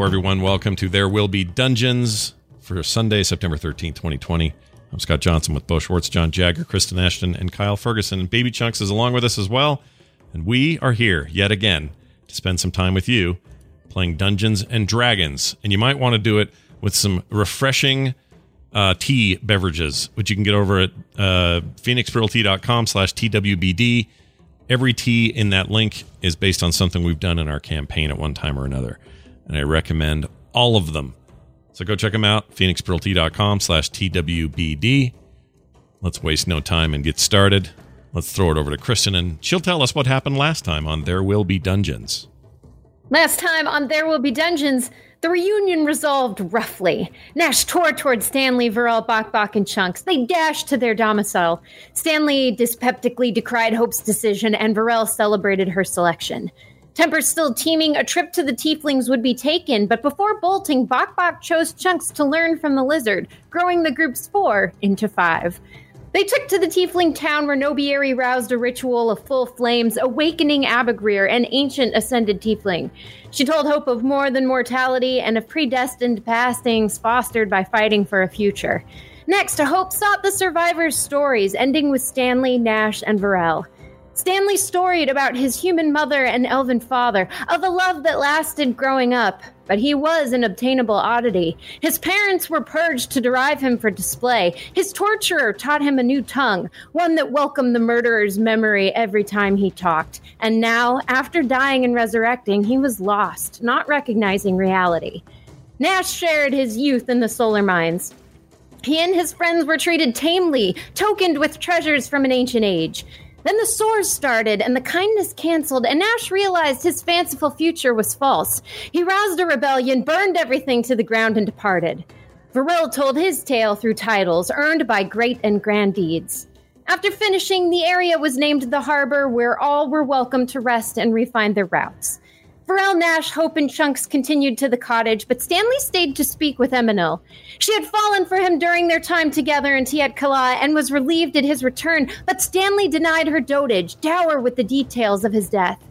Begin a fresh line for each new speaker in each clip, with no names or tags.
Hello, everyone. Welcome to There Will Be Dungeons for Sunday, September 13th, 2020. I'm Scott Johnson with Bo Schwartz, John Jagger, Kristen Ashton, and Kyle Ferguson. Baby Chunks is along with us as well. And we are here yet again to spend some time with you playing Dungeons and Dragons. And you might want to do it with some refreshing uh, tea beverages, which you can get over at uh, phoenixpearltea.com slash TWBD. Every tea in that link is based on something we've done in our campaign at one time or another. And I recommend all of them. So go check them out, phoenixpearltea.com slash TWBD. Let's waste no time and get started. Let's throw it over to Kristen, and she'll tell us what happened last time on There Will Be Dungeons.
Last time on There Will Be Dungeons, the reunion resolved roughly. Nash tore toward Stanley, Varel, Bok Bok, and Chunks. They dashed to their domicile. Stanley dyspeptically decried Hope's decision, and Varel celebrated her selection. Tempers still teeming, a trip to the Tieflings would be taken, but before bolting, Bok Bok chose Chunks to learn from the lizard, growing the group's four into five. They took to the Tiefling town where Nobieri roused a ritual of full flames, awakening Abagreer, an ancient ascended Tiefling. She told Hope of more than mortality and of predestined pastings fostered by fighting for a future. Next, Hope sought the survivors' stories, ending with Stanley, Nash, and Varel. Stanley storied about his human mother and elven father, of a love that lasted growing up, but he was an obtainable oddity. His parents were purged to derive him for display. His torturer taught him a new tongue, one that welcomed the murderer's memory every time he talked. And now, after dying and resurrecting, he was lost, not recognizing reality. Nash shared his youth in the solar mines. He and his friends were treated tamely, tokened with treasures from an ancient age. Then the sores started and the kindness canceled, and Nash realized his fanciful future was false. He roused a rebellion, burned everything to the ground, and departed. Varel told his tale through titles earned by great and grand deeds. After finishing, the area was named the harbor where all were welcome to rest and refine their routes. Varel, Nash, Hope, and Chunks continued to the cottage, but Stanley stayed to speak with Eminil. She had fallen for him during their time together in Tiet Kala and was relieved at his return, but Stanley denied her dotage, dour with the details of his death.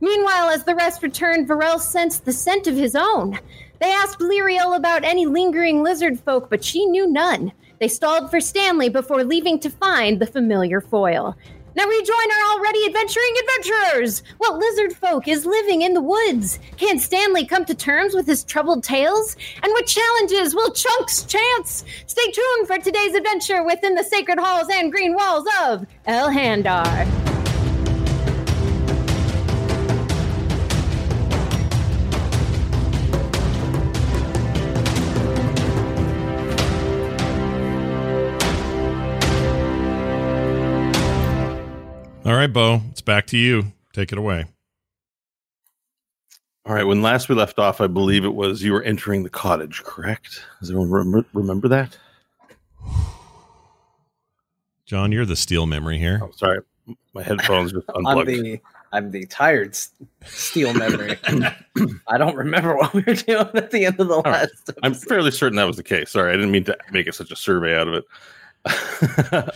Meanwhile, as the rest returned, Varel sensed the scent of his own. They asked Lyriel about any lingering lizard folk, but she knew none. They stalled for Stanley before leaving to find the familiar foil. Now rejoin our already adventuring adventurers! What lizard folk is living in the woods? Can Stanley come to terms with his troubled tales? And what challenges will Chunks chance? Stay tuned for today's adventure within the sacred halls and green walls of Elhandar.
All right, Bo, it's back to you. Take it away.
All right. When last we left off, I believe it was you were entering the cottage, correct? Does everyone remember, remember that?
John, you're the steel memory here.
Oh, sorry. My headphones just
I'm
unplugged.
the I'm the tired steel memory. I don't remember what we were doing at the end of the
right.
last.
I'm fairly certain that was the case. Sorry, I didn't mean to make it such a survey out of it.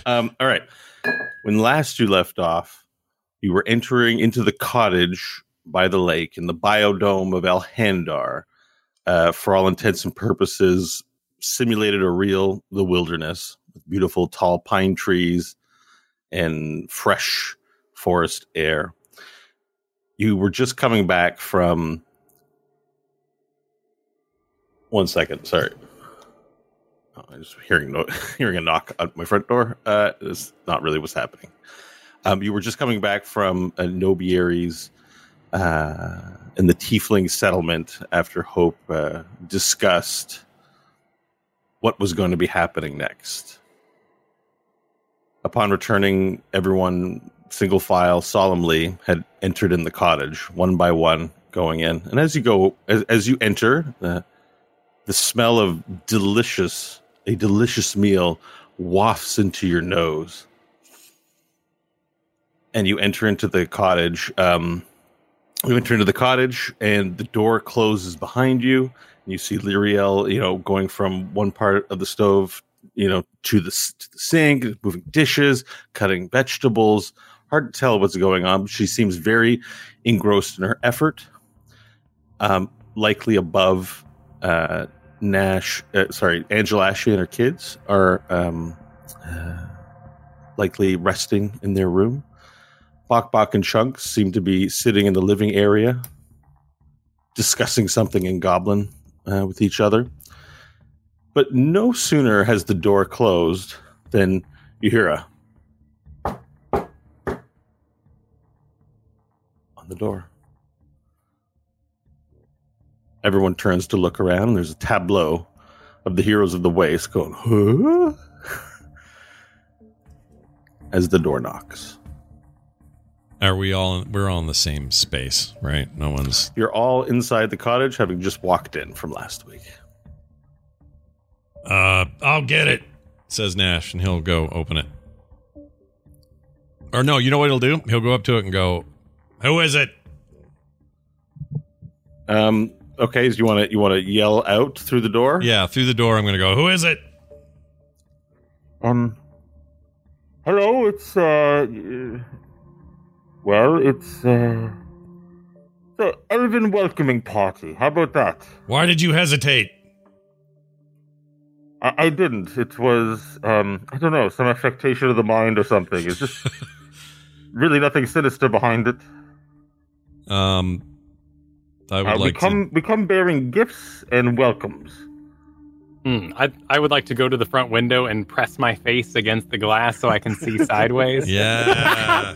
um, all right. When last you left off, you were entering into the cottage by the lake in the biodome of Alhandar. Uh, for all intents and purposes, simulated a real the wilderness with beautiful tall pine trees and fresh forest air. You were just coming back from. One second, sorry. I'm just hearing no, hearing a knock at my front door. Uh, it's not really what's happening. Um, you were just coming back from a Nobieri's uh, in the Tiefling settlement after Hope uh, discussed what was going to be happening next. Upon returning, everyone single file solemnly had entered in the cottage one by one, going in. And as you go, as, as you enter, uh, the smell of delicious, a delicious meal wafts into your nose. And you enter into the cottage. Um, you enter into the cottage, and the door closes behind you. And you see Lyriel, you know, going from one part of the stove, you know, to the, to the sink, moving dishes, cutting vegetables. Hard to tell what's going on. She seems very engrossed in her effort. Um, likely above uh, Nash. Uh, sorry, Angela Ashley and her kids are um, uh, likely resting in their room. Bok Bok and Chunks seem to be sitting in the living area, discussing something in Goblin uh, with each other. But no sooner has the door closed than you hear a on the door. Everyone turns to look around, and there's a tableau of the heroes of the waste going, huh? As the door knocks.
Are we all? We're all in the same space, right? No one's.
You're all inside the cottage, having just walked in from last week.
Uh, I'll get it, says Nash, and he'll go open it. Or no, you know what he'll do? He'll go up to it and go, "Who is it?"
Um, okay, so you want to you want to yell out through the door?
Yeah, through the door. I'm going to go. Who is it?
Um. Hello, it's uh. Well, it's uh. The Elven welcoming party. How about that?
Why did you hesitate?
I, I didn't. It was um. I don't know, some affectation of the mind or something. It's just really nothing sinister behind it.
Um, I would
Uh, we
like
come we come bearing gifts and welcomes.
Hmm, I I would like to go to the front window and press my face against the glass so I can see sideways.
Yeah,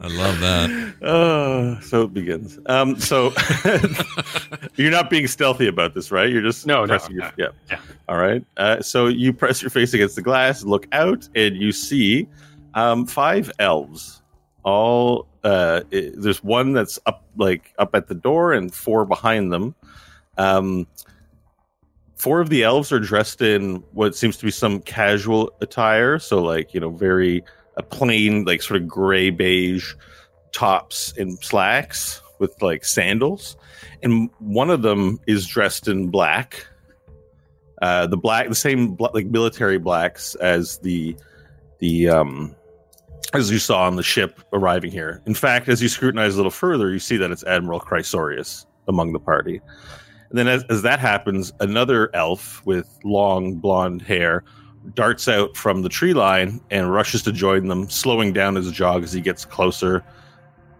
I love that.
Uh, so it begins. Um, so you're not being stealthy about this, right? You're just
No, no,
pressing your,
no.
yeah.
Yeah.
All right. Uh, so you press your face against the glass, look out, and you see um, five elves. All uh, i there's one that's up like up at the door, and four behind them. Um, four of the elves are dressed in what seems to be some casual attire, so like you know, very a plain like sort of gray beige tops and slacks with like sandals, and one of them is dressed in black. Uh, the black, the same bla- like military blacks as the the um as you saw on the ship arriving here. In fact, as you scrutinize a little further, you see that it's Admiral Chrysorius among the party. And then, as, as that happens, another elf with long blonde hair darts out from the tree line and rushes to join them, slowing down his jog as he gets closer.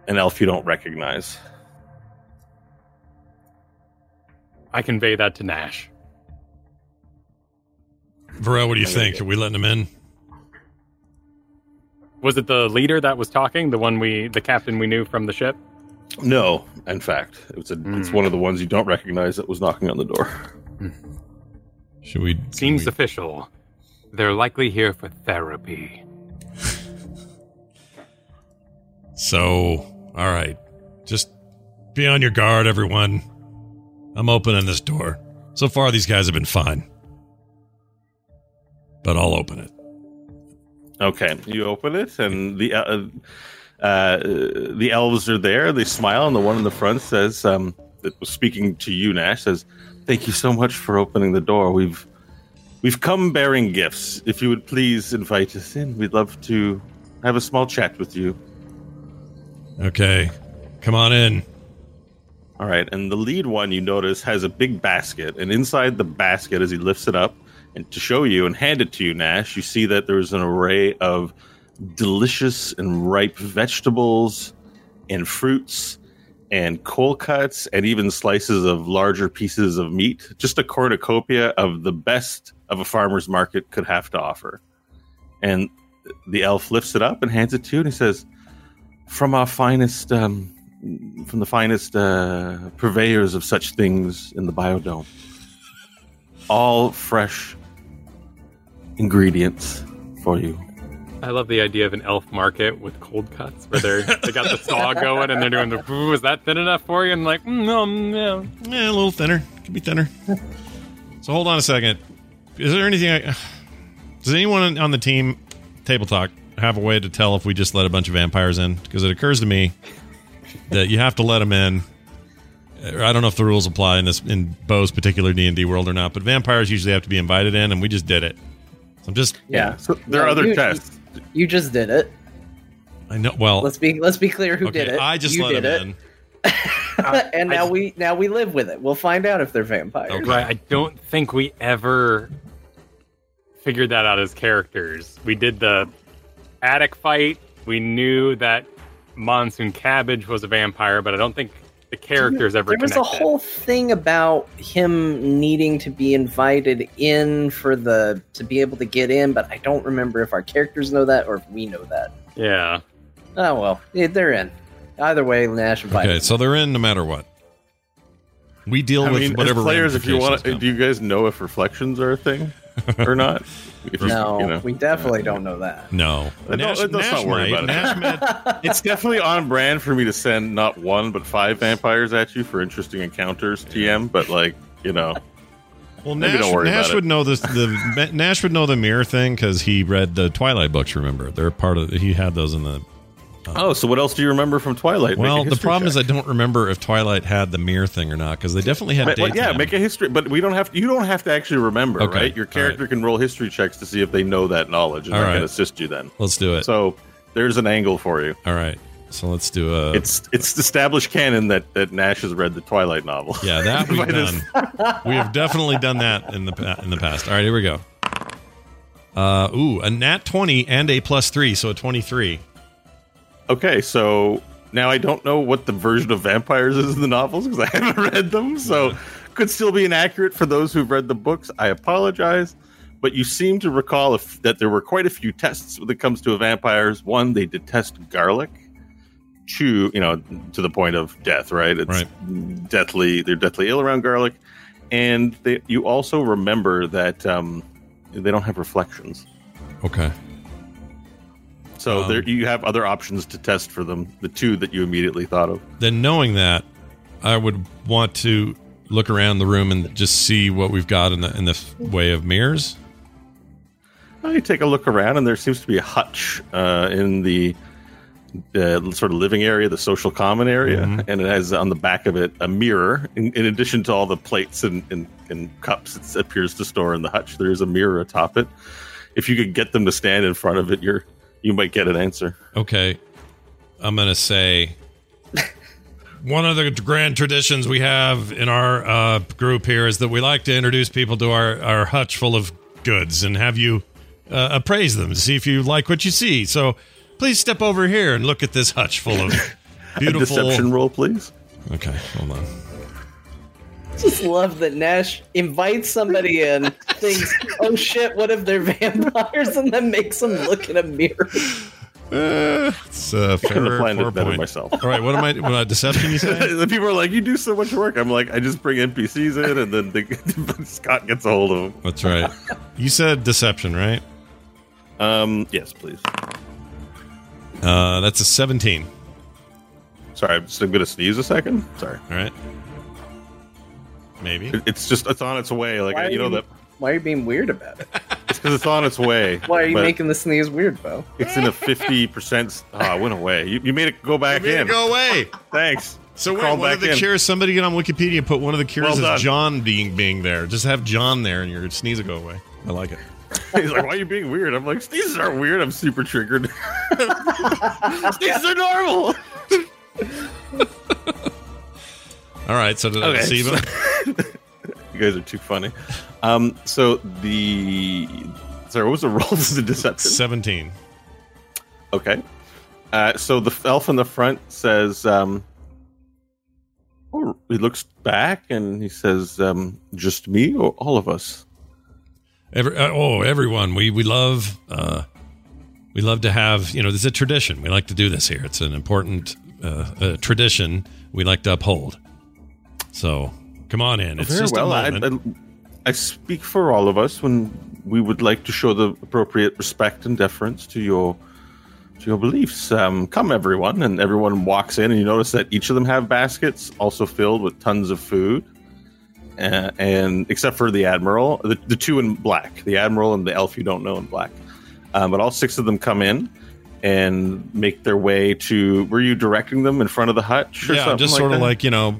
An elf you don't recognize.
I convey that to Nash.
Varel, what do you
I'm
think? Are we letting him in?
Was it the leader that was talking? The one we, the captain we knew from the ship?
No, in fact, it was a, it's
Hmm.
one of the ones you don't recognize that was knocking on the door.
Should we?
Seems
we-
official. They're likely here for therapy.
So, all right, just be on your guard, everyone. I'm opening this door. So far, these guys have been fine, but I'll open it.
Okay, you open it, and the uh, uh, the elves are there. They smile, and the one in the front says, um, that was speaking to you, Nash, says, "Thank you so much for opening the door. We've we've come bearing gifts. If you would please invite us in, we'd love to have a small chat with you."
Okay, come on in.
All right, and the lead one you notice has a big basket, and inside the basket, as he lifts it up and to show you and hand it to you, Nash, you see that there's an array of delicious and ripe vegetables and fruits and cold cuts and even slices of larger pieces of meat. Just a cornucopia of the best of a farmer's market could have to offer. And the elf lifts it up and hands it to you, and he says, "From our finest." Um, from the finest uh, purveyors of such things in the biodome. All fresh ingredients for you.
I love the idea of an elf market with cold cuts where they're they got the saw going and they're doing the ooh, is that thin enough for you? And like, mm, no, no.
Eh, a little thinner. Could be thinner. so hold on a second. Is there anything? I, does anyone on the team, Table Talk, have a way to tell if we just let a bunch of vampires in? Because it occurs to me that you have to let them in. I don't know if the rules apply in this in Bo's particular D and D world or not, but vampires usually have to be invited in, and we just did it. So I'm just,
Yeah.
So there are other
you-
tests.
You just did it.
I know. Well,
Let's be let's be clear who
okay,
did it.
I just
you
let
did
him
it.
in.
and uh, now
I-
we now we live with it. We'll find out if they're vampires.
Okay.
But I don't think we ever figured that out as characters. We did the attic fight. We knew that Monsoon Cabbage was a vampire, but I don't think the characters ever
There was a whole thing about him needing to be invited in for the to be able to get in, but I don't remember if our characters know that or if we know that.
yeah.
Oh well, yeah, they're in. Either way, Nash invited.
Okay, so they're in no matter what. We deal
I
with
mean,
whatever
players, if you want,
ramifications
do you guys know if reflections are a thing or not? If you-
no,
you know.
we definitely don't know that.
No,
Let's
Nash,
not- let's
Nash
not worry
might.
about it.
Nash met-
it's definitely on brand for me to send not one but five vampires at you for interesting encounters, TM. But like, you know,
Well, Nash,
don't worry
Nash
about it.
would know this. The Nash would know the mirror thing because he read the Twilight books. Remember, they're part of. He had those in the.
Oh, so what else do you remember from Twilight?
Well, the problem is I don't remember if Twilight had the mirror thing or not because they definitely had.
Well, yeah, make a history, but we don't have. You don't have to actually remember,
Okay,
right? Your character
right.
can roll history checks to see if they know that knowledge, and
All right.
can assist you. Then,
Let's do it.
so there's an angle for you.
All right, so let's do a.
It's it's established canon that that Nash has read the Twilight novel.
yeah, that we've done. we have definitely done that in the in the past. All right, here we go. Uh, ooh, a nat twenty and a plus three, so a twenty-three.
Okay, so now I don't know what the version of vampires is in the novels because I haven't read them. So could still be inaccurate for those who've read the books. I apologize. But you seem to recall if, that there were quite a few tests when it comes to vampires. One, they detest garlic. Two, you know, to the point of death, right? It's
Right.
deathly. They're deathly ill around garlic, and they, you also remember that um, they don't have reflections.
Okay.
So
Um,
there, you have other options to test for them. The two that you immediately thought of.
Then knowing that, I would want to look around the room and just see what we've got in the in the way of mirrors.
You take a look around, and there seems to be a hutch uh, in the uh, sort of living area, the social common area,
Mhm.
and it has on the back of it a mirror. In, in addition to all the plates and, and, and cups it appears to store in the hutch, there is a mirror atop it. If you could get them to stand in front of it, you're you might get an answer.
Okay. I'm going to say one of the grand traditions we have in our uh, group here is that we like to introduce people to our, our hutch full of goods and have you uh, appraise them to see if you like what you see. So please step over here and look at this hutch full of beautiful.
deception roll, please.
Okay, hold on.
Just love that Nash invites somebody in, thinks, "Oh shit, what if they're vampires?" and then makes them look in a mirror.
Uh, it's uh,
Couldn't have
fair
planned
four
better
point.
myself.
All right, what am I? What, uh, deception? You say?
the people are like, "You do so much work." I'm like, "I just bring NPCs in, and then they, Scott gets a hold of them."
That's right. You said deception, right?
Um, yes, please.
Uh, that's a 17.
Sorry, I'm just going to sneeze a second. Sorry.
All right. Maybe.
It- It's just it's on its way. Like
Why are
you know
you-
that
Why are you being weird about it?
it's because it's on its way.
Why are you
but
making the sneeze weird, Bo?
It's in a fifty percent. Oh, it went away. You, you made it go back in.
Go away.
Thanks.
So wait,
Crawl
one of
back
the
in.
cures. Somebody get on Wikipedia and put one of the cures
Well done.
is John being being there. Just have John there, and your sneeze will go away. I like it.
He's like, "Why are you being weird?" I'm like, "Sneezes aren't weird. I'm super triggered. Sneezes are normal."
All right. So did I
Okay,
deceive him?
You guys are too funny. Um, so the sorry, what was the rolls of the deception?
17.
Okay. Uh, so the elf in the front says, um, oh, he looks back and he says, um, just me or all of us?
Every, uh, oh, everyone. We we love uh, we love to have you know. There's a tradition. We like to do this here. It's an important uh, uh, tradition we like to uphold. So come on in. It's
Very
just
well.
a
I,
moment.
I, I speak for all of us when we would like to show the appropriate respect and deference to your to your beliefs. Um, come, everyone, and everyone walks in, and you notice that each of them have baskets, also filled with tons of food. Uh, and except for the admiral, the, the two in black, the admiral and the elf you don't know in black, um, but all six of them come in and make their way to. Were you directing them in front of the hutch? Or
yeah, just
like
sort of
that?
like you know,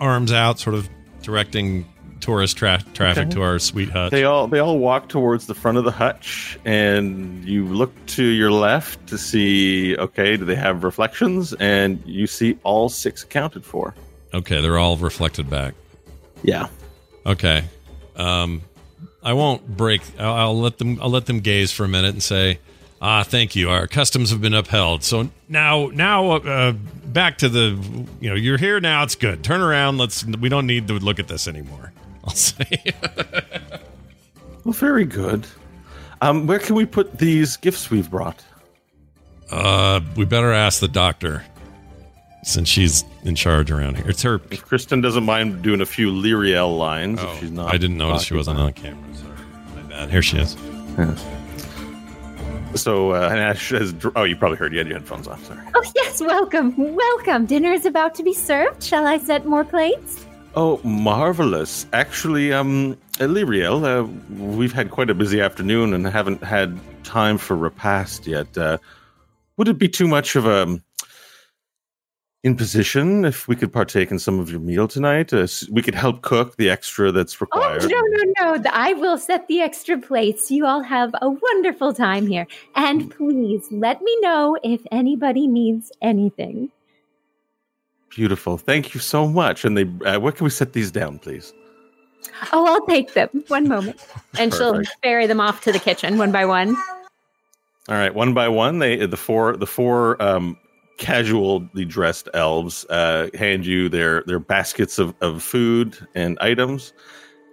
arms out, sort of directing tourist tra- traffic
Okay.
to our sweet hut.
They all they all walk towards the front of the hutch, and you look to your left to see. Okay, do they have reflections? And you see all six accounted for.
Okay, they're all reflected back.
Yeah.
Okay. Um, I won't break. I'll, I'll let them. I'll let them gaze for a minute and say, "Ah, thank you. Our customs have been upheld. So now, now, uh, back to the. You know, you're here now. It's good. Turn around. Let's. We don't need to look at this anymore. I'll say.
Well, very good. Um, where can we put these gifts we've brought?
uh, we better ask the doctor, since she's in charge around here. It's her.
If Kristen doesn't mind doing a few Lyriel lines, if she's not.
Oh, I didn't notice she wasn't on camera. Sorry, my bad. Here she is.
So, uh, Nash has. Oh, you probably heard. You had your headphones off. Sorry.
Oh, yes, welcome, welcome. Dinner is about to be served. Shall I set more plates?
Oh, marvelous! Actually, um, uh, uh, we've had quite a busy afternoon and haven't had time for repast yet. Uh, would it be too much of a imposition if we could partake in some of your meal tonight? Uh, we could help cook the extra that's required.
Oh, no, no, no. I will set the extra plates. You all have a wonderful time here. And please let me know if anybody needs anything.
Beautiful. Thank you so much. And they, uh, where can we set these down, please?
Oh, I'll take them. One moment. And she'll ferry them off to the kitchen one by one.
All right, one by one, they the four the four um, casually dressed elves uh, hand you their their baskets of, of food and items,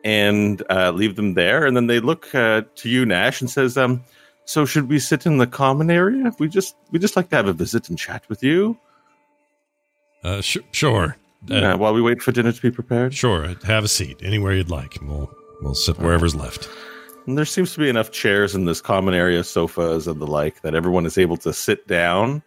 and uh, leave them there. And then they look uh, to you, Nash, and says, um, "So should we sit in the common area? We just we just like to have a visit and chat with you
Uh, sh- sure. Uh,
uh, while we wait for dinner to be prepared."
Sure. Have a seat anywhere you'd like. and We'll we'll sit wherever's left.
And there seems to be enough chairs in this common area, sofas and the like, that everyone is able to sit down.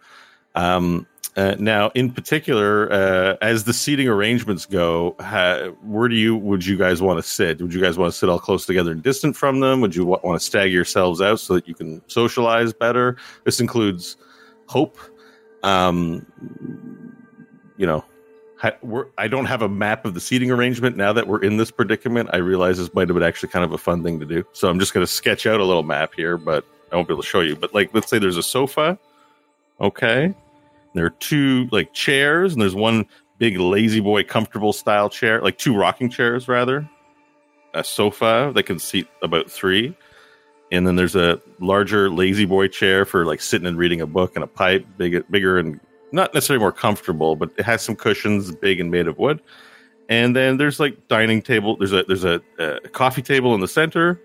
Um, uh, now, in particular, uh, as the seating arrangements go, ha- where do you would you guys want to sit? Would you guys want to sit all close together and distant from them? Would you wa- want to stagger yourselves out so that you can socialize better? This includes Hope. Um, you know, ha- I don't have a map of the seating arrangement now that we're in this predicament. I realize this might have been actually kind of a fun thing to do. So I'm just going to sketch out a little map here, but I won't be able to show you. But like, let's say there's a sofa. Okay. There are two like chairs, and there's one big lazy boy comfortable style chair, like two rocking chairs rather. A sofa that can seat about three. And then there's a larger lazy boy chair for like sitting and reading a book and a pipe, big, bigger and not necessarily more comfortable, but it has some cushions, big and made of wood. And then there's like dining table. There's a there's a, a coffee table in the center,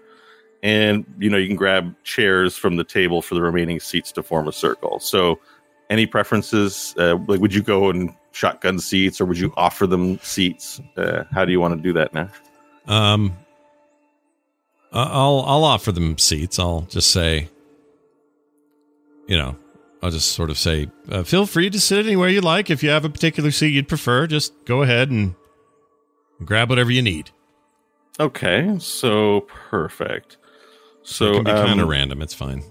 and you know you can grab chairs from the table for the remaining seats to form a circle. So, any preferences? Uh, like, would you go and shotgun seats, or would you offer them seats? Uh, how do you want to do that now?
Um, I'll I'll offer them seats. I'll just say, you know, I'll just sort of say, uh, feel free to sit anywhere you like. If you have a particular seat you'd prefer, just go ahead and grab whatever you need.
Okay, so perfect. So
it can be kind of
um,
random. It's fine.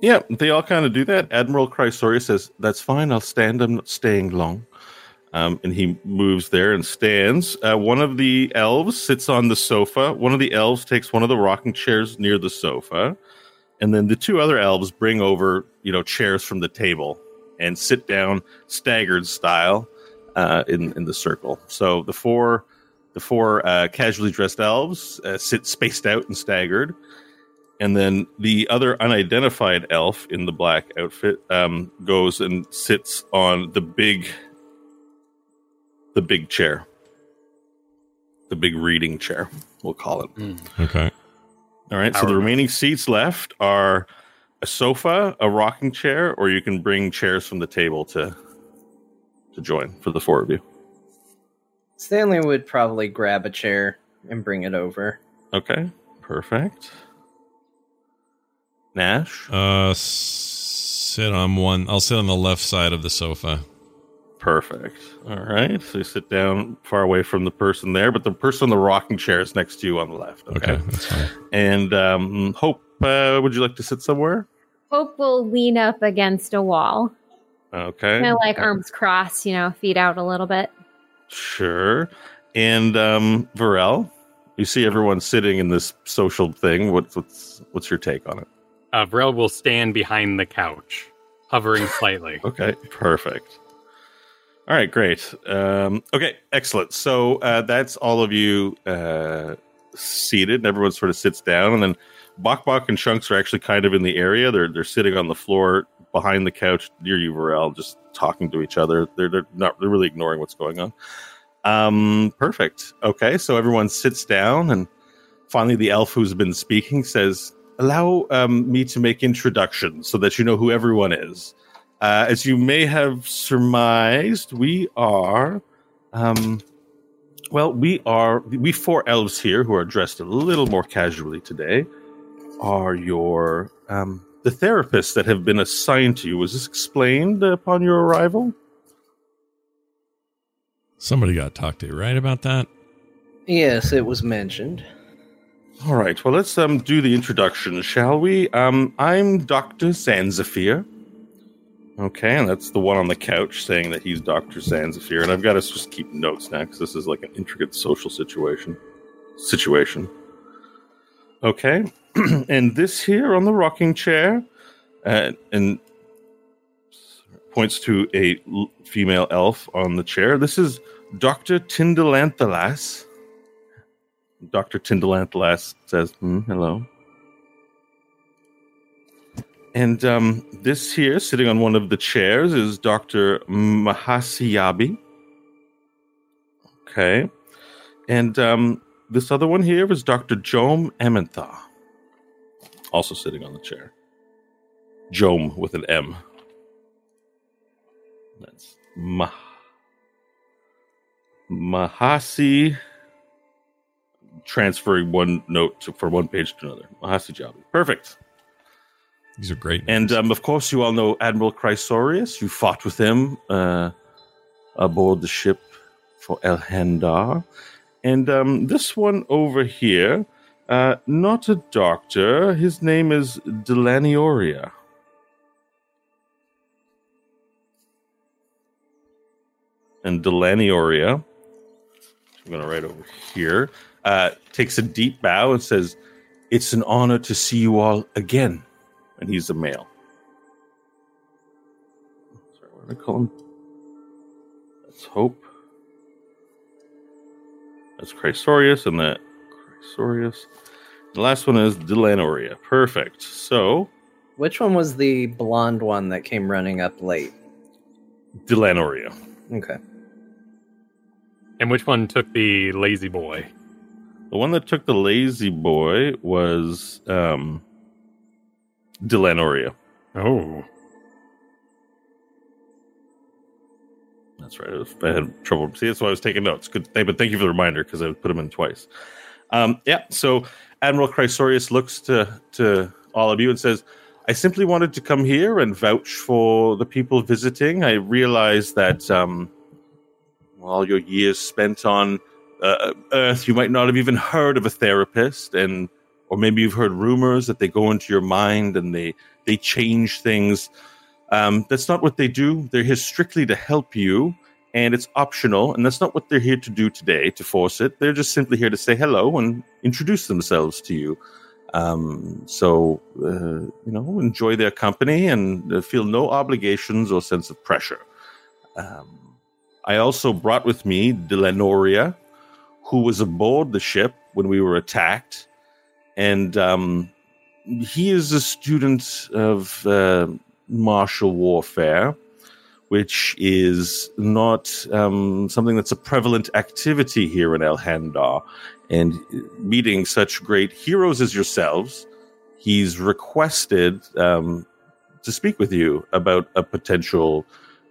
Yeah, they all kind of do that. Admiral Chrysorius says, That's fine. I'll stand. I'm not staying long. Um, and he moves there and stands. Uh, one of the elves sits on the sofa. One of the elves takes one of the rocking chairs near the sofa. And then the two other elves bring over, you know, chairs from the table and sit down staggered style uh, in, in the circle. So the four, the four uh, casually dressed elves uh, sit spaced out and staggered and then the other unidentified elf in the black outfit um, goes and sits on the big the big chair. The big reading chair we'll call it.
Okay.
all right so the remaining seats left are a sofa a rocking chair or you can bring chairs from the table to to join for the four of you.
Stanley would probably grab a chair and bring it over.
okay perfect nash
Uh, sit on one. I'll sit on the left side of the sofa.
Perfect. All right. So you sit down far away from the person there, but the person in the rocking chair is next to you on the left.
Okay,
Okay.
that's fine.
And um, Hope, uh, would you like to sit somewhere?
Hope will lean up against a wall.
Okay.
Kind of like arms crossed, you know, feet out a little bit.
Sure. And um, Varel, you see everyone sitting in this social thing. What, what's what's your take on it?
Uh, Vrel will stand behind the couch, hovering slightly.
Okay. Perfect. All right, great. Um, okay, excellent. So uh, that's all of you uh, seated, and everyone sort of sits down, and then Bok Bok and Chunks are actually kind of in the area. They're they're sitting on the floor behind the couch near you, Varel, just talking to each other. They're they're not they're really ignoring what's going on. Um, perfect. Okay, so everyone sits down, and finally, the elf who's been speaking says, "Allow um, me to make introductions so that you know who everyone is." Uh, as you may have surmised, we are, um, well, we are we four elves here who are dressed a little more casually today. Are your um, the therapists that have been assigned to you? Was this explained upon your arrival?
Somebody got talked to, right, about that?
Yes, it was mentioned.
All right. Well, let's um do the introduction, shall we? Um, I'm Doctor Zanzafir. Okay, and that's the one on the couch saying that he's Doctor Zanzafir, and I've got to just keep notes now because this is like an intricate social situation. Situation. Okay, and this here on the rocking chair, uh, and points to a l- female elf on the chair. This is Doctor Tindalanthalas. Dr. Tindalanthalas says, "Hmm, hello. And um, this here, sitting on one of the chairs, is Dr. Mahasiyabi. Okay. And um, this other one here is Dr. Jome Emmenthaw, also sitting on the chair. Jome with an M. That's Mah- Mahasi transferring one note to, for one page to another. Mahasi Jabi. Perfect.
These are great.
And um, of course, you all know Admiral Chrysorius. You fought with him uh, aboard the ship for El Handar. And um, this one over here, uh, not a doctor. His name is Delanioria. And Delanioria, I'm going to write over here, uh, takes a deep bow and says, It's an honor to see you all again and he's a male. Sorry, what did I call him? That's Hope. That's Chrysorius, and that Chrysorius. The last one is Delanoria. Perfect. So,
Which one was the blonde one that came running up late?
Delanoria.
Okay.
And which one took the lazy boy?
The one that took the lazy boy was um, Delanoria.
Oh.
That's right. I, was, I had trouble. See, that's why I was taking notes. Good, thing, but thank you for the reminder because I put them in twice. Um, yeah. So Admiral Chrysorius looks to to all of you and says, "I simply wanted to come here and vouch for the people visiting. I realize that um, all your years spent on uh, Earth, you might not have even heard of a therapist, and or maybe you've heard rumors that they go into your mind and they they change things." Um, that's not what they do. They're here strictly to help you, and it's optional. And that's not what they're here to do today to force it. They're just simply here to say hello and introduce themselves to you. Um, so, uh, you know, enjoy their company and uh, feel no obligations or sense of pressure. Um, I also brought with me Delanoria, who was aboard the ship when we were attacked. And um, he is a student of. Uh, martial warfare, which is not um, something that's a prevalent activity here in El Handar. And meeting such great heroes as yourselves, he's requested um, to speak with you about a potential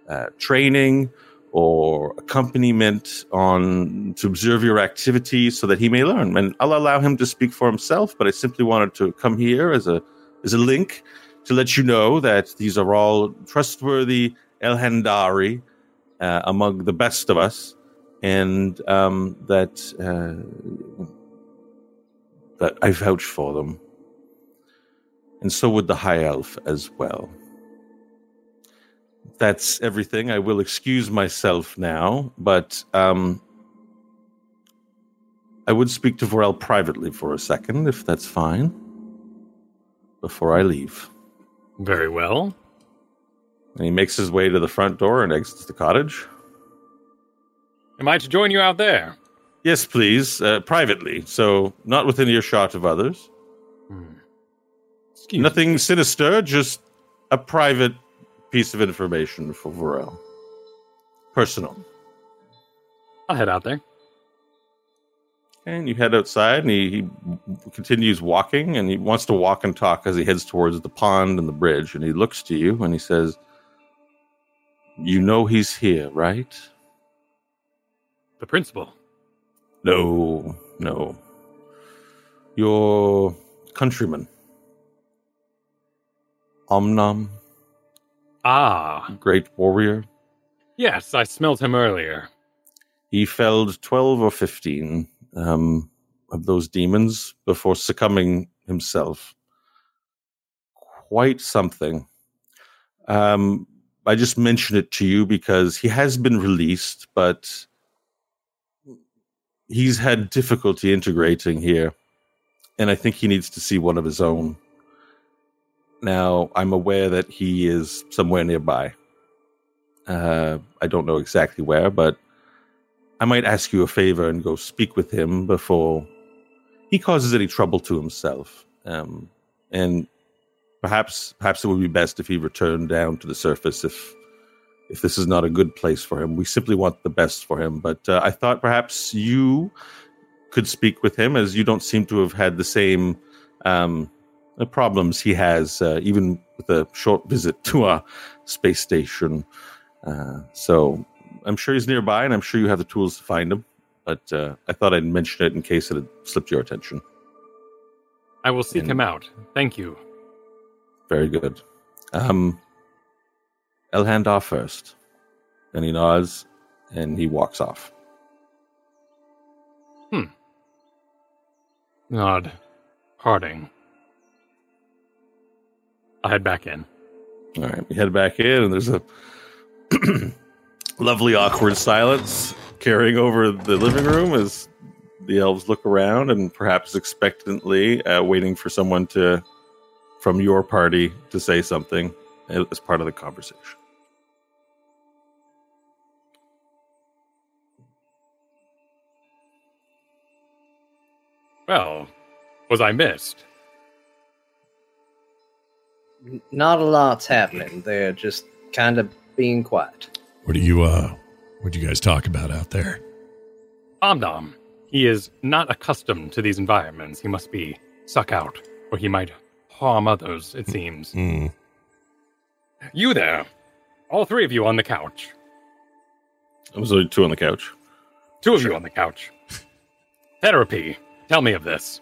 uh, training or accompaniment on to observe your activities so that he may learn. And I'll allow him to speak for himself, but I simply wanted to come here as a as a link to let you know that these are all trustworthy El Handari uh, among the best of us, and um, that uh, that I vouch for them, and so would the High Elf as well. That's everything. I will excuse myself now, but um, I would speak to Vorel privately for a second, if that's fine, before I leave.
Very well.
And he makes his way to the front door and exits the cottage.
Am I to join you out there?
Yes, please, uh, privately, so not within earshot of others.
Excuse
Nothing sinister, just a private piece of information for Varel. Personal.
I'll head out there.
And you head outside, and he, he continues walking, and he wants to walk and talk as he heads towards the pond and the bridge. And he looks to you, and he says, "You know he's here, right?"
The principal.
No, no. Your countryman, Omnam,
Ah,
great warrior.
yes, I smelled him earlier.
He felled 12 or 15 um, of those demons before succumbing himself. Quite something. Um, I just mention it to you because he has been released, but he's had difficulty integrating here. And I think he needs to see one of his own. Now, I'm aware that he is somewhere nearby. Uh, I don't know exactly where, but I might ask you a favor and go speak with him before he causes any trouble to himself. Um, and perhaps, perhaps it would be best if he returned down to the surface if if this is not a good place for him. We simply want the best for him. But uh, I thought perhaps you could speak with him, as you don't seem to have had the same um, uh, problems he has, uh, even with a short visit to our space station. Uh, so I'm sure he's nearby, and I'm sure you have the tools to find him. But uh, I thought I'd mention it in case it had slipped your attention.
I will seek
And-
him out. Thank you.
Very good. Um, off first. And he nods, and he walks off. Hmm.
Nod. Parting. I head back in.
All right, we head back in, and there's a lovely, awkward silence carrying over the living room as the elves look around and perhaps expectantly uh, waiting for someone to, from your party, to say something as part of the conversation.
Well, was I missed?
N- Not a lot's happening. They're just kind of being quiet.
What do you uh what do you guys talk about out there?
Omdom. He is not accustomed to these environments. He must be suck out, or he might harm others, it seems.
Hmm.
You there. All three of you on the couch.
There was only two on the couch.
Two of you on the couch. Therapy. Tell me of this.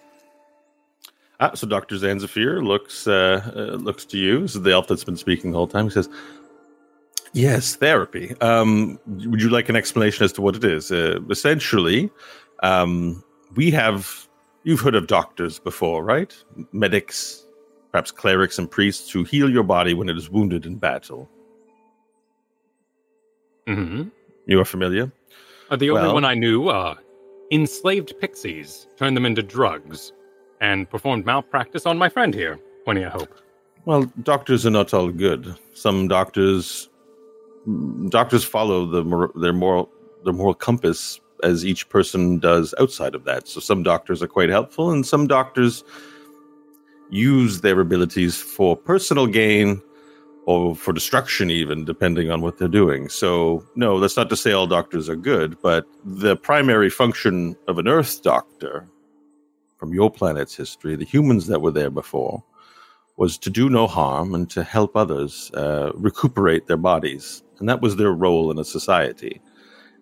Ah, so Dr. Zanzafir looks uh, uh, looks to you. This is the elf that's been speaking the whole time. He says, "Yes, therapy. Um, would you like an explanation as to what it is? Uh, essentially, um, we have you've heard of doctors before, right? Medics, perhaps clerics and priests who heal your body when it is wounded in battle.
hmm
You are familiar.
Uh, the only
Well-
one I knew, uh, enslaved pixies, turned them into drugs, and performed malpractice on my friend here, pointing at Hope.
Well, doctors are not all good. Some doctors doctors follow the their moral their moral compass as each person does outside of that. So some doctors are quite helpful, and some doctors use their abilities for personal gain or for destruction, even depending on what they're doing. So, no, that's not to say all doctors are good, but the primary function of an Earth doctor, from your planet's history, the humans that were there before, was to do no harm and to help others uh, recuperate their bodies. And that was their role in a society.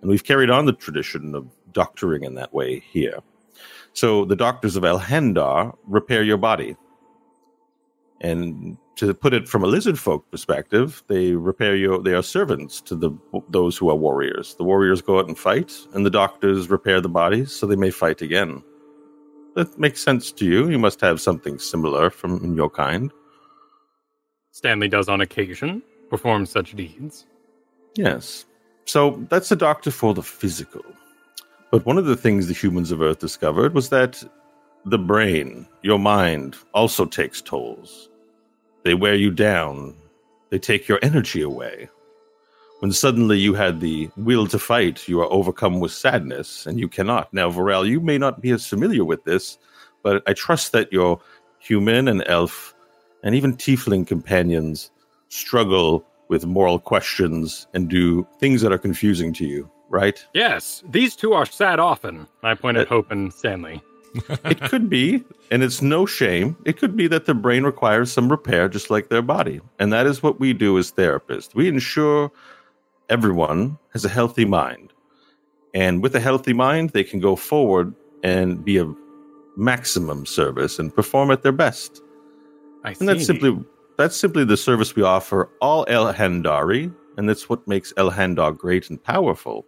And we've carried on the tradition of doctoring in that way here. So the doctors of Elhendar repair your body. And to put it from a lizard folk perspective, they repair your they are servants to the those who are warriors. The warriors go out and fight, and the doctors repair the bodies so they may fight again. That makes sense to you. You must have something similar from your kind.
Stanley does on occasion perform such deeds.
Yes. So that's a doctor for the physical. But one of the things the humans of Earth discovered was that the brain, your mind, also takes tolls. They wear you down, they take your energy away. When suddenly you had the will to fight, you are overcome with sadness and you cannot. Now, Varel, you may not be as familiar with this, but I trust that your human and elf and even tiefling companions struggle with moral questions and do things that are confusing to you, right?
Yes, these two are sad often. I point at
Uh,
Hope and Stanley.
it could be, and it's no shame. It could be that their brain requires some repair, just like their body. And that is what we do as therapists. We ensure everyone has a healthy mind. And with a healthy mind, they can go forward and be of maximum service and perform at their best.
I see.
And that's simply that's simply the service we offer all El Handari, and that's what makes El Handar great and powerful.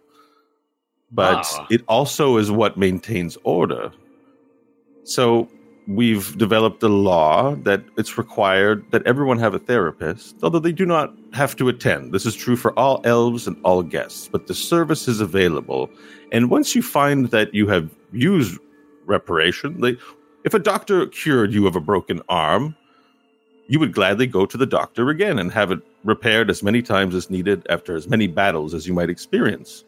But
Ah.
it also is what maintains order. So we've developed a law that it's required that everyone have a therapist, although they do not have to attend. This is true for all elves and all guests, but the service is available. And once you find that you have used reparation, like if a doctor cured you of a broken arm, you would gladly go to the doctor again and have it repaired as many times as needed after as many battles as you might experience.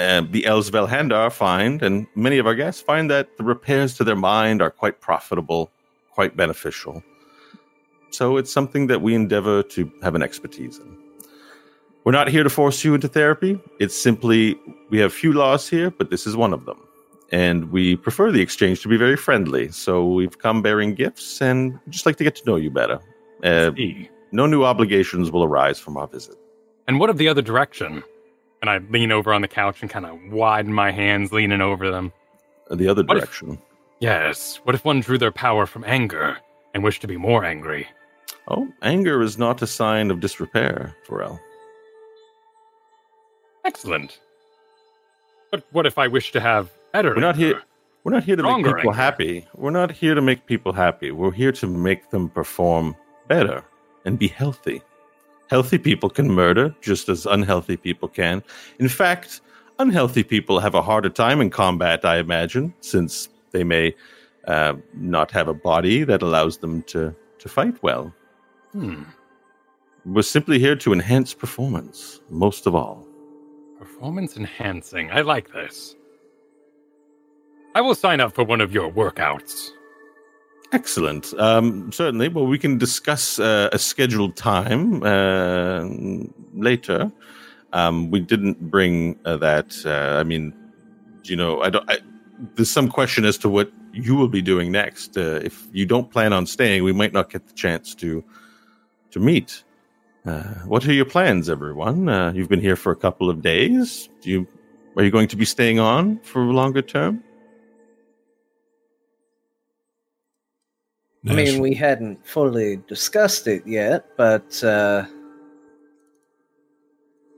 The elves of Elhandar find, and many of our guests find that the repairs to their mind are quite profitable, quite beneficial. So it's something that we endeavor to have an expertise in. We're not here to force you into therapy. It's simply we have few laws here, but this is one of them. And we prefer the exchange to be very friendly. So we've come bearing gifts and just like to get to know you better. Uh, no new obligations will arise from our visit.
And what of the other direction? And I lean over on the couch and kind of widen my hands, leaning over them.
Uh, the other
What if-
direction.
Yes, what if one drew their power from anger and wished to be more angry?
Oh, anger is not a sign of disrepair, Varel.
Excellent. But what if I wish to have better?
We're not
anger?
here. We're not here to make people
anger.
happy. We're not here to make people happy. We're here to make them perform better and be healthy. Healthy people can murder just as unhealthy people can. In fact, unhealthy people have a harder time in combat, I imagine, since they may uh, not have a body that allows them to, to fight well.
Hmm.
We're simply here to enhance performance, most of all.
Performance enhancing. I like this. I will sign up for one of your workouts.
Excellent. Um, certainly. Well, we can discuss uh, a scheduled time uh, later. Um, we didn't bring uh, that. Uh, I mean, you know, I don't. I, there's some question as to what you will be doing next. Uh, if you don't plan on staying, we might not get the chance to to meet. Uh, what are your plans, everyone? You've been here for a couple of days. Do you are you going to be staying on for a longer term?
I mean, we hadn't fully discussed it yet, but uh,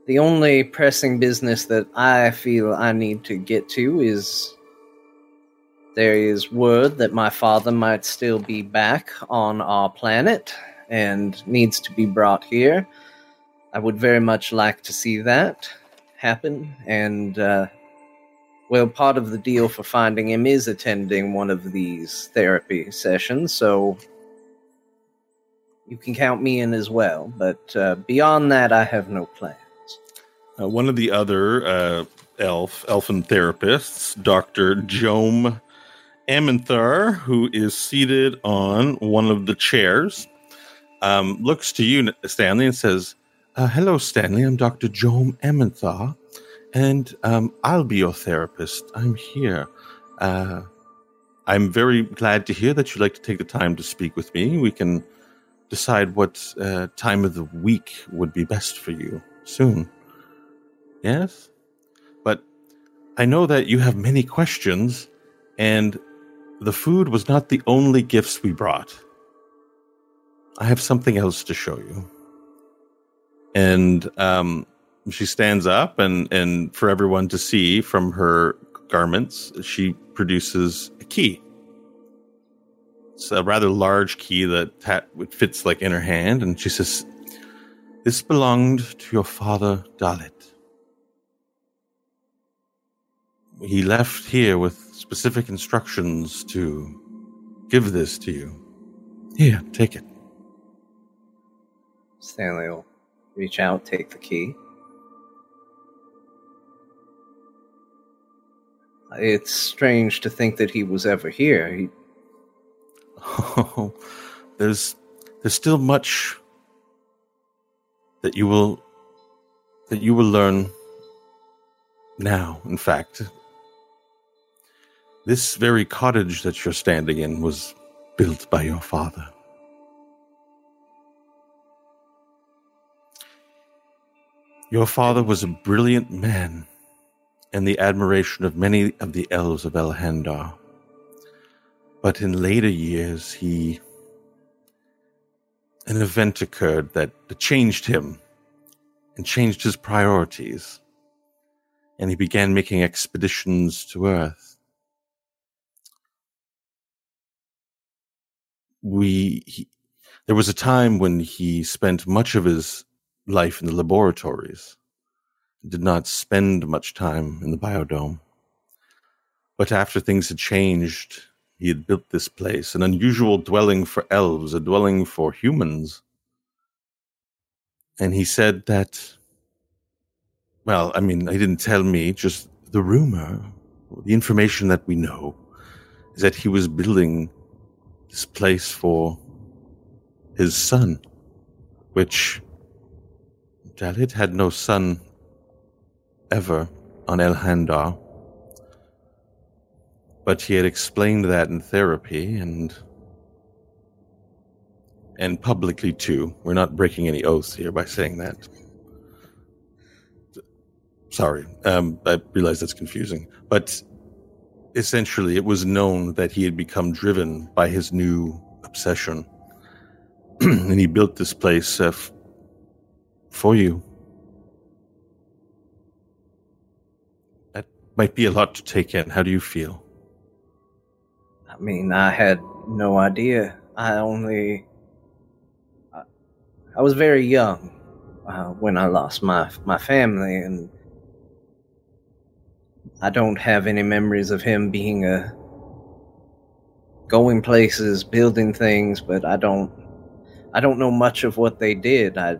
the only pressing business that I feel I need to get to is there is word that my father might still be back on our planet and needs to be brought here. I would very much like to see that happen, and uh, well, part of the deal for finding him is attending one of these therapy sessions, so you can count me in as well. But uh, beyond that, I have no plans.
Uh, one of the other uh, elf elfin therapists, Doctor Jome Amenthar, who is seated on one of the chairs, um, looks to you, Stanley, and says, uh, "Hello, Stanley. I'm Doctor Jome Amenthar, and um, I'll be your therapist. I'm here. Uh, I'm very glad to hear that you'd like to take the time to speak with me. We can." decide what uh, time of the week would be best for you soon. Yes? But I know that you have many questions, and the food was not the only gifts we brought. I have something else to show you. And um, she stands up, and, and for everyone to see from her garments, she produces a key. It's a rather large key that fits like in her hand, and she says, "This belonged to your father, Dalit. He left here with specific instructions to give this to you. Here, take it."
Stanley will reach out, take the key. It's strange to think that he was ever here. He,
Oh, there's there's still much that you will that you will learn now. In fact, this very cottage that you're standing in was built by your father. Your father was a brilliant man and the admiration of many of the elves of Elhandar. But in later years, he. An event occurred that changed him and changed his priorities. And he began making expeditions to Earth. We. He, there was a time when he spent much of his life in the laboratories, did not spend much time in the biodome. But after things had changed, he had built this place, an unusual dwelling for elves, a dwelling for humans. And he said that, well, I mean, he didn't tell me, just the rumor, the information that we know, is that he was building this place for his son, which Dalit had no son ever on Elhandar but he had explained that in therapy and and publicly too. We're not breaking any oaths here by saying that. Sorry, um, I realize that's confusing, but essentially, it was known that he had become driven by his new obsession, and he built this place uh, f- for you. Might be a lot to take in. How do you feel?
I mean, I had no idea. I only. I, I was very young uh, when I lost my my family, and I don't have any memories of him being a going places, building things, but I don't. I don't know much of what they did. I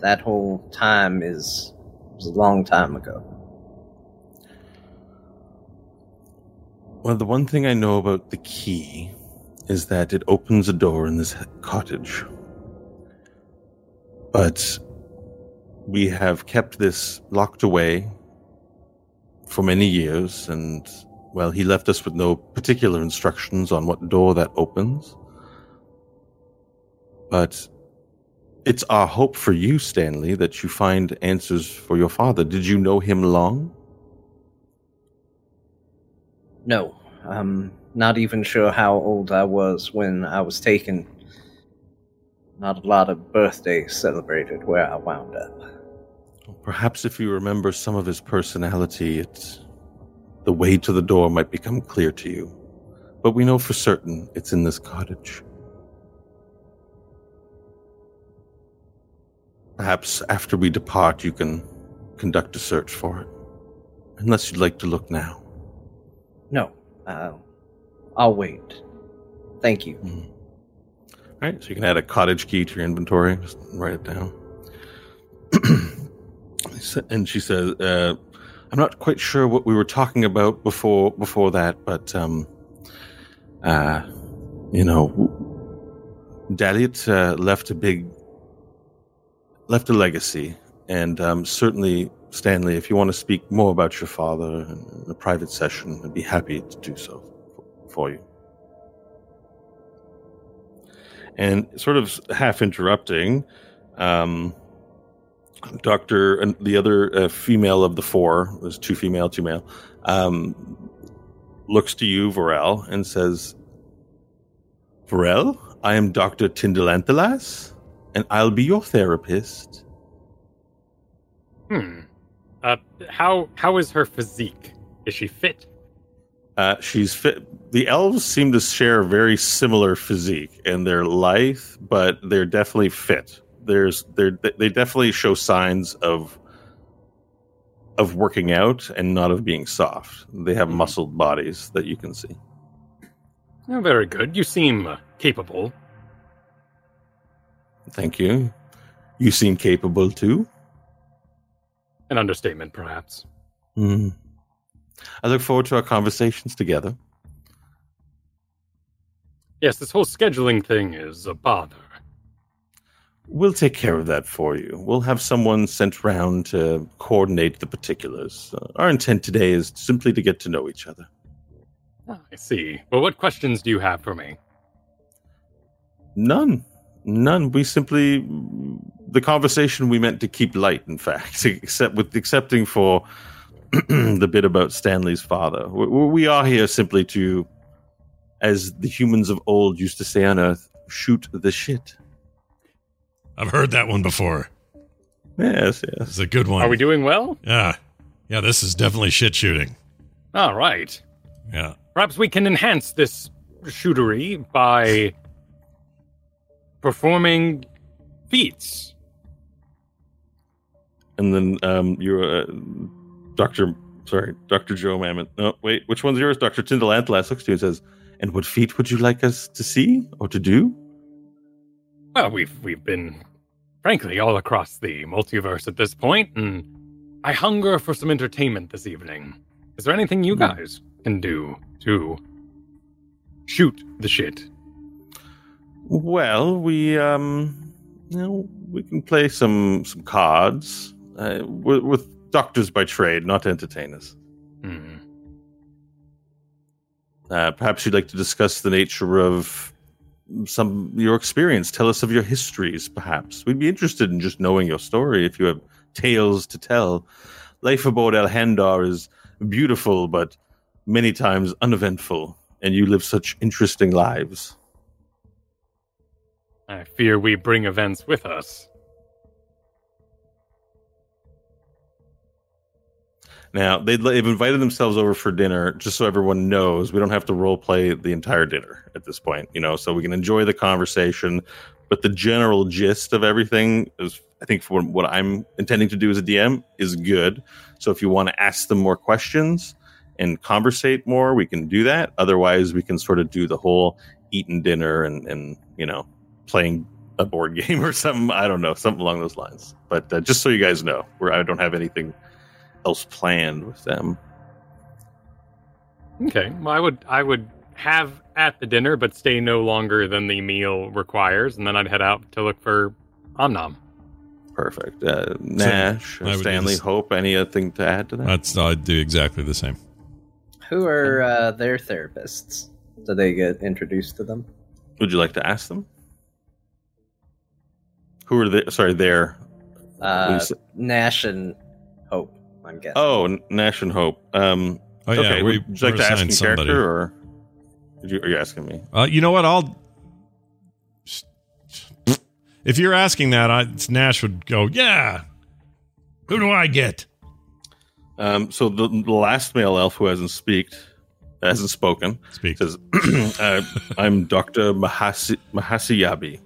that whole time is a long time ago.
Well, the one thing I know about the key is that it opens a door in this cottage. But we have kept this locked away for many years, and, well, he left us with no particular instructions on what door that opens. But it's our hope for you, Stanley, that you find answers for your father. Did you know him long?
No, I'm not even sure how old I was when I was taken. Not a lot of birthdays celebrated where I wound up.
Perhaps if you remember some of his personality, it's the way to the door might become clear to you. But we know for certain it's in this cottage. Perhaps after we depart, you can conduct a search for it. Unless you'd like to look now.
No, uh, I'll wait. Thank you.
Mm. All right, so you can add a cottage key to your inventory. Just write it down. and she says, uh, "I'm not quite sure what we were talking about before before that, but um, uh, you know, Dalit uh, left a big left a legacy, and um, certainly Stanley, if you want to speak more about your father in a private session, I'd be happy to do so for you. And sort of half interrupting, um, Doctor and the other uh, female of the four was two female, two male. Um, looks to you, Varel, and says, "Varel, I am Doctor Tindelanthelas, and I'll be your therapist."
Hmm. Uh, how how is her physique? Is she fit?
Uh, she's fit. The elves seem to share a very similar physique, and they're lithe, but they're definitely fit. There's they they definitely show signs of of working out and not of being soft. They have muscled bodies that you can see.
Oh, very good. You seem uh, capable.
Thank you. You seem capable too.
An understatement, perhaps.
Hmm. I look forward to our conversations together.
Yes, this whole scheduling thing is a bother.
We'll take care of that for you. We'll have someone sent round to coordinate the particulars. Uh, our intent today is simply to get to know each other.
Ah, I see. Well, what questions do you have for me?
None. None. We simply the conversation we meant to keep light, in fact, except with accepting for the bit about Stanley's father. We, we are here simply to, as the humans of old used to say on Earth, shoot the shit.
I've heard that one before.
Yes, yes.
It's a good one.
Are we doing well?
Yeah. Yeah, this is definitely shit shooting.
All right.
Yeah.
Perhaps we can enhance this shootery by performing feats.
And then um, you're uh, Doctor. Sorry, Doctor Joe Mammon. No, wait. Which one's yours? Doctor Tindelanthelas looks to you and says, "And what feat would you like us to see or to do?"
Well, we've we've been, frankly, all across the multiverse at this point, and I hunger for some entertainment this evening. Is there anything you guys can do to shoot the shit?
Well, we um, you know, we can play some some cards uh, with, with doctors by trade, not entertainers.
Hmm.
Uh, perhaps you'd like to discuss the nature of some your experience. Tell us of your histories, perhaps. We'd be interested in just knowing your story if you have tales to tell. Life aboard El Handar is beautiful, but many times uneventful, and you live such interesting lives.
I fear we bring events with us.
Now they'd, they've invited themselves over for dinner, just so everyone knows we don't have to role play the entire dinner at this point. You know, so we can enjoy the conversation, but the general gist of everything is, I think, what I'm intending to do as a DM is good. So if you want to ask them more questions and conversate more, we can do that. Otherwise, we can sort of do the whole eating dinner and and you know playing a board game or something. I don't know, something along those lines. But uh, just so you guys know, where I don't have anything else planned with them.
Okay. Well, I would I would have at the dinner, but stay no longer than the meal requires, and then I'd head out to look for Omnom.
Perfect. Uh, Nash,
I would do
Stanley,
this-
Hope. Anything to add to that?
That's I'd do exactly the same.
Who are uh, their therapists? Do they get introduced to them?
Would you like to ask them? Who are they? Sorry, there.
Uh, Nash and Hope, I'm guessing.
Oh, Nash and Hope. Um,
Oh yeah,
okay.
we
would you like
we're
to ask in
assigned somebody.
character, or did you, are you asking me?
Uh, you know what? I'll. If you're asking that, I, Nash would go, "Yeah, who do I get?"
Um, so the, the last male elf who hasn't speaked, hasn't spoken,
Speak.
says, uh, "I'm Doctor Mahasi Mahasiyabi,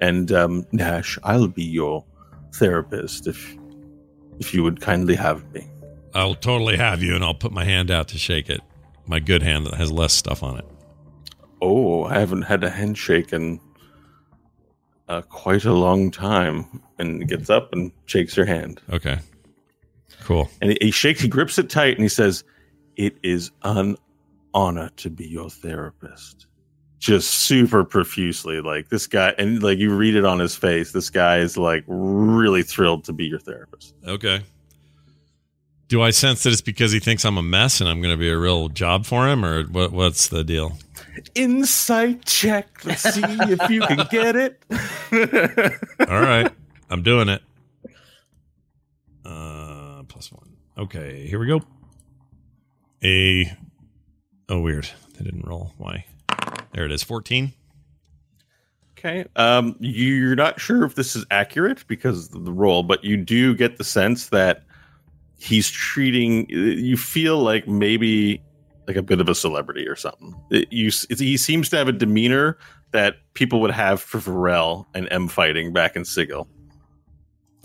and um, Nash, I'll be your therapist if if you would kindly have me."
I'll totally have you, and I'll put my hand out to shake it. My good hand that has less stuff on it.
Oh, I haven't had a handshake in uh, quite a long time. And he gets up and shakes your hand.
Okay, cool.
And he, he shakes, he grips it tight, and he says, "It is an honor to be your therapist." Just super profusely, like this guy, and like you read it on his face. This guy is like really thrilled to be your therapist.
Okay. Do I sense that it's because he thinks I'm a mess and I'm going to be a real job for him, or what? What's the deal?
Insight check. Let's see if you can get it.
All right, I'm doing it. Uh, plus one. Okay, here we go. A. Oh, weird. They didn't roll. Why? There it is. Fourteen.
Okay. Um, you're not sure if this is accurate because of the role, but you do get the sense that he's treating. You feel like maybe like a bit of a celebrity or something. It- you, it, he seems to have a demeanor that people would have for Varel and M fighting back in Sigil,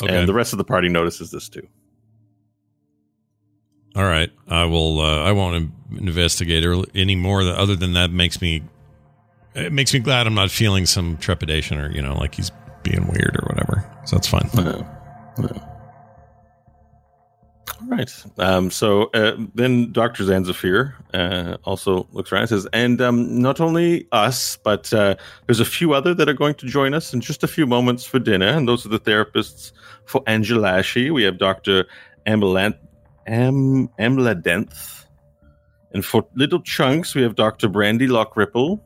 Okay.
and the rest of the party notices this too.
All right. I will. Uh, I won't investigate early, any more. That, other than that, makes me. It makes me glad I'm not feeling some trepidation or you know like he's being weird or whatever. So that's fine.
All right. Um, so uh, then Dr. Zanzafir uh, also looks around and says, and um, not only us, but uh, there's a few other that are going to join us in just a few moments for dinner. And those are the therapists for Angelashi. We have Dr. Ambulant, Am, Amladenth. And for little chunks, we have Dr. Brandy Lockripple.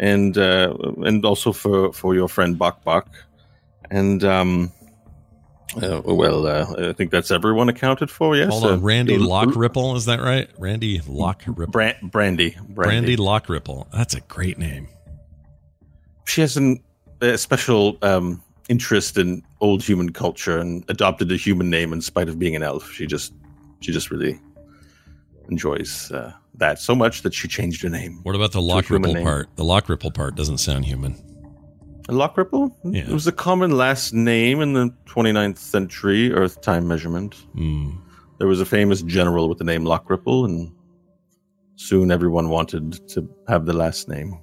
And uh, and also for, for your friend Buck Buck, And um, uh, well, uh, I think that's everyone accounted for. Yes.
Hold on,
Uh,
Randy
L-
Lockripple, is that right? Randy Lockripple.
Bran- Brandy.
Brandy
Brandy.
Lockripple. That's a great name.
She has an, a special um, interest in old human culture and adopted a human name in spite of being an elf. She just, she just really enjoys uh, that so much that she changed her name.
What about the
lock
ripple
name.
part? The lock ripple part doesn't sound human.
Lockripple?
Yeah.
It was a common last name in the 29th century Earth time measurement.
Hmm.
There was a famous general with the name Lock Ripple, and soon everyone wanted to have the last name.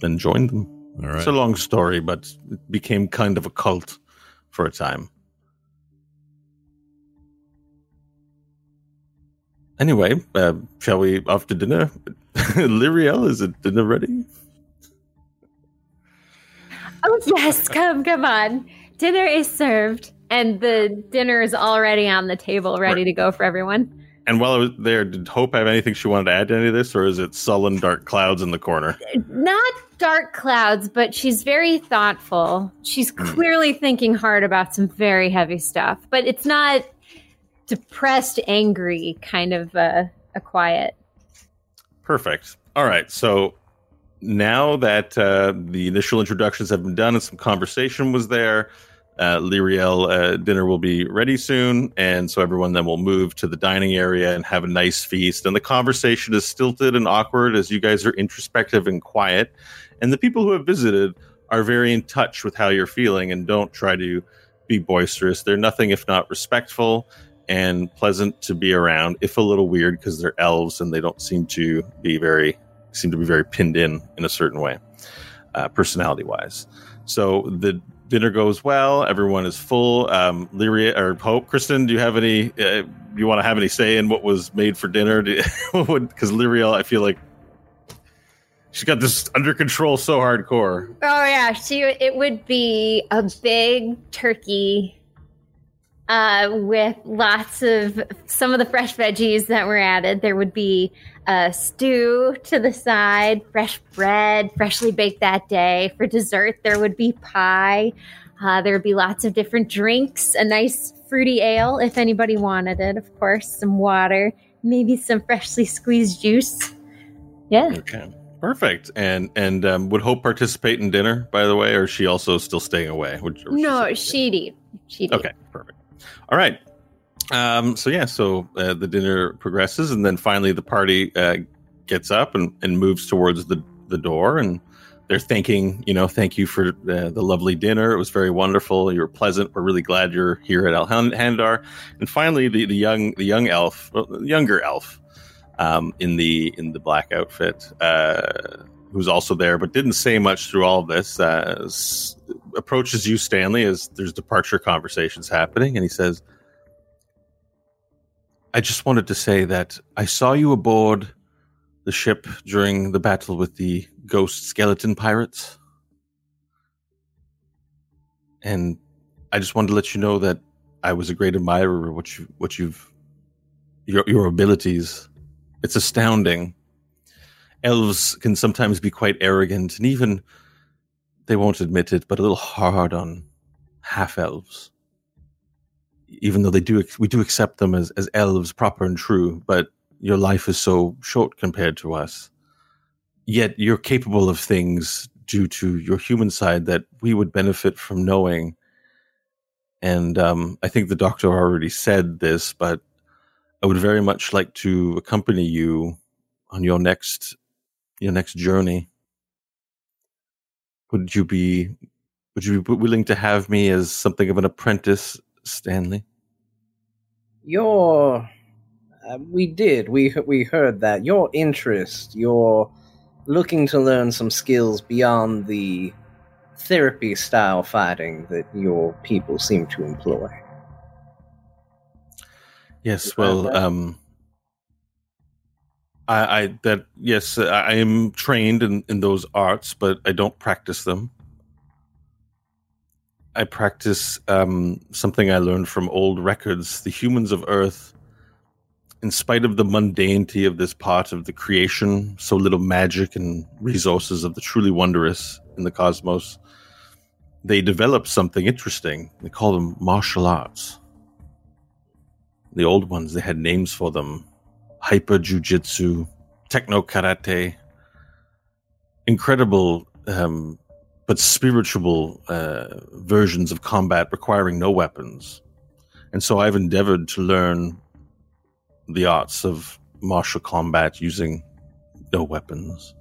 Then joined them.
All right.
It's a long story, but it became kind of a cult for a time. Anyway, uh, shall we after dinner? Lyriel, is it dinner ready?
Oh yes, come, come on. Dinner is served, and the dinner is already on the table, ready to go for everyone.
And while I was there, did Hope have anything she wanted to add to any of this, or is it sullen dark clouds in the corner?
Not dark clouds, but she's very thoughtful. She's clearly thinking hard about some very heavy stuff, but it's not depressed, angry kind of uh, a quiet.
Perfect. All right. So now that uh, the initial introductions have been done and some conversation was there, uh, Lyriel uh, dinner will be ready soon. And so everyone then will move to the dining area and have a nice feast. And the conversation is stilted and awkward as you guys are introspective and quiet. And the people who have visited are very in touch with how you're feeling and don't try to be boisterous. They're nothing if not respectful and pleasant to be around, if a little weird because they're elves and they don't seem to be very seem to be very pinned in in a certain way, uh, personality wise. So the dinner goes well. Everyone is full. Um, Lyriel or Hope, Kristen, do you have any? Uh, you want to have any say in what was made for dinner? Because Lyriel, I feel like she's got this under control so hardcore.
Oh yeah, she it would be a big turkey uh, with lots of some of the fresh veggies that were added. There would be a stew to the side, fresh bread, freshly baked that day. For dessert, there would be pie. Uh, there would be lots of different drinks, a nice fruity ale if anybody wanted it, of course, some water, maybe some freshly squeezed juice. Yeah.
Okay. Perfect. And and um, would Hope participate in dinner, by the way, or is she also still staying away? Would,
No, she'd eat. She'd eat.
Okay, perfect. All right. Um, so yeah, so uh, the dinner progresses, and then finally the party uh, gets up and, and moves towards the the door, and they're thanking you know, thank you for uh, the lovely dinner. It was very wonderful. You were pleasant. We're really glad you're here at Elhandar. And finally, the, the young the young elf, well, the younger elf, um, in the in the black outfit, uh, who's also there, but didn't say much through all this. Uh, approaches you, Stanley, as there's departure conversations happening, and he says, "I just wanted to say that I saw you aboard the ship during the battle with the ghost skeleton pirates, and I just wanted to let you know that I was a great admirer of what you what you've your your abilities. It's astounding." elves can sometimes be quite arrogant and even they won't admit it but a little hard on half elves. Even though they do we do accept them as, as elves proper and true but your life is so short compared to us. Yet you're capable of things due to your human side that we would benefit from knowing. And um, i think the doctor already said this but i would very much like to accompany you on your next your next journey would you be would you be willing to have me as something of an apprentice stanley
Your, uh, we did. We we heard that your interest, your looking to learn some skills beyond the therapy style fighting that your people seem to employ.
Yes, well, um, I, I that yes, I am trained in in those arts, but I don't practice them. I practice um, something I learned from old records. The humans of Earth, in spite of the mundanity of this part of the creation, so little magic and resources of the truly wondrous in the cosmos, they developed something interesting. They call them martial arts. The old ones, they had names for them hyper jujitsu, techno karate, incredible um, but spiritual uh, versions of combat requiring no weapons. And so I've endeavored to learn the arts of martial combat using no weapons.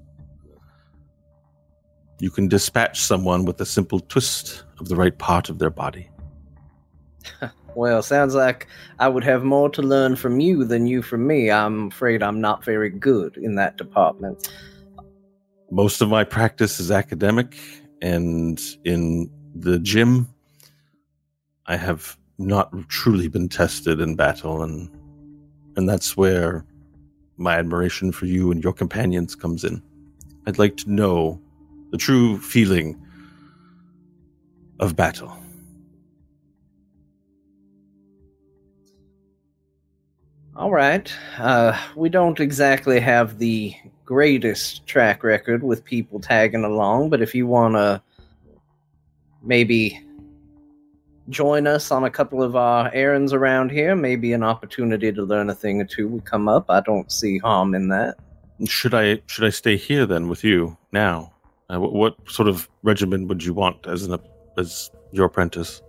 You can dispatch someone with a simple twist of the right part of their body.
Well, sounds like I would have more to learn from you than you from me. I'm afraid I'm not very good in that department.
Most of my practice is academic, and in the gym, I have not truly been tested in battle, and and that's where my admiration for you and your companions comes in. I'd like to know the true feeling of battle.
All right. Uh, we don't exactly have the greatest track record with people tagging along, but if you want to maybe join us on a couple of our errands around here, maybe an opportunity to learn a thing or two would come up. I don't see harm in that.
Should I should I stay here then with you now? Uh, what, what sort of regimen would you want as an as your apprentice?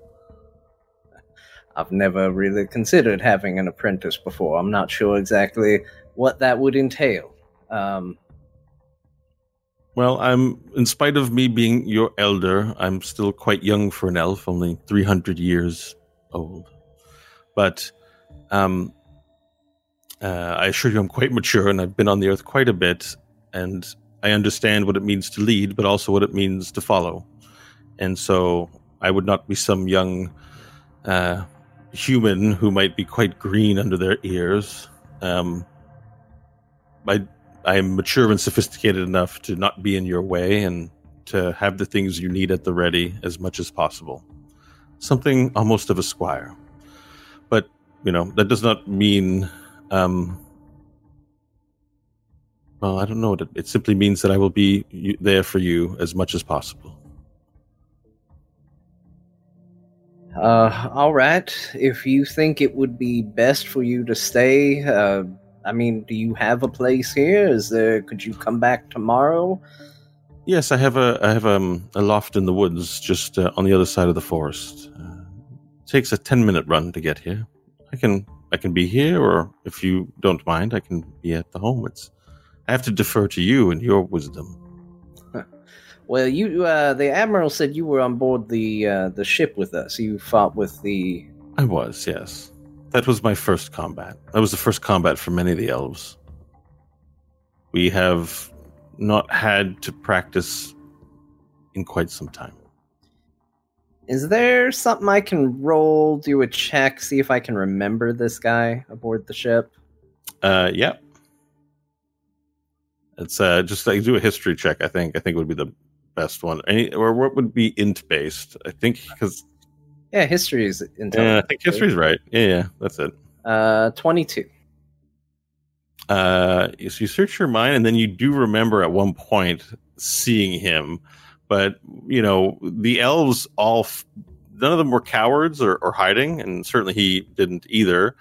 I've never really considered having an apprentice before. I'm not sure exactly what that would entail. Um,
Well, I'm in spite of me being your elder, I'm still quite young for an elf, only 300 years old. But um uh, I assure you I'm quite mature and I've been on the earth quite a bit and I understand what it means to lead, but also what it means to follow. And so I would not be some young uh, human who might be quite green under their ears. Um, I I am mature and sophisticated enough to not be in your way and to have the things you need at the ready as much as possible. Something almost of a squire. But, you know, that does not mean um well, I don't know. It simply means that I will be there for you as much as possible.
Uh, all right. If you think it would be best for you to stay, uh, I mean, do you have a place here? Is there? Could you come back tomorrow?
Yes, I have a I have um, a loft in the woods just uh, on the other side of the forest. Uh, takes a ten minute run to get here. I can I can be here, or if you don't mind, I can be at the home. It's I have to defer to you and your wisdom.
Well, you, uh, the admiral said you were on board the uh, the ship with us. You fought with the.
I was yes. That was my first combat. That was the first combat for many of the elves. We have not had to practice in quite some time.
Is there something I can roll, do a check, see if I can remember this guy aboard the ship?
Uh, yeah. It's uh just like do a history check. I think I think would be the best one. Any or what would be int based? I think because
Yeah, history is
yeah, I think history's right. Yeah, yeah, that's it.
Uh, twenty-two.
Uh, so you search your mind, and then you do remember at one point seeing him, but you know the elves all f- none of them were cowards or, or hiding, and certainly he didn't either.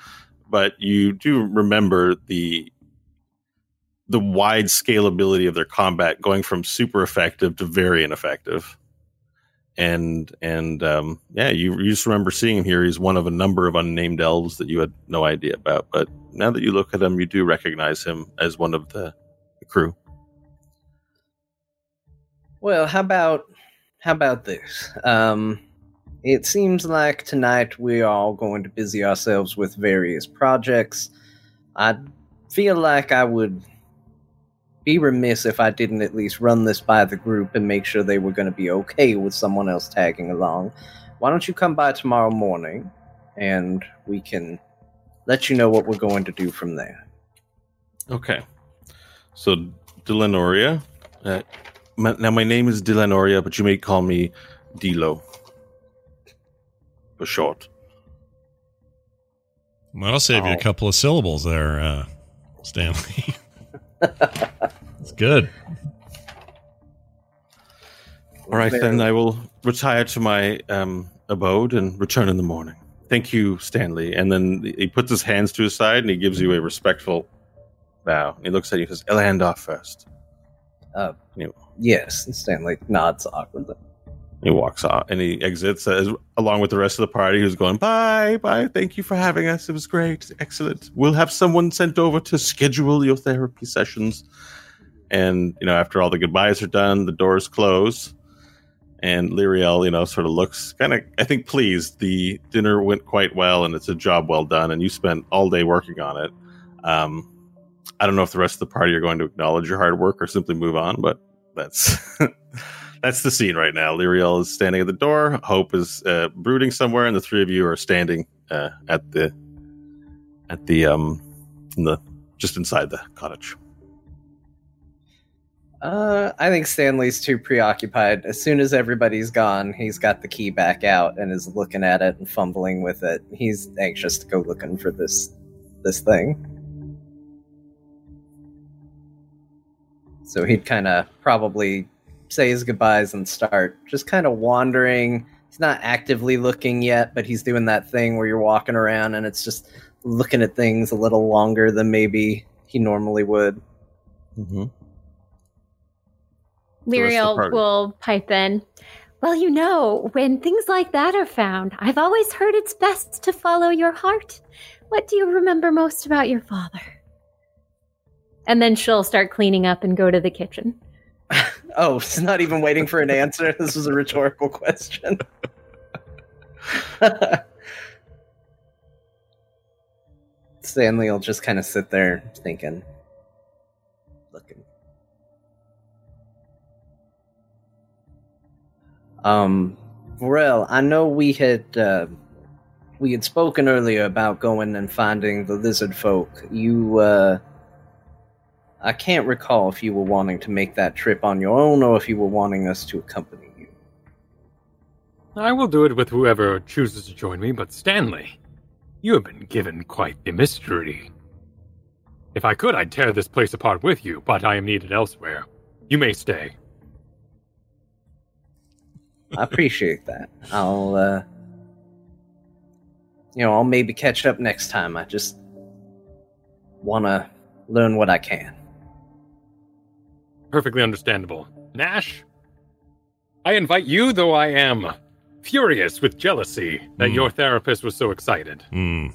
But you do remember the the wide scalability of their combat, going from super effective to very ineffective. And and um, yeah, you, you just remember seeing him here. He's one of a number of unnamed elves that you had no idea about. But now that you look at him, you do recognize him as one of the, the crew.
Well, how about how about this? Um, it seems like tonight we are all going to busy ourselves with various projects. I feel like I would be remiss if I didn't at least run this by the group and make sure they were going to be okay with someone else tagging along. Why don't you come by tomorrow morning and we can let you know what we're going to do from there.
Okay. So, Delanoria. Uh, my, now, my name is Delanoria, but you may call me Dilo. For short.
Well, I'll save you a
Oh.
couple of syllables there, uh, Stanley. it's good.
All right, then I will retire to my um, abode and return in the morning. Thank you, Stanley. And then he puts his hands to his side and he gives you a respectful bow. He looks at you and says, Elhandar first.
Uh,
You-
yes, and Stanley nods awkwardly.
He walks off and he exits along with the rest of the party who's going, Bye, bye. Thank you for having us. It was great. Excellent. We'll have someone sent over to schedule your therapy sessions. And, you know, after all the goodbyes are done, the doors close. And Lyriel, you know, sort of looks kind of, I think, pleased. The dinner went quite well and it's a job well done. And you spent all day working on it. Um, I don't know if the rest of the party are going to acknowledge your hard work or simply move on, but that's that's the scene right now. Lyriel is standing at the door. Hope is uh, brooding somewhere, and the three of you are standing uh, at the at the um in the just inside the cottage.
Uh, I think Stanley's too preoccupied. As soon as everybody's gone, he's got the key back out and is looking at it and fumbling with it. He's anxious to go looking for this this thing. So he'd kind of probably say his goodbyes and start just kind of wandering. He's not actively looking yet, but he's doing that thing where you're walking around and it's just looking at things a little longer than maybe he normally would.
Mm-hmm.
Lyriel
rest of the party.
will pipe in. Well, you know, when things like that are found, I've always heard it's best to follow your heart. What do you remember most about your father? And then she'll start cleaning up and go to the kitchen.
Oh, it's not even waiting for an answer. This was a rhetorical question. Stanley will just kind of sit there thinking, looking. Um, Varel, I know we had uh, we had spoken earlier about going and finding the lizard folk. You, uh, I can't recall if you were wanting to make that trip on your own or if you were wanting us to accompany you.
I will do it with whoever chooses to join me, but Stanley, you have been given quite the mystery. If I could, I'd tear this place apart with you, but I am needed elsewhere. You may stay.
I appreciate that. I'll, uh, you know, I'll maybe catch up next time. I just want to learn what I can.
Perfectly understandable. Nash, I invite you, though I am furious with jealousy that
Hmm.
your therapist was so excited.
Hmm.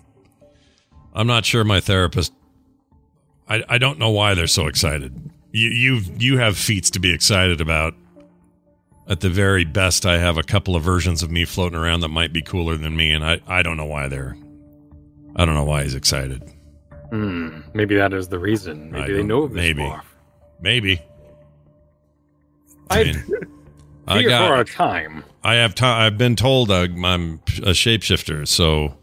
I'm not sure my therapist. I, I don't know why they're so excited. You you you have feats to be excited about. At the very best, I have a couple of versions of me floating around that might be cooler than me, and I, I don't know why they're. I don't know why he's excited.
Hmm, maybe that is the reason. Maybe they know of this
maybe.
dwarf.
Maybe. I
I
mean, I got.
for our time.
I have time. I've been told uh, I'm a shapeshifter, so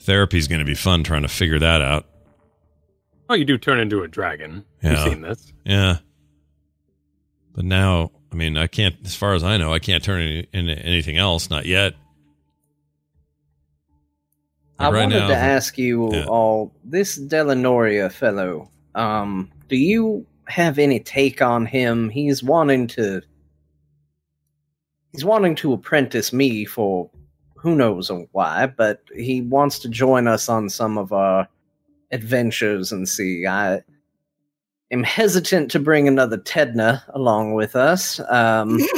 therapy's going to be fun trying to figure that out.
Oh, you do turn into a dragon.
Yeah.
You've seen this.
Yeah. But now, I mean, I can't. As far as I know, I can't turn any, into anything else. Not yet.
I
right
wanted
now,
to ask you
Yeah.
all this Delanoria fellow. Um, do you have any take on him? He's wanting to. He's wanting to apprentice me for who knows why, but he wants to join us on some of our adventures and see. I am hesitant to bring another Tedna along with us. Um,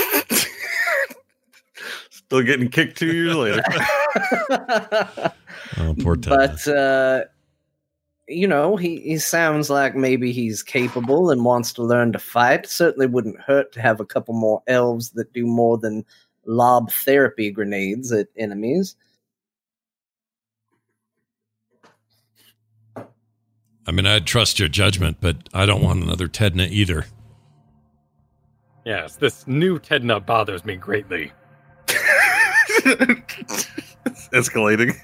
Still getting kicked two years later.
Oh, poor Ted.
but uh you know he, he sounds like maybe he's capable and wants to learn to fight certainly wouldn't hurt to have a couple more elves that do more than lob therapy grenades at enemies
I mean, I'd trust your judgment, but I don't want another Tedna either.
Yes, this new Tedna bothers me greatly.
It's escalating.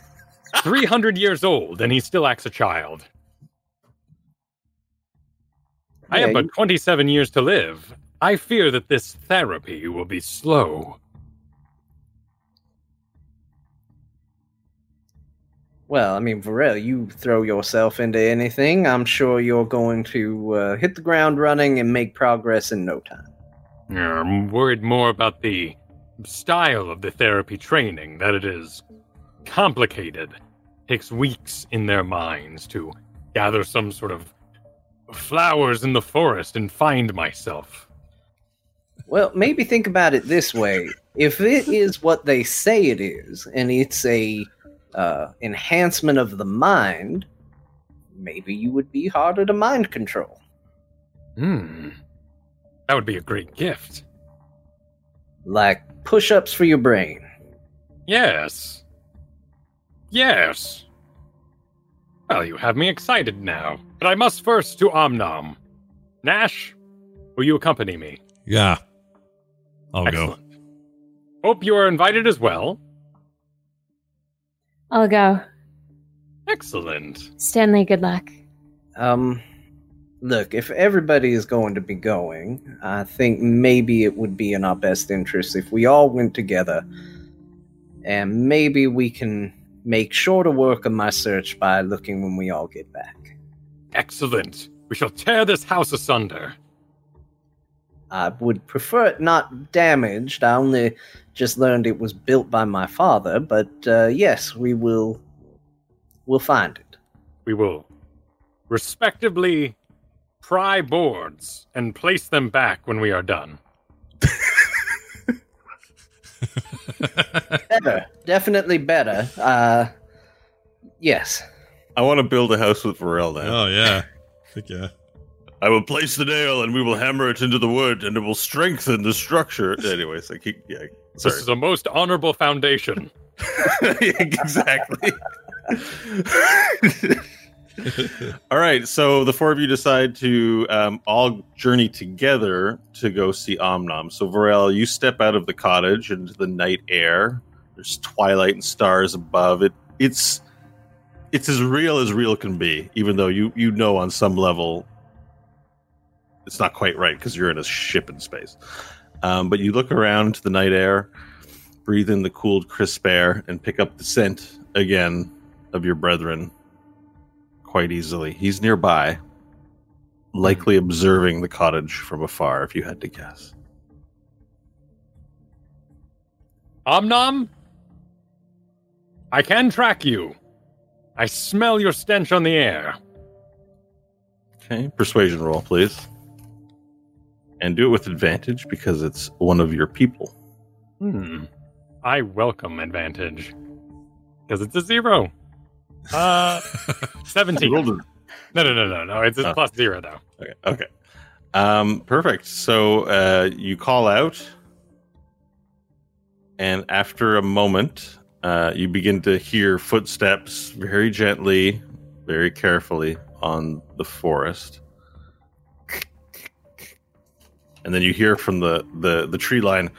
300 years old and he still acts a child. I have but 27 years to live. I fear that this therapy will be slow.
Well, I mean, Varel, you throw yourself into anything, I'm sure you're going to uh, hit the ground running and make progress in no time.
Yeah, I'm worried more about the style of the therapy training, that it is complicated. Takes weeks in their minds to gather some sort of flowers in the forest and find myself.
Well, maybe think about it this way: if it is what they say it is, and it's a uh, enhancement of the mind, maybe you would be harder to mind control.
Hmm. That would be a great gift.
Like push-ups for your brain.
Yes. Yes. Well, you have me excited now. But I must first to Omnom. Nash, will you accompany me?
Yeah. I'll go.
Hope you are invited as well.
I'll go.
Excellent.
Stanley, good luck.
Um, look, if everybody is going to be going, I think maybe it would be in our best interest if we all went together, and maybe we can make shorter work of my search by looking when we all get back.
Excellent. We shall tear this house asunder.
I would prefer it not damaged. I only just learned it was built by my father, but uh, yes, we will. We'll find it.
We will respectively pry boards and place them back when we are done.
Better, definitely better. Uh, yes.
I want to build a house with Varel now.
Oh yeah. Heck yeah.
I will place the nail and we will hammer it into the wood and it will strengthen the structure. Anyways, I keep yeah. Sorry.
This is a most honorable foundation.
exactly. all right, so the four of you decide to um, all journey together to go see Omnom. So, Varel, you step out of the cottage into the night air. There's twilight and stars above it. It's it's as real as real can be, even though you you know on some level it's not quite right because you're in a ship in space. Um, but you look around to the night air, breathe in the cooled, crisp air, and pick up the scent again of your brethren quite easily. He's nearby, likely observing the cottage from afar, if you had to guess.
Omnom? I can track you. I smell your stench on the air.
Okay, persuasion roll, please. And do it with advantage because it's one of your people.
Hmm. I welcome advantage. Because it's a zero. Uh, 17. No, no, no, no, no. It's a
Oh.
plus zero, though.
Okay. Okay. Um, perfect. So uh, you call out, and after a moment, uh, you begin to hear footsteps very gently, very carefully on the forest. And then you hear from the, the, the tree line,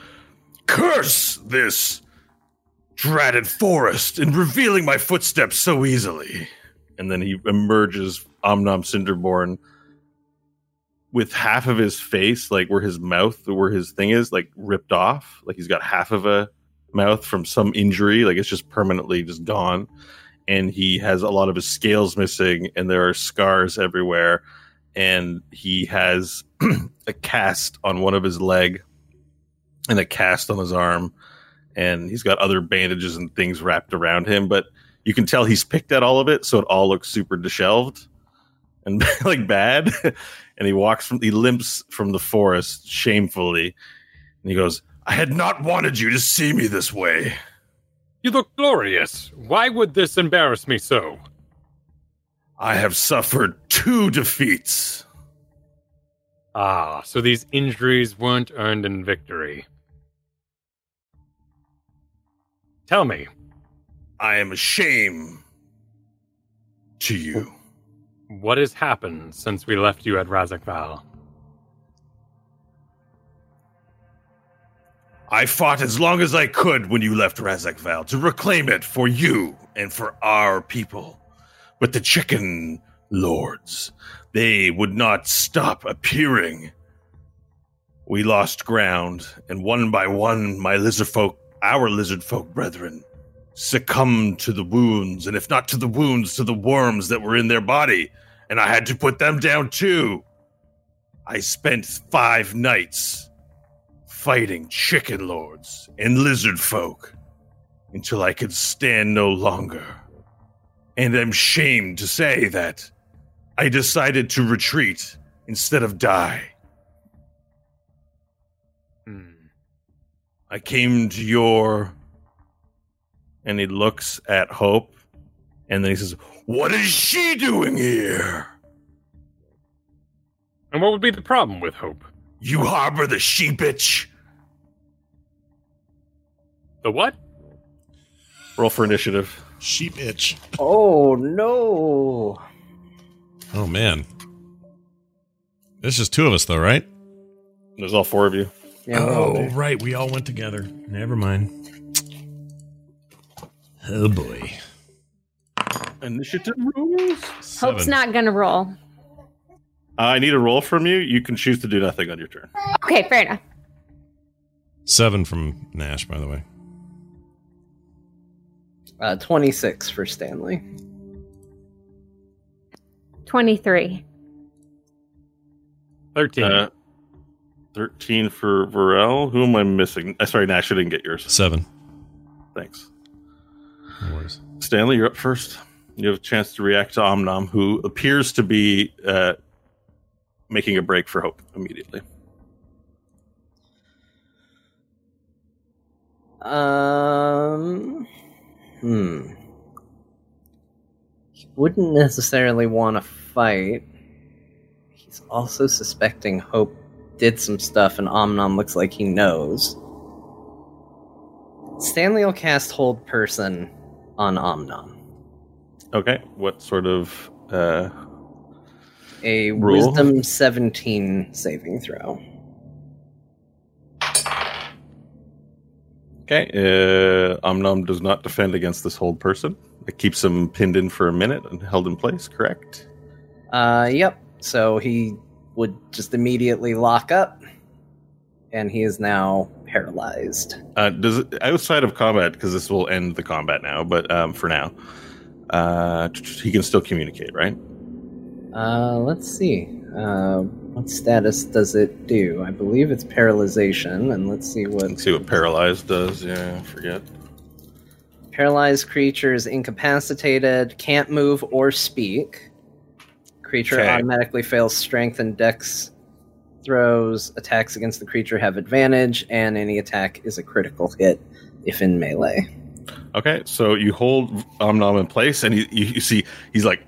Curse this dratted forest in revealing my footsteps so easily. And then he emerges, Omnom Cinderborn, with half of his face, like where his mouth, where his thing is, like ripped off. Like he's got half of a mouth from some injury. Like it's just permanently just gone. And he has a lot of his scales missing, and there are scars everywhere. And he has a cast on one of his leg and a cast on his arm. And he's got other bandages and things wrapped around him. But you can tell he's picked at all of it, so it all looks super disheveled and like bad. and he walks from he limps from the forest shamefully and he goes i had not wanted you to see me this way
You look glorious. Why would this embarrass me so?
i have suffered two defeats
Ah, so these injuries weren't earned in victory. Tell me,
i am a shame to you
what has happened since we left you at Razakval?
I fought as long as I could when you left Razakval to reclaim it for you and for our people. But the chicken lords, they would not stop appearing. We lost ground, and one by one, my lizard folk, our lizard folk brethren, succumbed to the wounds, and if not to the wounds, to the worms that were in their body, and I had to put them down too. I spent five nights fighting chicken lords and lizard folk until I could stand no longer. And I'm shamed to say that I decided to retreat instead of die.
Hmm.
I came to your. And he looks at Hope, and then he says, What is she doing here?
And what would be the problem with Hope?
You harbor the she bitch.
The what?
Roll for initiative.
Sheep itch.
Oh no!
Oh man. There's just two of us though, right?
There's all four of you.
Yeah,
oh,
well,
right. We all went together. Never mind. Oh boy.
Initiative rules?
Hope's not gonna roll.
I need a roll from you. You can choose to do nothing on your turn.
Okay, fair enough.
Seven from Nash, by the way.
Uh, twenty-six for Stanley.
23.
13.
Uh, 13 for Varel. Who am I missing? Uh, sorry, Nash, I didn't get yours.
Seven.
Thanks.
No worries.
Stanley, you're up first. You have a chance to react to Omnom, who appears to be uh, making a break for Hope immediately.
Um, hmm. He wouldn't necessarily want to fight. He's also suspecting Hope did some stuff, and Omnom looks like he knows. Stanley will cast Hold Person on Omnom.
Okay, what sort of. Uh,
A
Rule?
Wisdom 17 saving throw.
Okay, uh, Omnom does not defend against this hold person. It keeps him pinned in for a minute and held in place, correct?
Uh, yep. So he would just immediately lock up, and he is now paralyzed.
Uh, does it, outside of combat, because this will end the combat now, but um, for now, uh, he can still communicate, right?
Uh, let's see. Uh, what status does it do? I believe it's paralyzation, and let's see what
Let's see what paralyzed does. Yeah, I forget.
paralyzed creature is incapacitated, can't move or speak. Creature
Okay.
automatically fails strength and dex throws. Attacks against the creature have advantage, and any attack is a critical hit if in melee.
Okay, so you hold Omnom in place, and you, you, you see he's like,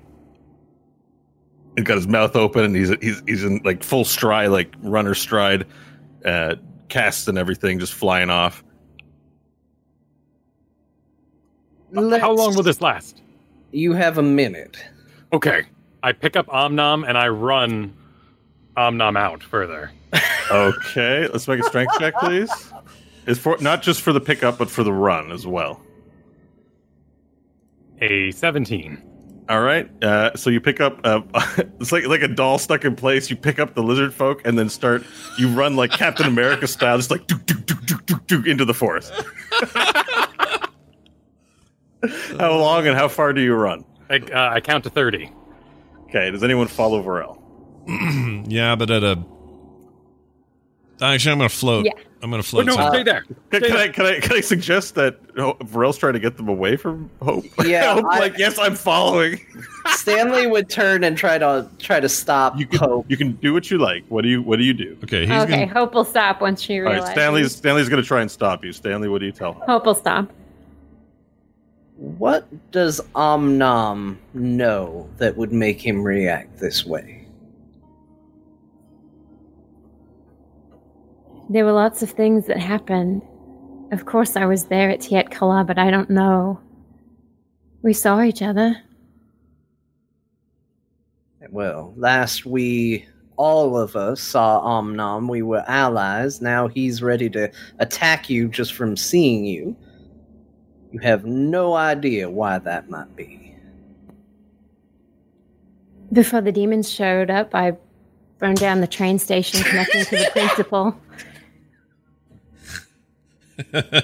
he's got his mouth open, and he's he's he's in like full stride, like runner stride, uh, casts and everything, just flying off.
How
Let's-
long will this last?
You have a minute.
Okay. I pick up Omnom and I run Omnom out further.
Okay, let's make a strength check, please. It's for not just for the pickup, but for the run as well.
A 17.
All right. Uh, so you pick up. Uh, it's like like a doll stuck in place. You pick up the lizard folk and then start. You run like Captain America style, just like dook, dook, dook, dook, dook, dook, into the forest. how long and how far do you run?
I, uh, I count to 30.
Okay. Does anyone follow Varel?
yeah, but at a. Actually, I'm going to float.
Yeah.
I'm going to
Oh,
float.
no, stay there.
Can,
Stay
can I can I can I suggest that Varel's trying to get them away from Hope?
Yeah,
Hope,
I-
like yes, I'm following.
Stanley would turn and try to try to stop
You can
Hope.
you can do what you like. What do you what do you do?
okay, he's
okay,
going to.
Hope will stop once she
All
realizes.
right, Stanley's Stanley's going to try and stop you. Stanley, what do you tell him?
Hope will stop.
What does Omnom know that would make him react this way?
There were lots of things that happened. Of course, I was there at Tiet Kala, but I don't know. We saw each other.
Well, last we all of us saw Omnom. We were allies. Now he's ready to attack you just from seeing you. You have no idea why that might be.
Before the demons showed up, I burned down the train station connecting to the principal.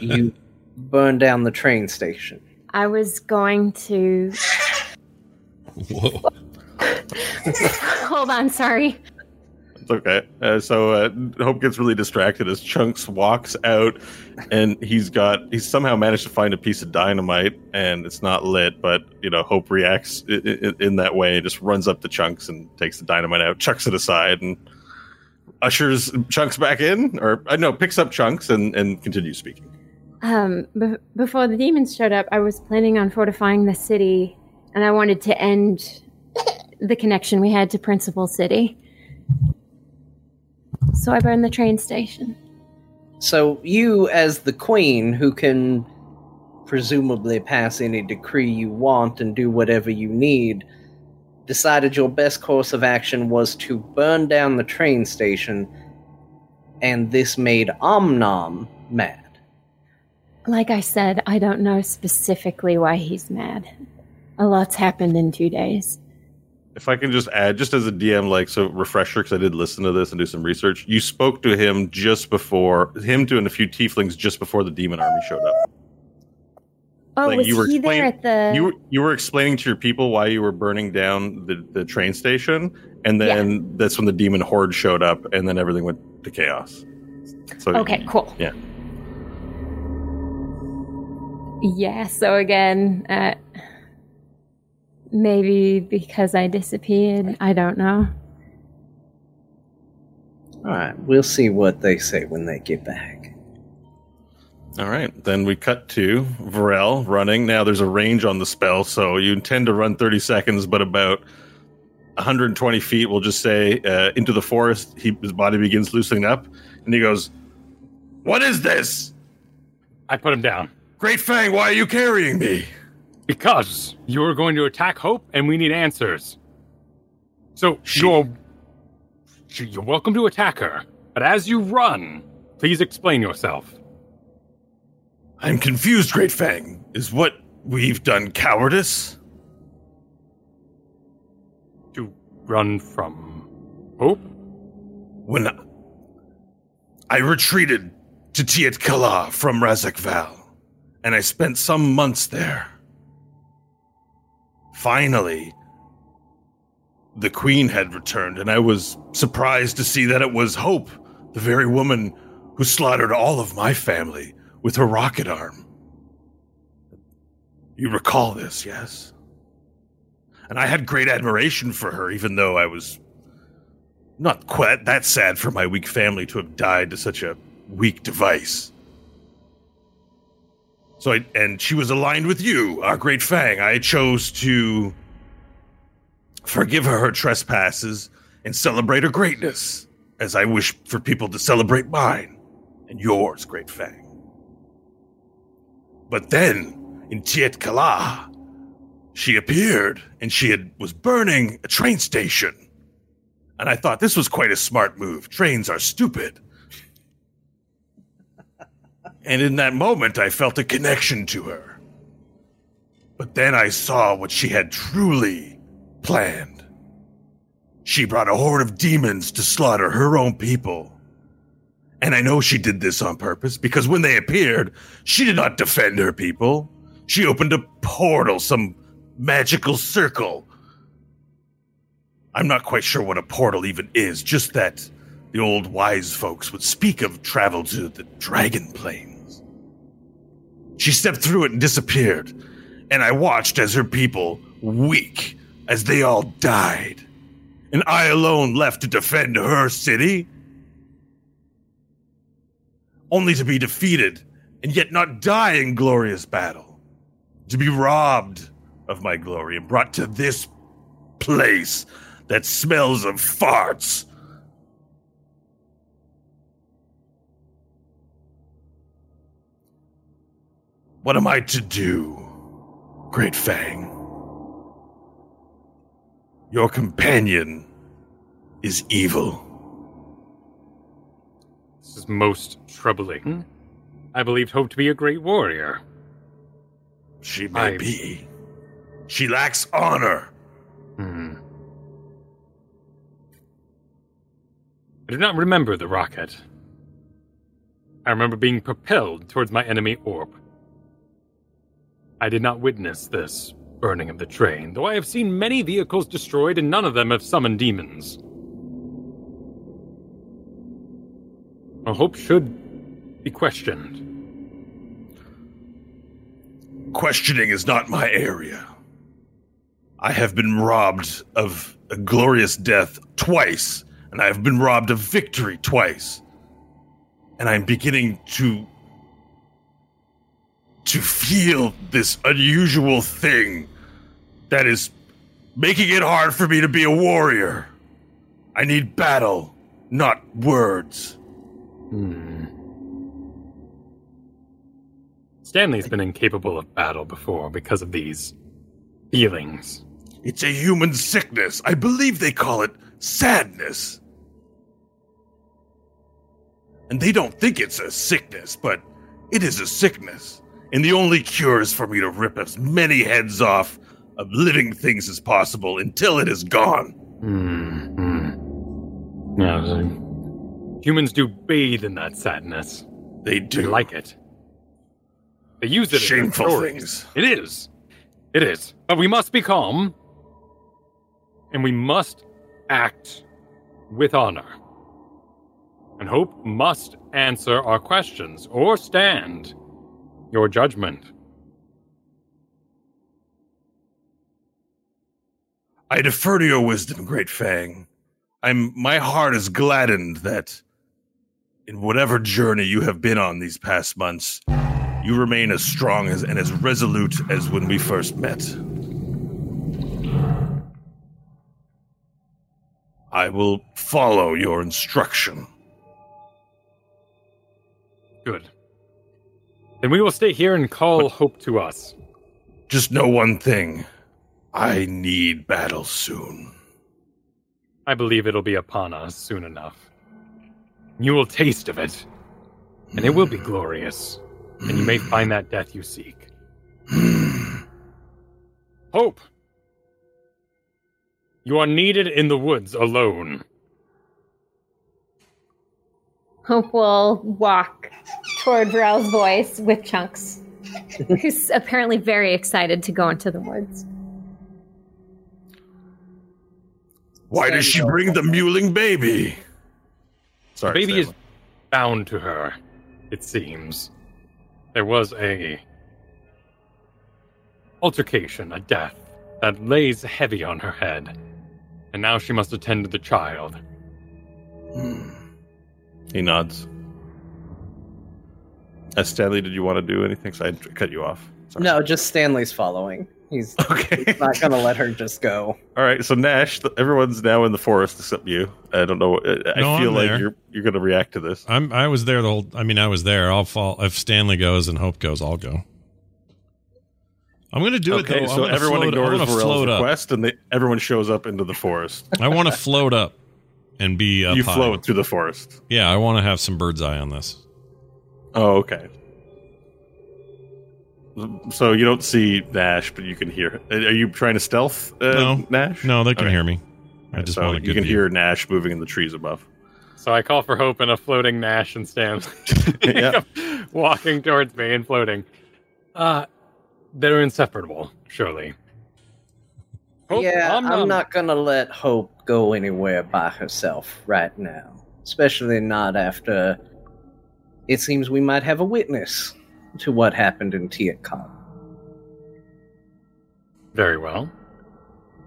You burn down the train station.
I was going to.
Whoa.
Hold on, sorry.
It's okay. Uh, so uh, Hope gets really distracted as Chunks walks out, and he's got he's somehow managed to find a piece of dynamite, and it's not lit. But you know, Hope reacts i- i- in that way, just runs up to Chunks and takes the dynamite out, chucks it aside, and ushers Chunks back in, or uh, no, picks up Chunks and and continues speaking.
Um, b- before the demons showed up, I was planning on fortifying the city, and I wanted to end the connection we had to Principal City. So I burned the train station.
So you, as the queen, who can presumably pass any decree you want and do whatever you need, decided your best course of action was to burn down the train station, and this made Omnom mad.
Like I said, I don't know specifically why he's mad. A lot's happened in two days.
If I can just add, just as a DM, like so refresher, because I did listen to this and do some research. You spoke to him just before him to and a few tieflings just before the demon army showed up.
Oh,
Like,
was
you were
he
explain-
there at the?
you were, you were explaining to your people why you were burning down the, the train station, and then that's when the demon horde showed up, and then everything went to chaos. So
Okay, cool.
Yeah.
Yeah, so again, uh, maybe because I disappeared, I don't know.
Alright, we'll see what they say when they get back.
All right, then we cut to Varel running. Now there's a range on the spell, so you intend to run 30 seconds, but about 120 feet, we'll just say, uh, into the forest. He, his body begins loosening up, and he goes, "What is this,
I put him down
Great Fang? Why are you carrying me?"
because you're going to attack Hope, and we need answers. So
She-
you're you're welcome to attack her, but as you run, please explain yourself.
I'm confused, Great Fang. Is what we've done cowardice?
To run from Hope?
When I retreated to Tiet Kala from Razak Val, and I spent some months there. Finally, the Queen had returned, and I was surprised to see that it was Hope, the very woman who slaughtered all of my family with her rocket arm. You recall this, yes? And I had great admiration for her, even though I was not quite that sad for my weak family to have died to such a weak device. So I, and she was aligned with you, our great Fang. I chose to forgive her her trespasses and celebrate her greatness, as I wish for people to celebrate mine and yours, great Fang. But then, in Tiet Kala, she appeared, and she had was burning a train station. And I thought this was quite a smart move. Trains are stupid. and in that moment, I felt a connection to her. But then I saw what she had truly planned. She brought a horde of demons to slaughter her own people. And I know she did this on purpose because when they appeared, she did not defend her people. She opened a portal, some magical circle I'm not quite sure what a portal even is, just that the old wise folks would speak of travel to the dragon plains. She stepped through it and disappeared, and I watched as her people, weak as they all died, and I alone left to defend her city, only to be defeated and yet not die in glorious battle, to be robbed of my glory and brought to this place that smells of farts. What am I to do, Great Fang? Your companion is evil.
This is most troubling. I believed Hope to be a great warrior.
She may
I-
be. She lacks honor.
Hmm. I do not remember the rocket. I remember being propelled towards my enemy Orp. I did not witness this burning of the train, though I have seen many vehicles destroyed and none of them have summoned demons. A hope should be questioned.
Questioning is not my area. I have been robbed of a glorious death twice, and I have been robbed of victory twice. And I'm beginning to to feel this unusual thing that is making it hard for me to be a warrior. I need battle, not words.
Hmm. Stanley's been incapable of battle before because of these feelings.
It's a human sickness. I believe they call it sadness. And they don't think it's a sickness, but it is a sickness. And the only cure is for me to rip as many heads off of living things as possible until it is gone.
Hmm. hmm. Humans do bathe in that sadness.
They
They
do.
like it. They use it. in
Shameful
stories.
things.
It is. It is. But we must be calm. And we must act with honor. And hope must answer our questions or stand your judgment.
I defer to your wisdom, Great Fang. I'm my heart is gladdened that in whatever journey you have been on these past months, you remain as strong as and as resolute as when we first met. I will follow your instruction.
Good. Then we will stay here and call hope to us.
Just know one thing. I need battle soon.
I believe it'll be upon us soon enough. You will taste of it, and it will be hmm. glorious, and you may hmm. find that death you seek. Hmm. Hope! You are needed in the woods alone.
Hope will walk toward Varel's voice with Chunks, who's apparently very excited to go into the woods.
Why does she bring the mewling baby? Sorry,
the baby is bound to her, it seems. There was a altercation, a death, that lays heavy on her head, and now she must attend to the child.
He nods. Uh, Stanley, did you want to do anything? So I cut you off. Sorry.
No, just Stanley's following. He's
Okay.
not gonna let her just go.
All right. So Nash, th- everyone's now in the forest except you. I don't know. I, I
No,
feel
I'm
like
there.
you're you're going to react to this.
I'm I was there the whole. I mean, I was there. I'll fall if Stanley goes and Hope goes. I'll go. I'm gonna do it
okay.
though. I'm
So everyone
float, I
ignores
wanna
Varel's
float up.
request, and they, everyone shows up into the forest.
I want to float up and be up
you
high.
float through the forest.
Yeah, I want to have some bird's eye on this.
Oh, okay. So you don't see Nash, but you can hear. Are you trying to stealth uh,
No.
Nash?
No, they can
Okay.
hear me. I just
so
want a
you can
view.
hear Nash moving in the trees above.
So I call for hope and a floating Nash and Stanley
Yeah.
walking towards me and floating. Uh, they're inseparable, surely. Hope,
yeah,
om
I'm not gonna let Hope go anywhere by herself right now. Especially not after it seems we might have a witness to what happened in Tiet Kala.
Very well.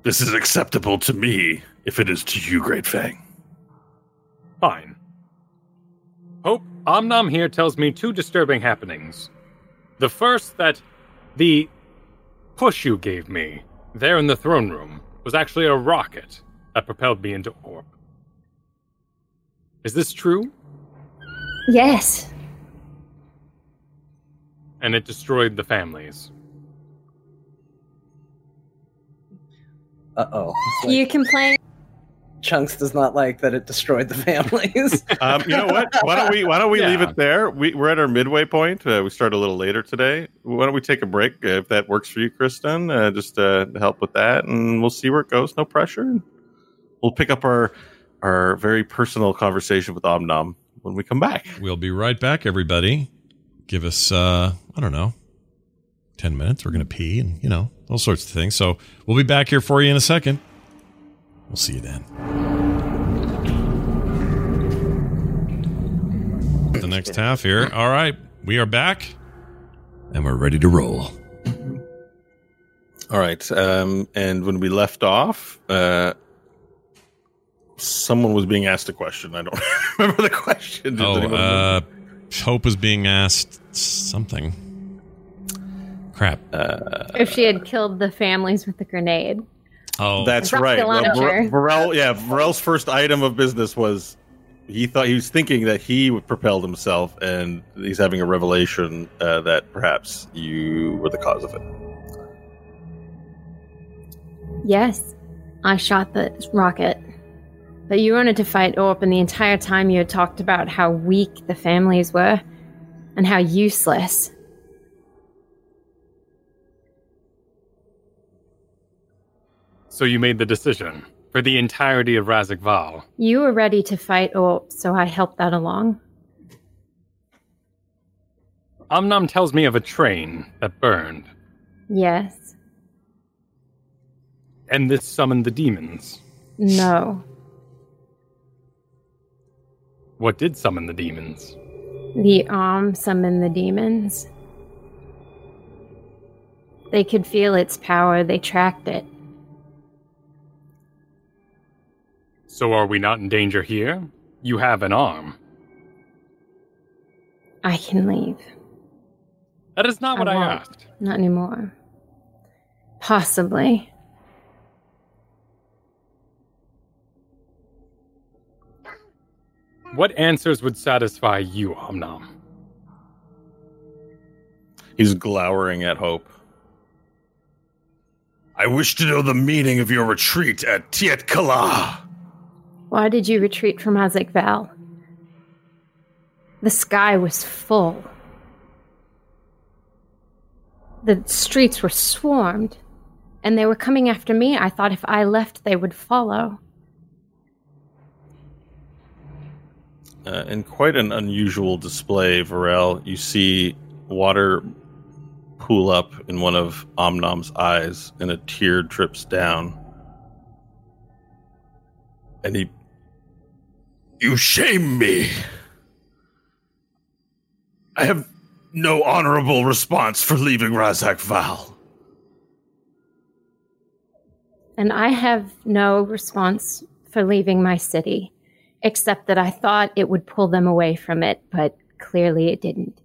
This is acceptable to me if it is to you, Great Fang.
Fine. Hope, Omnom here tells me two disturbing happenings. The first, that the push you gave me there in the throne room was actually a rocket that propelled me into orb. Is this true?
Yes.
And it destroyed the families.
Uh oh.
You complain.
Chunks does not like that it destroyed the families.
Um, you know what? Why don't we Why don't we leave it there? We, we're at our midway point. Uh, we start a little later today. Why don't we take a break uh, if that works for you, Kristen? Uh, just uh, to help with that, and we'll see where it goes. No pressure. We'll pick up our our very personal conversation with Omnom when we come back.
We'll be right back, everybody. Give us, uh, I don't know, 10 minutes. We're going to pee and, you know, all sorts of things. So we'll be back here for you in a second. We'll see you then. The next half here. All right. We are back and we're ready to roll.
All right. Um, and when we left off, uh, someone was being asked a question. I don't remember the question. Does
Oh, uh, Hope was being asked something. Crap.
If she had killed the families with the grenade.
Oh,
That's right. Well,
launcher.
Var- yeah, Varel's first item of business was he thought he was thinking that he would propelled himself, and he's having a revelation uh, that perhaps you were the cause of it.
Yes, I shot the rocket. But you wanted to fight Orp, and the entire time you had talked about how weak the families were and how useless.
So you made the decision for the entirety of Razak Val.
You were ready to fight Orp, so I helped that along.
Omnom tells me of a train that burned,
Yes.
and this summoned the demons.
No.
What did summon the demons?
The arm summoned the demons. They could feel its power, they tracked it.
So are we not in danger here? You have an arm.
I can leave.
That is not what I, asked.
Not anymore. Possibly.
What answers would satisfy you, Omnom?
He's glowering at Hope. I wish to know the meaning of your retreat at Tiet Kala.
Why did you retreat from Azek Val? The sky was full. The streets were swarmed, and they were coming after me. I thought if I left, they would follow.
Uh, in quite an unusual display, Varel, you see water pool up in one of Omnom's eyes, and a tear drips down. And he. You shame me! I have no honorable response for leaving Razak Val.
And I have no response for leaving my city, except that I thought it would pull them away from it, but clearly it didn't.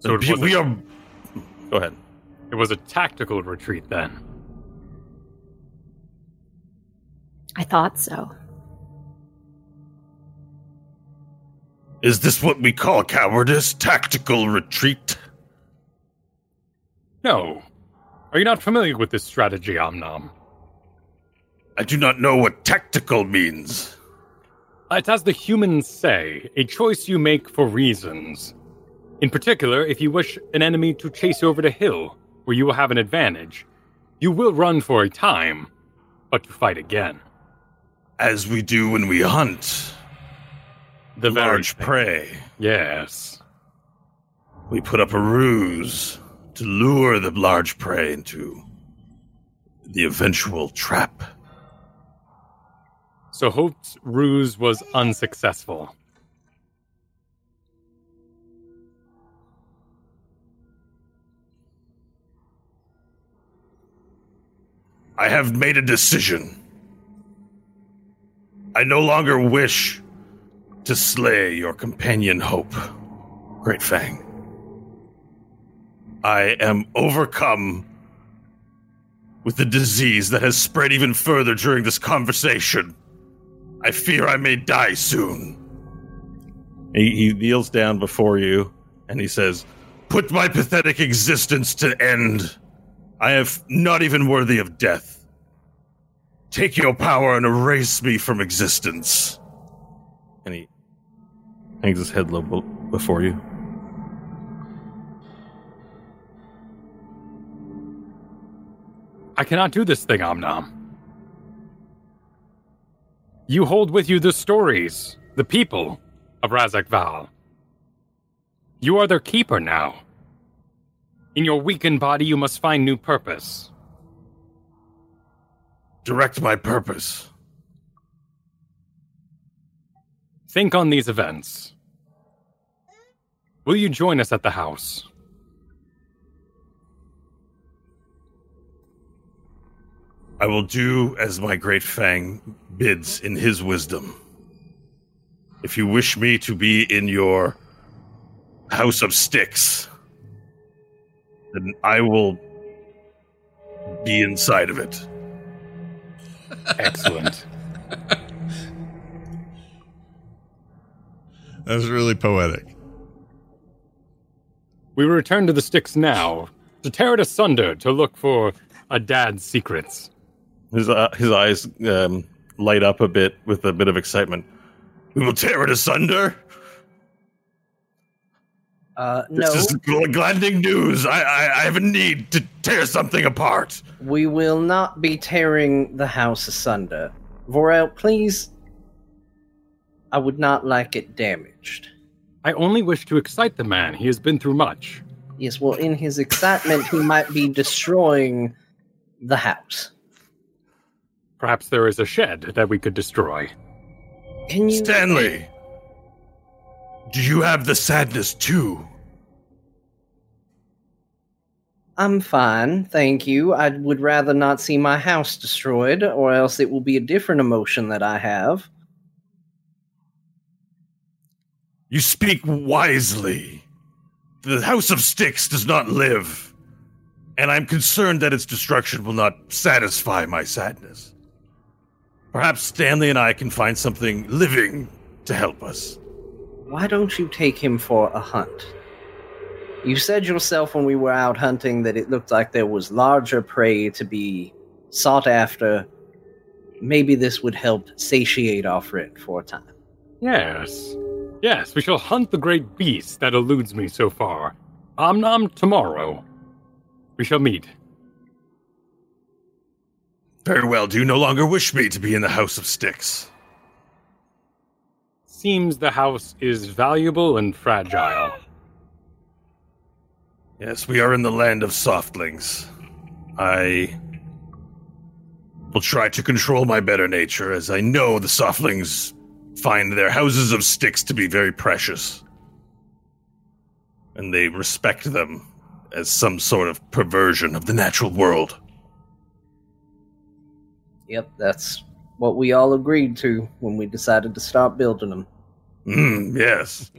So it was,
we
a,
are. Go ahead.
it was a tactical retreat then.
I thought so.
Is this what we call cowardice? Tactical retreat?
No. Are you not familiar with this strategy, Omnom?
I do not know what tactical means.
It's as the humans say, a choice you make for reasons. In particular, if you wish an enemy to chase you over the hill, where you will have an advantage, you will run for a time, but to fight again.
As we do when we hunt
The
large prey.
Yes.
We put up a ruse to lure the large prey into the eventual trap.
So Hope's ruse was unsuccessful.
I have made a decision. I no longer wish to slay your companion Hope, Great Fang. I am overcome with the disease that has spread even further during this conversation. I fear I may die soon. He, he kneels down before you and he says, Put my pathetic existence to end. I am not even worthy of death. take your power and erase me from existence. And he hangs his head low be- before you.
I cannot do this thing, Omnom. You hold with you the stories, the people of Razak Val. You are their keeper now. In your weakened body, you must find new purpose.
Direct my purpose.
Think on these events. Will you join us at the house?
I will do as my great Fang bids in his wisdom. If you wish me to be in your house of sticks, then I will be inside of it.
Excellent.
that was really poetic.
we return to the sticks now, to tear it asunder to look for a dad's secrets.
His uh, his eyes um, light up a bit with a bit of excitement. We will tear it asunder.
Uh, no,
This is gl- gladding news. I, I I have a need to tear something apart.
we will not be tearing the house asunder. Varel, please. I would not like it damaged.
I only wish to excite the man. He has been through much.
Yes, well, in his excitement, he might be destroying the house.
Perhaps there is a shed that we could destroy.
Can you.
Stanley, do you have the sadness too?
I'm fine, thank you. I would rather not see my house destroyed, or else it will be a different emotion that I have.
You speak wisely. The House of Sticks does not live, and I'm concerned that its destruction will not satisfy my sadness. Perhaps Stanley and I can find something living to help us.
Why don't you take him for a hunt? You said yourself when we were out hunting that it looked like there was larger prey to be sought after. Maybe this would help satiate our friend for a time.
Yes. Yes, we shall hunt the great beast that eludes me so far. Omnom tomorrow. We shall meet.
Very well. Do you no longer wish me to be in the House of Sticks?
Seems the house is valuable and fragile.
Yes, we are in the land of softlings. I will try to control my better nature, as I know the softlings find their houses of sticks to be very precious. And they respect them as some sort of perversion of the natural world.
Yep, that's what we all agreed to when we decided to start building them.
Mm, yes.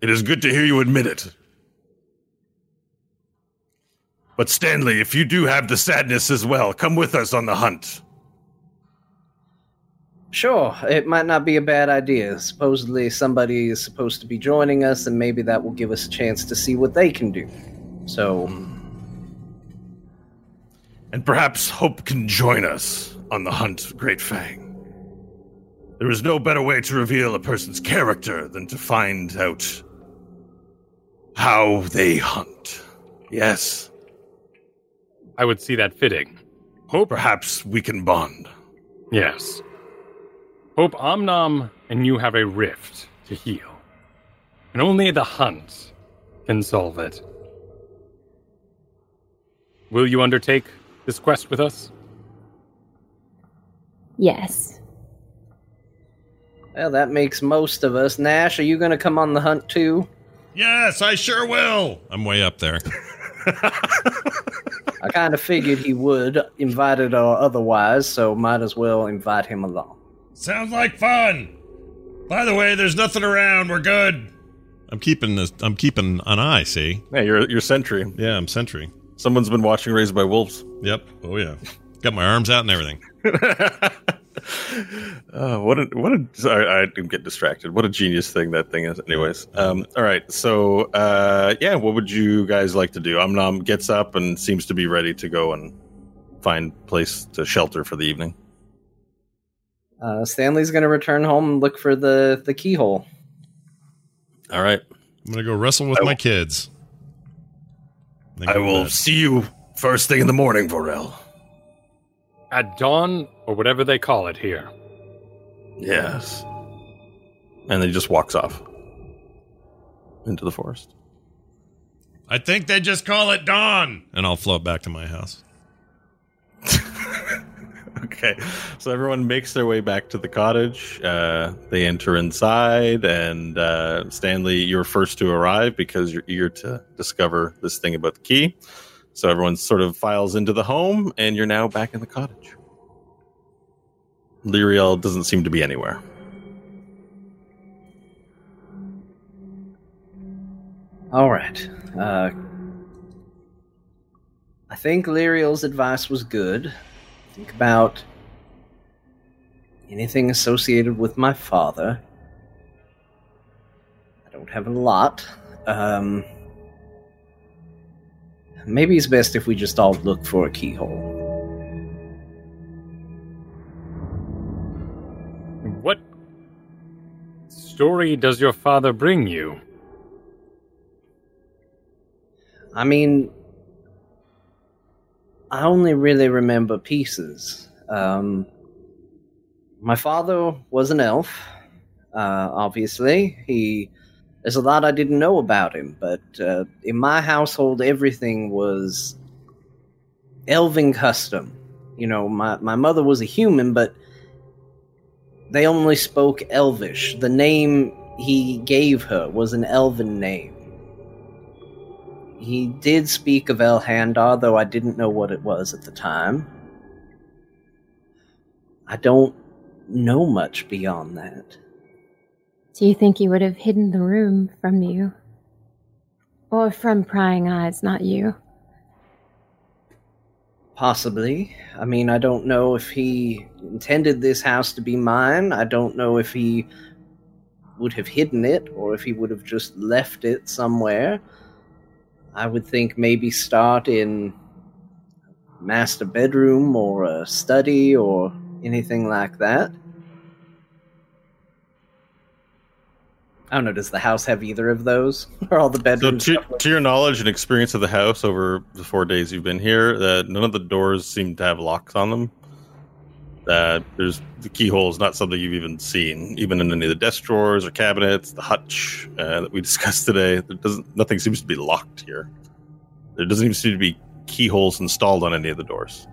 it is good to hear you admit it. But Stanley, if you do have the sadness as well, come with us on the hunt.
Sure, it might not be a bad idea. Supposedly, somebody is supposed to be joining us, and maybe that will give us a chance to see what they can do. So,
And perhaps Hope can join us on the hunt, Great Fang. There is no better way to reveal a person's character than to find out how they hunt. Yes,
I would see that fitting.
Hope perhaps we can bond.
Yes. Hope Omnom and you have a rift to heal. And only the hunt can solve it. Will you undertake this quest with us?
Yes.
well, that makes most of us. Nash, are you going to come on the hunt too?
Yes, I sure will. I'm way up there.
I kind of figured he would, invited or otherwise, so might as well invite him along.
Sounds like fun. By the way, there's nothing around. We're good. I'm keeping this. I'm keeping an eye. See?
Yeah, you're you're sentry.
Yeah, I'm sentry.
Someone's been watching Raised by Wolves.
Yep. Oh yeah. Got my arms out and everything.
Oh, what a what a sorry, I didn't get distracted. What a genius thing that thing is. Anyways, um, all right. So, uh, yeah, what would you guys like to do? Omnom gets up and seems to be ready to go and find place to shelter for the evening.
Uh, Stanley's going to return home and look for the the keyhole.
All right.
I'm gonna go wrestle with
I
my
will-
kids. Then
I will
bed.
see you first thing in the morning, Varel.
At dawn, or whatever they call it here.
Yes. And then he just walks off into the forest.
I think they just call it dawn, and I'll float back to my house.
Okay, so everyone makes their way back to the cottage. Uh, they enter inside, and uh, Stanley, you're first to arrive because you're eager to discover this thing about the key. So everyone sort of files into the home, and you're now back in the cottage. Lyriel doesn't seem to be anywhere.
All right. Uh, I think Lyriel's advice was good. Think about anything associated with my father. I don't have a lot. Um, maybe it's best if we just all look for a keyhole.
What story does your father bring you?
I mean, I only really remember pieces. Um, my father was an elf, uh, obviously. He there's a lot I didn't know about him, but uh, in my household, everything was elven custom. You know, my my mother was a human, but they only spoke Elvish. The name he gave her was an elven name. He did speak of Elhandar, though I didn't know what it was at the time. I don't know much beyond that.
Do you think he would have hidden the room from you? Or from prying eyes, not you?
Possibly. I mean, I don't know if he intended this house to be mine. I don't know if he would have hidden it or if he would have just left it somewhere. I would think maybe start in master bedroom or a study or anything like that. I don't know. Does the house have either of those? Or all the
So,
bedrooms?
to, to your knowledge and experience of the house over the four days you've been here, uh, none of the doors seem to have locks on them. Uh, there's the keyhole is not something you've even seen, even in any of the desk drawers or cabinets, the hutch uh, that we discussed today. There doesn't nothing seems to be locked here. There doesn't even seem to be keyholes installed on any of the doors.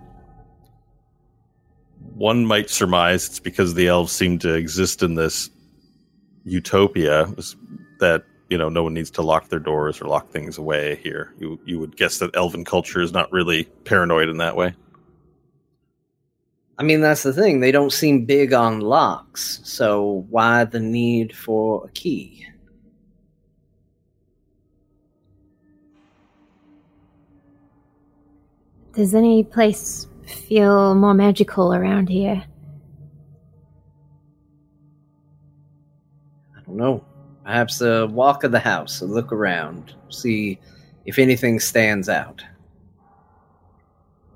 One might surmise it's because the elves seem to exist in this utopia that you know no one needs to lock their doors or lock things away here. You you would guess that elven culture is not really paranoid in that way.
I mean, that's the thing. They don't seem big on locks, so why the need for a key?
Does any place feel more magical around here?
I don't know. Perhaps a walk of the house, a look around, see if anything stands out.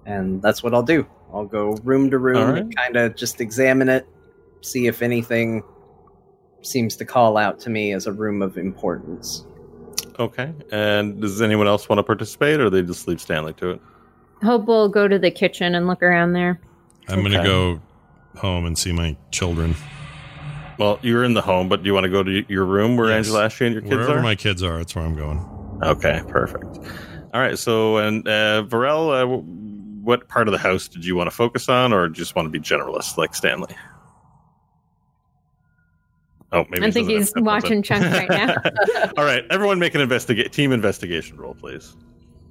And that's what I'll do. I'll go room to room
All
and kind of just examine it, see if anything seems to call out to me as a room of importance.
Okay. And does anyone else want to participate, or they just leave Stanley to it?
Hope we'll go to the kitchen and look around there.
I'm gonna go home and see my children.
Well, you're in the home, but do you want to go to your room where
Yes.
Angela Ashley and your kids
Wherever
are?
my kids are, that's where I'm going.
Okay, perfect. All right. So, and uh, Varel, uh, w- what part of the house did you want to focus on, or just want to be generalist like Stanley? Oh, maybe
I think he's watching
something.
Chunk right now.
All right, everyone, make an investigate team investigation roll, please,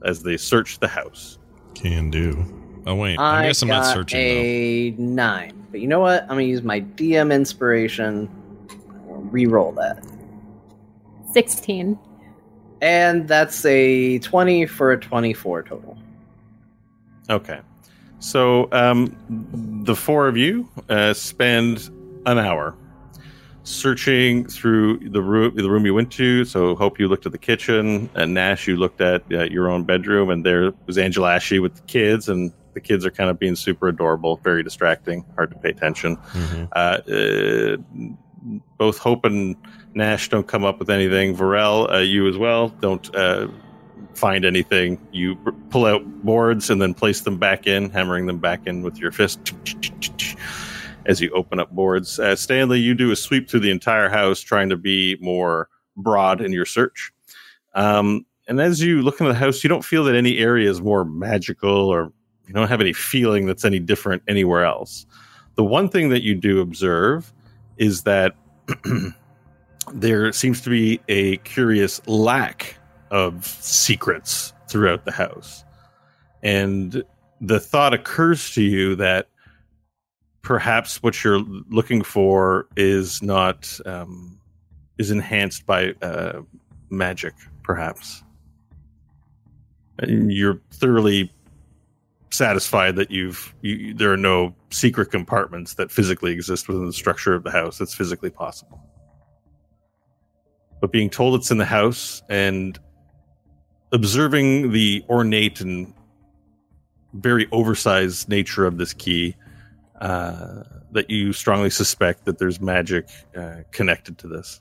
as they search the house.
Can do. Oh wait, I,
I
guess I'm
got
not searching
a nine, but you know what? I'm gonna use my DM inspiration. I'll re-roll that,
16.
and that's a twenty for a twenty-four total.
Okay, so um, the four of you uh, spend an hour searching through the room the room you went to. So Hope you looked at the kitchen, and Nash you looked at uh, your own bedroom, and there was Angela Ashley with the kids, and The kids are kind of being super adorable, very distracting, hard to pay attention.
Mhm.
Uh, uh, both Hope and Nash don't come up with anything. Varel, uh, you as well, don't uh, find anything. You pull out boards and then place them back in, hammering them back in with your fist as you open up boards. Uh, Stanley, you do a sweep through the entire house, trying to be more broad in your search. Um, and as you look into the house, you don't feel that any area is more magical or you don't have any feeling that's any different anywhere else. The one thing that you do observe is that there seems to be a curious lack of secrets throughout the house. And the thought occurs to you that perhaps what you're looking for is not um, is enhanced by uh, magic, perhaps. And you're thoroughly satisfied that you've you, there are no secret compartments that physically exist within the structure of the house. that's physically possible, but being told it's in the house and observing the ornate and very oversized nature of this key, uh, that you strongly suspect that there's magic uh, connected to this.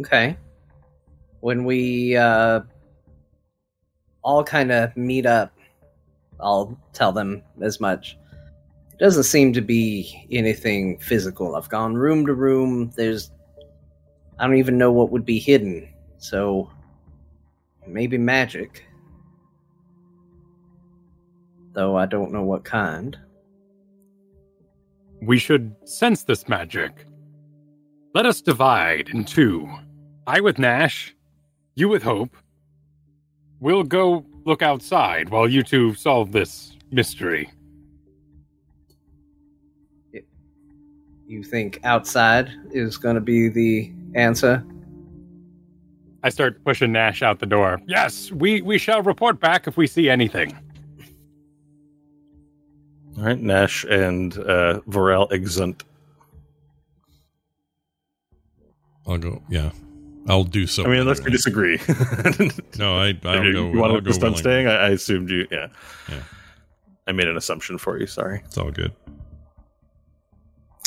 Okay. When we uh, all kind of meet up, I'll tell them as much. It doesn't seem to be anything physical. I've gone room to room. There's. I don't even know what would be hidden. So. Maybe magic. Though I don't know what kind.
We should sense this magic. Let us divide in two. I with Nash, you with Hope. We'll go look outside while you two solve this mystery.
You think outside is going to be the answer?
I start pushing Nash out the door. Yes, we, we shall report back if we see anything.
All right, Nash and uh, Varel exunt.
I'll go. Yeah, I'll do so.
I mean, unless you
anyway.
disagree.
No, I. I'll
you
go.
you wanted
I'll
to
go
stop staying? I, I assumed you. Yeah.
Yeah.
I made an assumption for you. Sorry.
It's all good.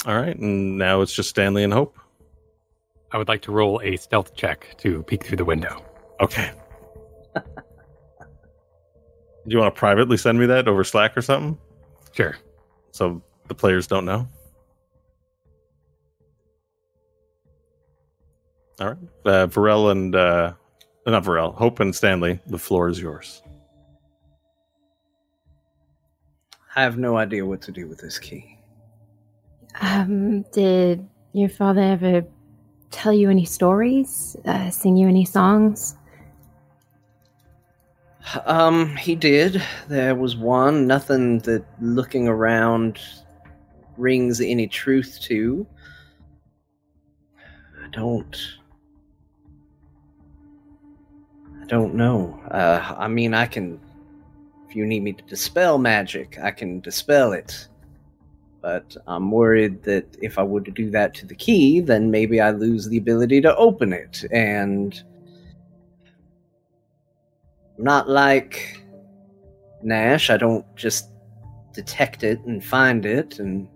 All right, and now it's just Stanley and Hope.
I would like to roll a stealth check to peek through the window.
Okay. Do you want to privately send me that over Slack or something,
Sure.
so the players don't know? All right, uh, Varel and uh, not Varel, Hope and Stanley. The floor is yours.
I have no idea what to do with this key.
Um, did your father ever tell you any stories? Uh, sing you any songs?
Um, he did. There was one, nothing that looking around rings any truth to. I don't. I don't know. Uh, I mean, I can. If you need me to dispel magic, I can dispel it. But I'm worried that if I were to do that to the key, then maybe I lose the ability to open it. And I'm not like Nash. I don't just detect it and find it and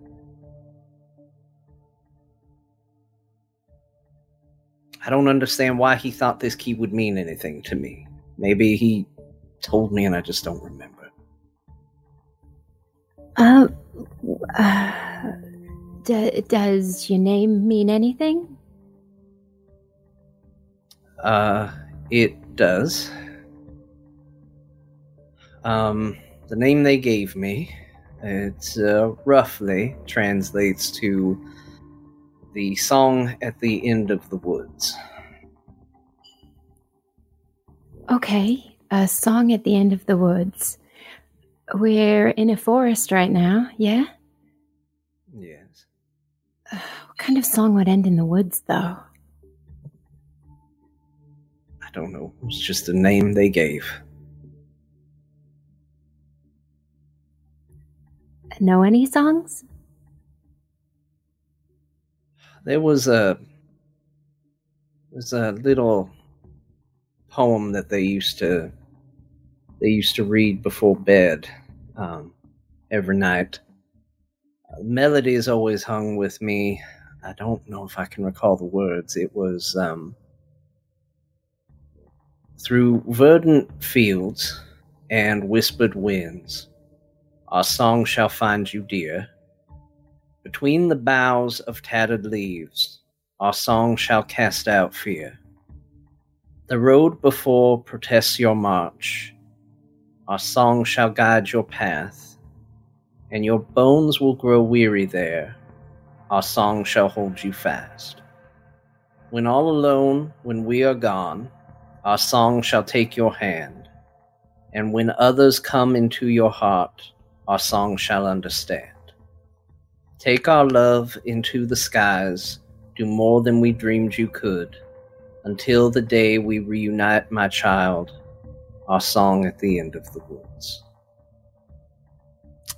I don't understand why he thought this key would mean anything to me. Maybe he told me and I just don't remember.
Um, uh, d- does your name mean anything?
Uh, it does. Um, the name they gave me, it uh, roughly translates to the song at the end of the woods.
Okay, a song at the end of the woods. We're in a forest right now, yeah?
Yes.
What kind of song would end in the woods, though?
I don't know. It's just a name they gave.
Know any songs?
There was a there's a little poem that they used to they used to read before bed um, every night. Uh, melody has always hung with me. I don't know if I can recall the words. It was um, through verdant fields and whispered winds, our song shall find you dear. Between the boughs of tattered leaves, our song shall cast out fear. The road before protests your march, our song shall guide your path, and your bones will grow weary there, our song shall hold you fast. When all alone, when we are gone, our song shall take your hand, and when others come into your heart, our song shall understand. Take our love into the skies, do more than we dreamed you could, until the day we reunite, my child, our song at the end of the woods.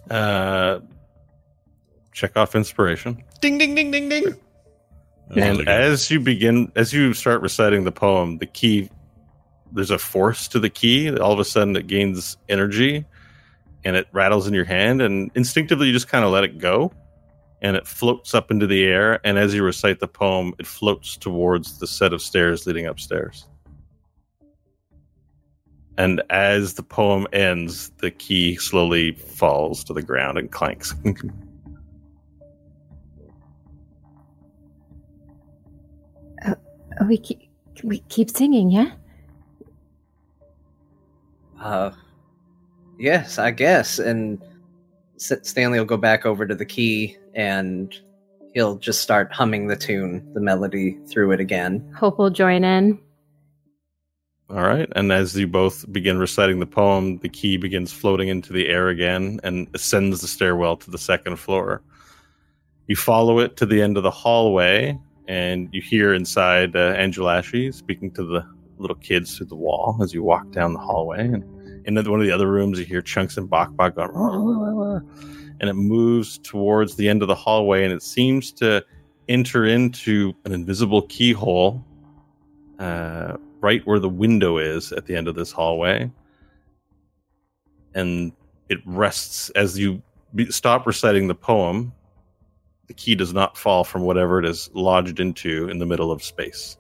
Uh, check off inspiration.
Ding, ding, ding, ding, ding.
And as you begin, as you start reciting the poem, the key, there's a force to the key. All of a sudden, it gains energy, and it rattles in your hand, and instinctively, you just kind of let it go, and it floats up into the air. And as you recite the poem, it floats towards the set of stairs leading upstairs. And as the poem ends, the key slowly falls to the ground and clanks.
We keep, we keep singing, yeah?
Uh, yes, I guess. And S- Stanley will go back over to the key and he'll just start humming the tune, the melody through it again.
Hope will join in.
All right. And as you both begin reciting the poem, the key begins floating into the air again and ascends the stairwell to the second floor. You follow it to the end of the hallway, and you hear inside uh, Angela Ashley speaking to the little kids through the wall as you walk down the hallway. And in one of the other rooms, you hear Chunks and Bok Bok going, and it moves towards the end of the hallway, and it seems to enter into an invisible keyhole uh, right where the window is at the end of this hallway. And it rests as you be, stop reciting the poem. The key does not fall from whatever it is lodged into in the middle of space.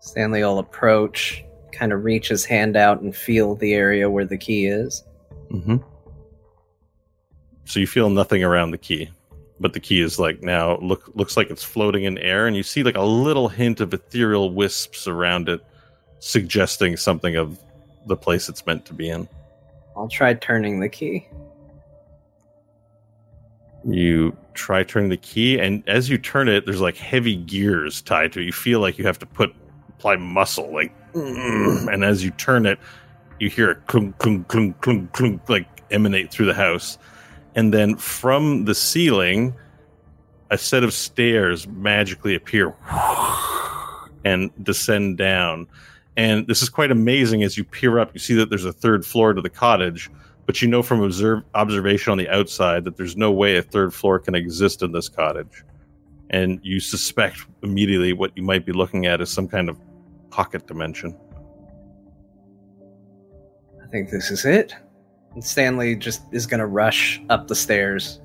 Stanley will approach, kind of reach his hand out and feel the area where the key is.
Mm-hmm. So you feel nothing around the key, but the key is like now look looks like it's floating in air, and you see like a little hint of ethereal wisps around it, suggesting something of the place it's meant to be in.
I'll try turning the key.
You try turning the key, and as you turn it, there's like heavy gears tied to it. You feel like you have to put apply muscle, like, and as you turn it, you hear a clunk, clunk, clunk, clunk, clunk, like emanate through the house, and then from the ceiling, a set of stairs magically appear and descend down. And this is quite amazing as you peer up. You see that there's a third floor to the cottage, but you know from observe, observation on the outside that there's no way a third floor can exist in this cottage. And you suspect immediately what you might be looking at is some kind of pocket dimension.
I think this is it. And Stanley just is going to rush up the stairs.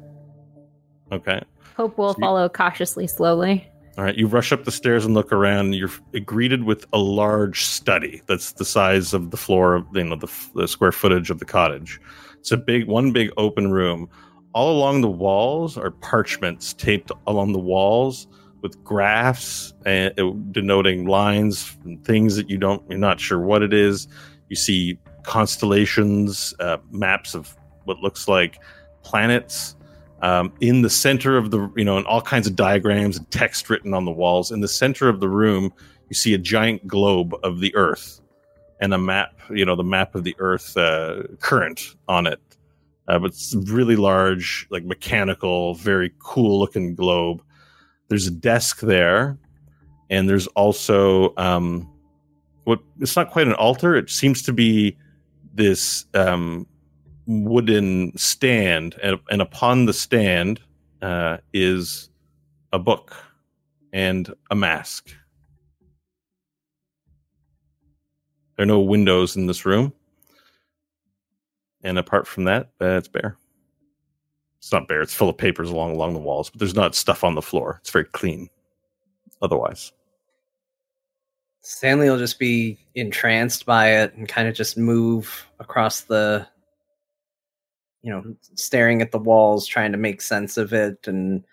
Okay.
Hope will
So you-
follow cautiously, slowly.
All right, you rush up the stairs and look around. And you're greeted with a large study that's the size of the floor of you know the, the square footage of the cottage. It's a big, one big open room. All along the walls are parchments taped along the walls with graphs and uh, denoting lines and things that you don't, you're not sure what it is. You see constellations, uh, maps of what looks like planets um, in the center of the you know and all kinds of diagrams and text written on the walls. In the center of the room you see a giant globe of the earth and a map you know the map of the earth uh, current on it. Uh, but it's really large like mechanical very cool looking globe. There's a desk there and there's also um, what it's not quite an altar. It seems to be this um, wooden stand, and, and upon the stand uh, is a book and a mask. There are no windows in this room. And apart from that, uh, it's bare. It's not bare. It's full of papers along along the walls, but there's not stuff on the floor. It's very clean. Otherwise,
Stanley will just be entranced by it and kind of just move across the, you know, staring at the walls, trying to make sense of it and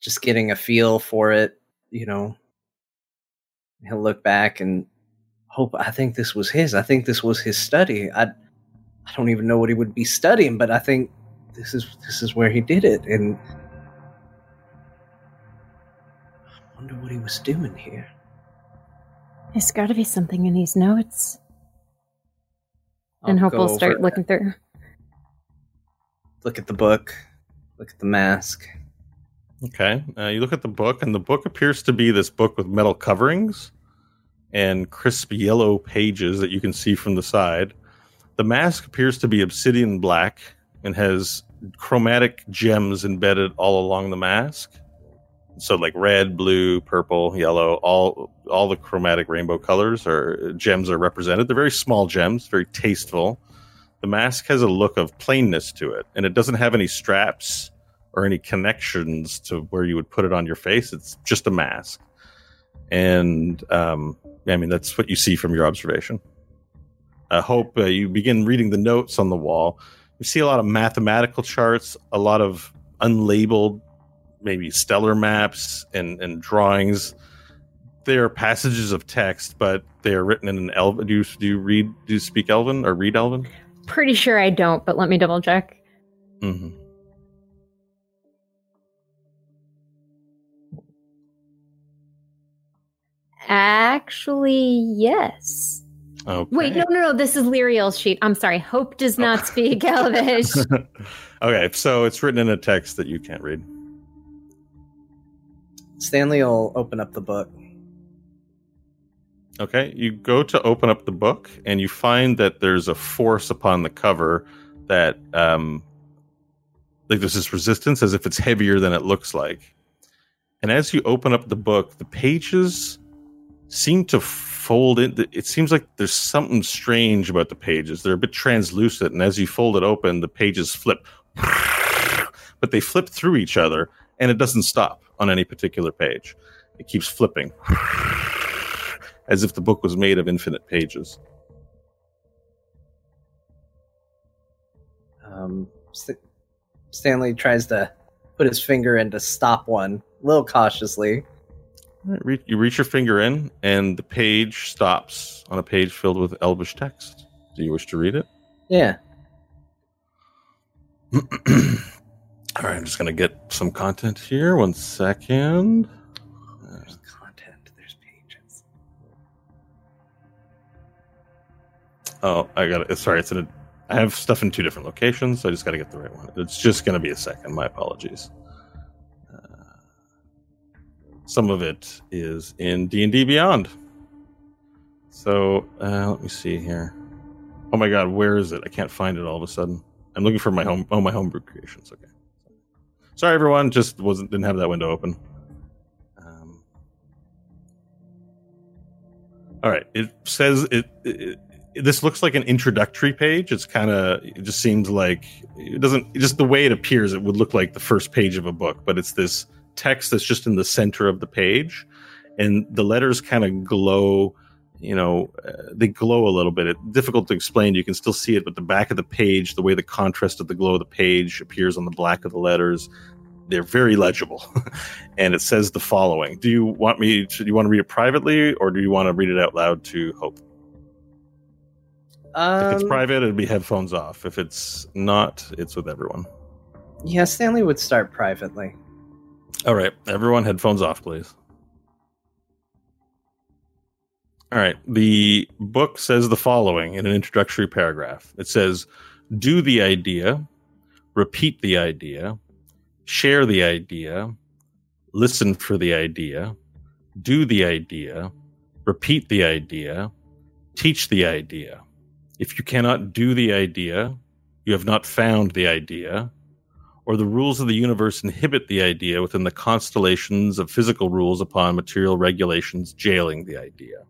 just getting a feel for it. You know, he'll look back and hope. I think this was his. I think this was his study. I, I don't even know what he would be studying, but I think this is this is where he did it. And I wonder what he was doing here.
There's got to be something in these notes. and
I'll
Hope
go
will start
over-
looking through.
look at the book, look at the mask.
Okay. Uh, you look at the book, and the book appears to be this book with metal coverings and crisp yellow pages that you can see from the side. The mask appears to be obsidian black and has chromatic gems embedded all along the mask. So, like red, blue, purple, yellow, all all the chromatic rainbow colors or gems are represented. They're very small gems, very tasteful. The mask has a look of plainness to it, and it doesn't have any straps or any connections to where you would put it on your face. It's just a mask. And um, I mean, that's what you see from your observation. I hope uh, you begin reading the notes on the wall. You see a lot of mathematical charts, a lot of unlabeled, maybe stellar maps and, and drawings. They are passages of text, but they are written in an Elven. Do you, do you read? Do you speak Elven or read Elven?
Pretty sure I don't, but let me double check.
Mm-hmm.
Actually, yes.
Okay.
Wait, no, no, no. This is Lyriel's sheet. I'm sorry. Hope does not speak Elvish.
okay, so it's written in a text that you can't read.
Stanley will open up the book.
Okay, you go to open up the book and you find that there's a force upon the cover that, um, like there's this resistance as if it's heavier than it looks like. And as you open up the book, the pages seem to fold in. It seems like there's something strange about the pages. They're a bit translucent, and as you fold it open, the pages flip, but they flip through each other, and it doesn't stop on any particular page. It keeps flipping as if the book was made of infinite pages.
Um, St- Stanley tries to put his finger in to stop one, a little cautiously.
All right, re- you reach your finger in, and the page stops on a page filled with Elvish text. Do you wish to read it?
Yeah.
All right, I'm just going to get some content here. One second. Uh,
There's content. There's pages.
Oh, I got it. Sorry, it's in a. I have stuff in two different locations, so I just got to get the right one. It's just going to be a second. My apologies. Uh, some of it is in D and D Beyond. So uh, let me see here. Oh my God, where is it? I can't find it all of a sudden. I'm looking for my home. Oh, my homebrew creations. Okay. Sorry, everyone. Just wasn't didn't have that window open. Um, all right. It says it, it this looks like an introductory page. It's kind of it just seems like it doesn't just the way it appears. It would look like the first page of a book, but it's this text that's just in the center of the page, and the letters kind of glow. You know, uh, they glow a little bit. It's difficult to explain. You can still see it, but the back of the page, the way the contrast of the glow of the page appears on the black of the letters, they're very legible. and it says the following. Do you want me to? Do you want to read it privately, or do you want to read it out loud to Hope?
Um,
If it's private, it'd be headphones off. If it's not, it's with everyone.
Yeah, Stanley would start privately.
All right, everyone, headphones off, please. All right, the book says the following in an introductory paragraph. It says, Do the idea, repeat the idea, share the idea, listen for the idea, do the idea, repeat the idea, teach the idea. If you cannot do the idea, you have not found the idea, or the rules of the universe inhibit the idea within the constellations of physical rules upon material regulations jailing the idea.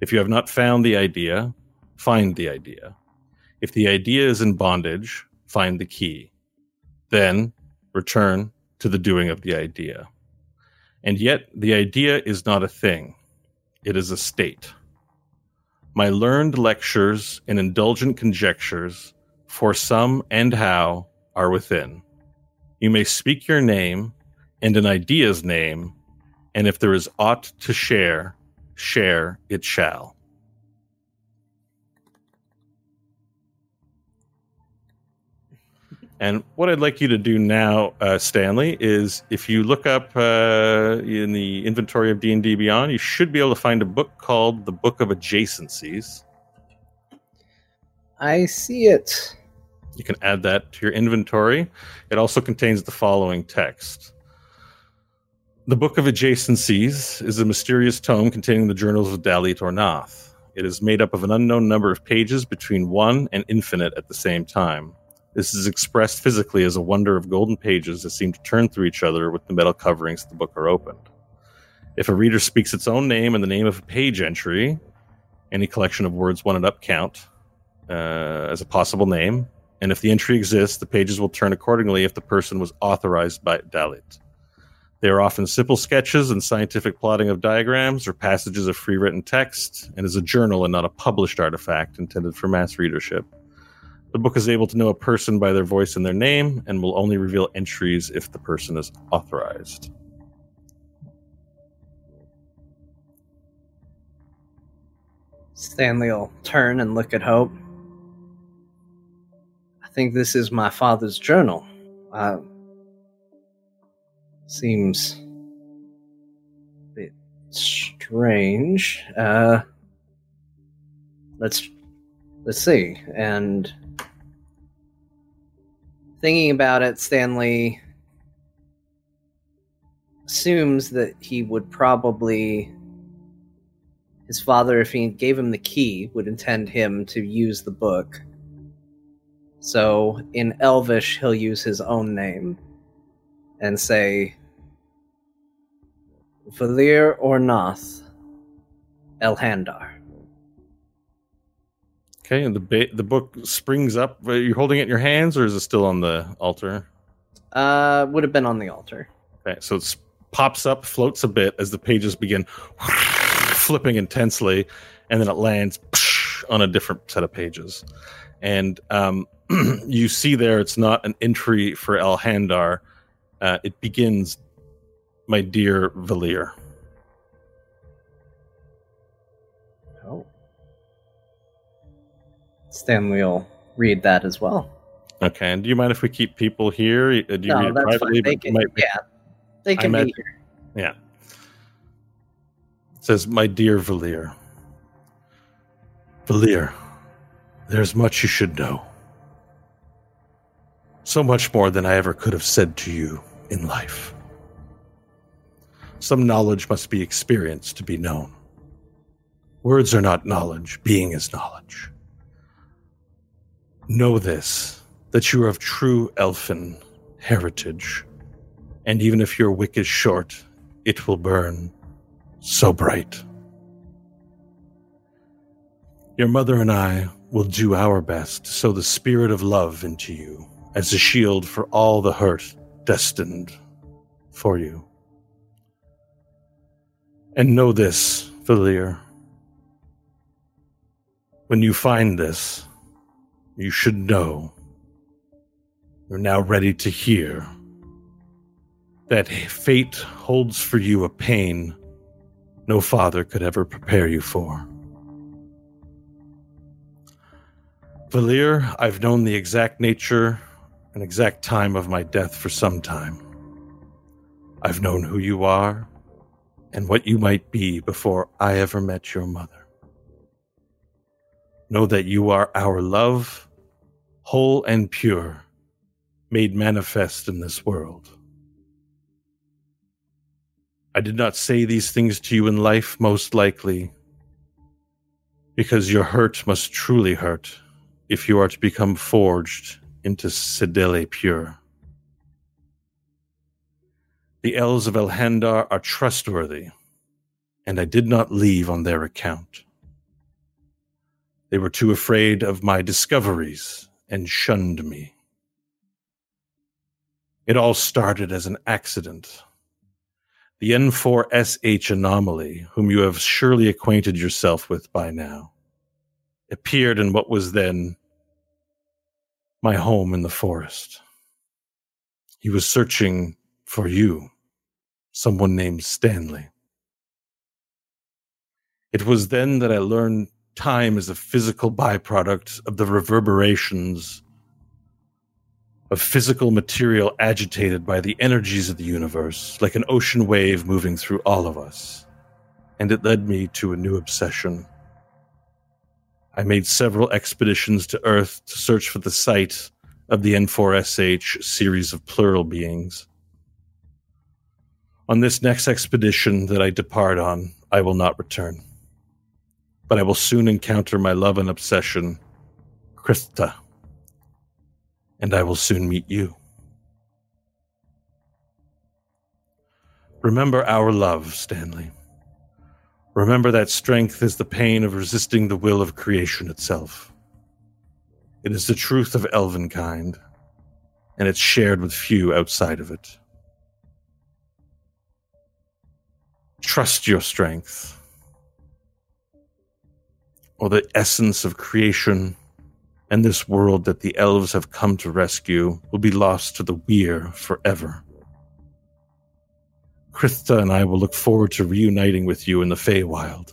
If you have not found the idea, find the idea. If the idea is in bondage, find the key. Then return to the doing of the idea. And yet, the idea is not a thing, it is a state. My learned lectures and indulgent conjectures, for some and how, are within. You may speak your name and an idea's name, and if there is aught to share, share it shall. And what I'd like you to do now, uh, Stanley, is if you look up uh, in the inventory of D and D Beyond, you should be able to find a book called the Book of Adjacencies.
I see it.
You can add that to your inventory. It also contains the following text. The Book of Adjacencies is a mysterious tome containing the journals of Dalit Ornath. It is made up of an unknown number of pages between one and infinite at the same time. This is expressed physically as a wonder of golden pages that seem to turn through each other with the metal coverings the book are opened. If a reader speaks its own name and the name of a page entry, any collection of words one and up count uh, as a possible name, and if the entry exists, the pages will turn accordingly if the person was authorized by Dalit. They are often simple sketches and scientific plotting of diagrams or passages of free written text, and is a journal and not a published artifact intended for mass readership. The book is able to know a person by their voice and their name, and will only reveal entries if the person is authorized.
Stanley will turn and look at Hope. I think this is my father's journal. Uh, seems a bit strange. Uh, let's let's see. And thinking about it, Stanley assumes that he would probably his father, if he gave him the key, would intend him to use the book. So in Elvish, he'll use his own name and say Valir Ornath Elhandar.
Okay, and the ba- the book springs up. Are you holding it in your hands, or is it still on the altar?
Uh, would have been on the altar.
Okay, so it pops up, floats a bit as the pages begin flipping intensely, and then it lands on a different set of pages. And um, you see there, it's not an entry for Elhandar. Uh, it begins, my dear Valir.
Oh. Stanley will read that as well.
Okay, and do you mind if we keep people here? Uh, Do you
no,
read it
that's
privately?
fine. They can,
might-
yeah, they can
imagine-
be here.
Yeah. It says, My dear Valir. Valir, there's much you should know. So much more than I ever could have said to you in life. Some knowledge must be experienced to be known. Words are not knowledge, being is knowledge. Know this that you are of true elfin heritage, and even if your wick is short, it will burn so bright. Your mother and I will do our best to sow the spirit of love into you as a shield for all the hurt destined for you. And know this, Valir. When you find this, you should know you're now ready to hear that fate holds for you a pain no father could ever prepare you for. Valir, I've known the exact nature and exact time of my death for some time. I've known who you are and what you might be before I ever met your mother. Know that you are our love, whole and pure, made manifest in this world. I did not say these things to you in life, most likely, because your hurt must truly hurt if you are to become forged into Sidele pure. The elves of Elhandar are trustworthy, and I did not leave on their account. They were too afraid of my discoveries and shunned me. It all started as an accident. The N4SH anomaly, whom you have surely acquainted yourself with by now, appeared in what was then my home in the forest. He was searching for you, someone named Stanley. It was then that I learned time is a physical byproduct of the reverberations of physical material agitated by the energies of the universe, like an ocean wave moving through all of us. And it led me to a new obsession. I made several expeditions to Earth to search for the site of the N4SH series of plural beings. On this next expedition that I depart on, I will not return. But I will soon encounter my love and obsession, Krista and I will soon meet you. Remember our love, Stanley. Remember that strength is the pain of resisting the will of creation itself. It is the truth of elvenkind, and it's shared with few outside of it. Trust your strength, or the essence of creation and this world that the elves have come to rescue will be lost to the weir forever. Krista and I will look forward to reuniting with you in the Feywild.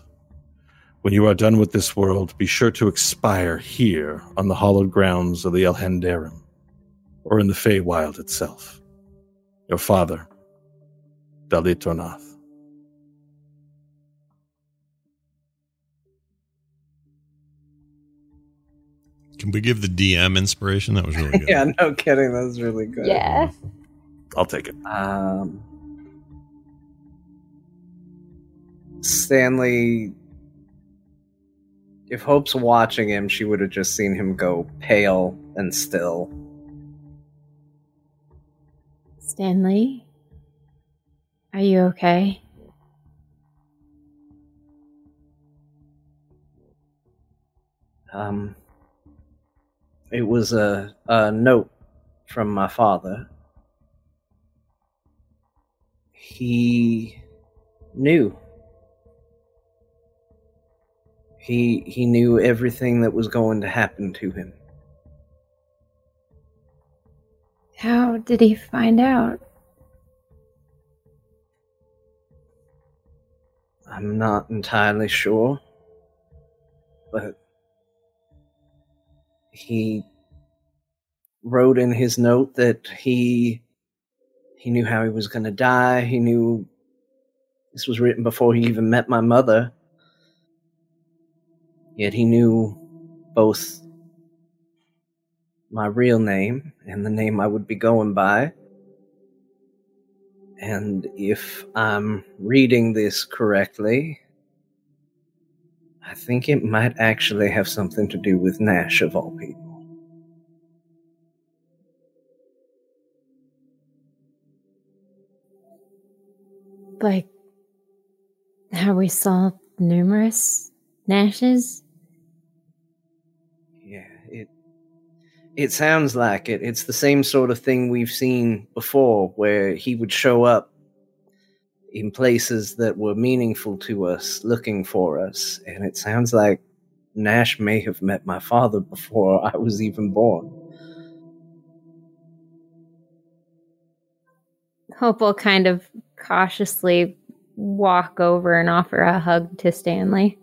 When you are done with this world, be sure to expire here on the hallowed grounds of the Elhendarim, or in the Feywild itself. Your father, Dalit Ornath.
Can we give the DM inspiration? That was really good.
yeah, no kidding. That was really good.
Yeah.
I'll take it.
Um, Stanley. If Hope's watching him, she would have just seen him go pale and still.
Stanley? Are you okay?
Um, it was a, a note from my father. He knew. He he knew everything that was going to happen to him.
How did he find out?
I'm not entirely sure, but he wrote in his note that he he knew how he was going to die. He knew this was written before he even met my mother. Yet he knew both my real name and the name I would be going by. And if I'm reading this correctly, I think it might actually have something to do with Nash, of all people.
Like how we saw numerous Nashes?
Yeah, it it sounds like it. It's the same sort of thing we've seen before where he would show up in places that were meaningful to us, looking for us, and it sounds like Nash may have met my father before I was even born.
Hope will kind of cautiously walk over and offer a hug to Stanley.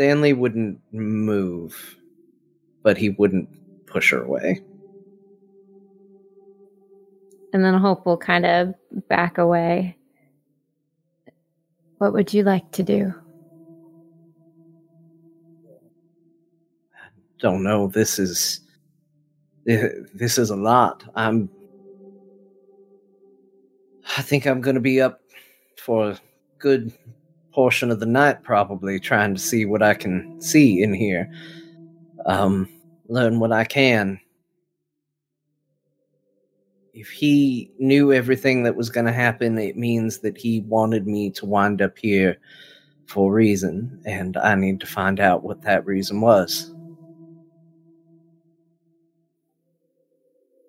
Stanley wouldn't move, but he wouldn't push her away.
And then Hope will kind of back away. What would you like to do?
I don't know. This is eh, this is a lot. I'm I think I'm going to be up for a good portion of the night probably trying to see what I can see in here. Um learn what I can. if he knew everything that was going to happen, it means that he wanted me to wind up here for a reason, and I need to find out what that reason was.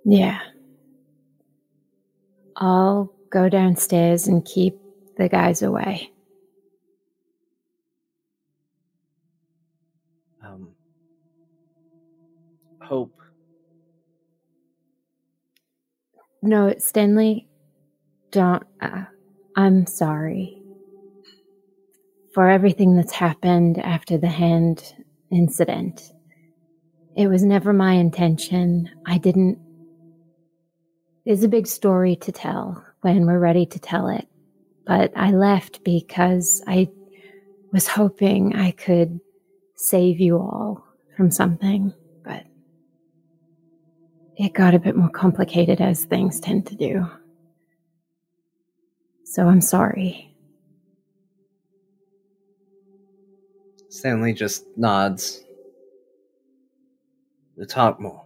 Yeah. I'll go downstairs and keep the guys away.
Hope,
No, Stanley, don't. Uh, I'm sorry for everything that's happened after the hand incident. It was never my intention. I didn't. There's a big story to tell when we're ready to tell it. But I left because I was hoping I could save you all from something. But it got a bit more complicated as things tend to do. So I'm sorry.
Stanley just nods. The talk more,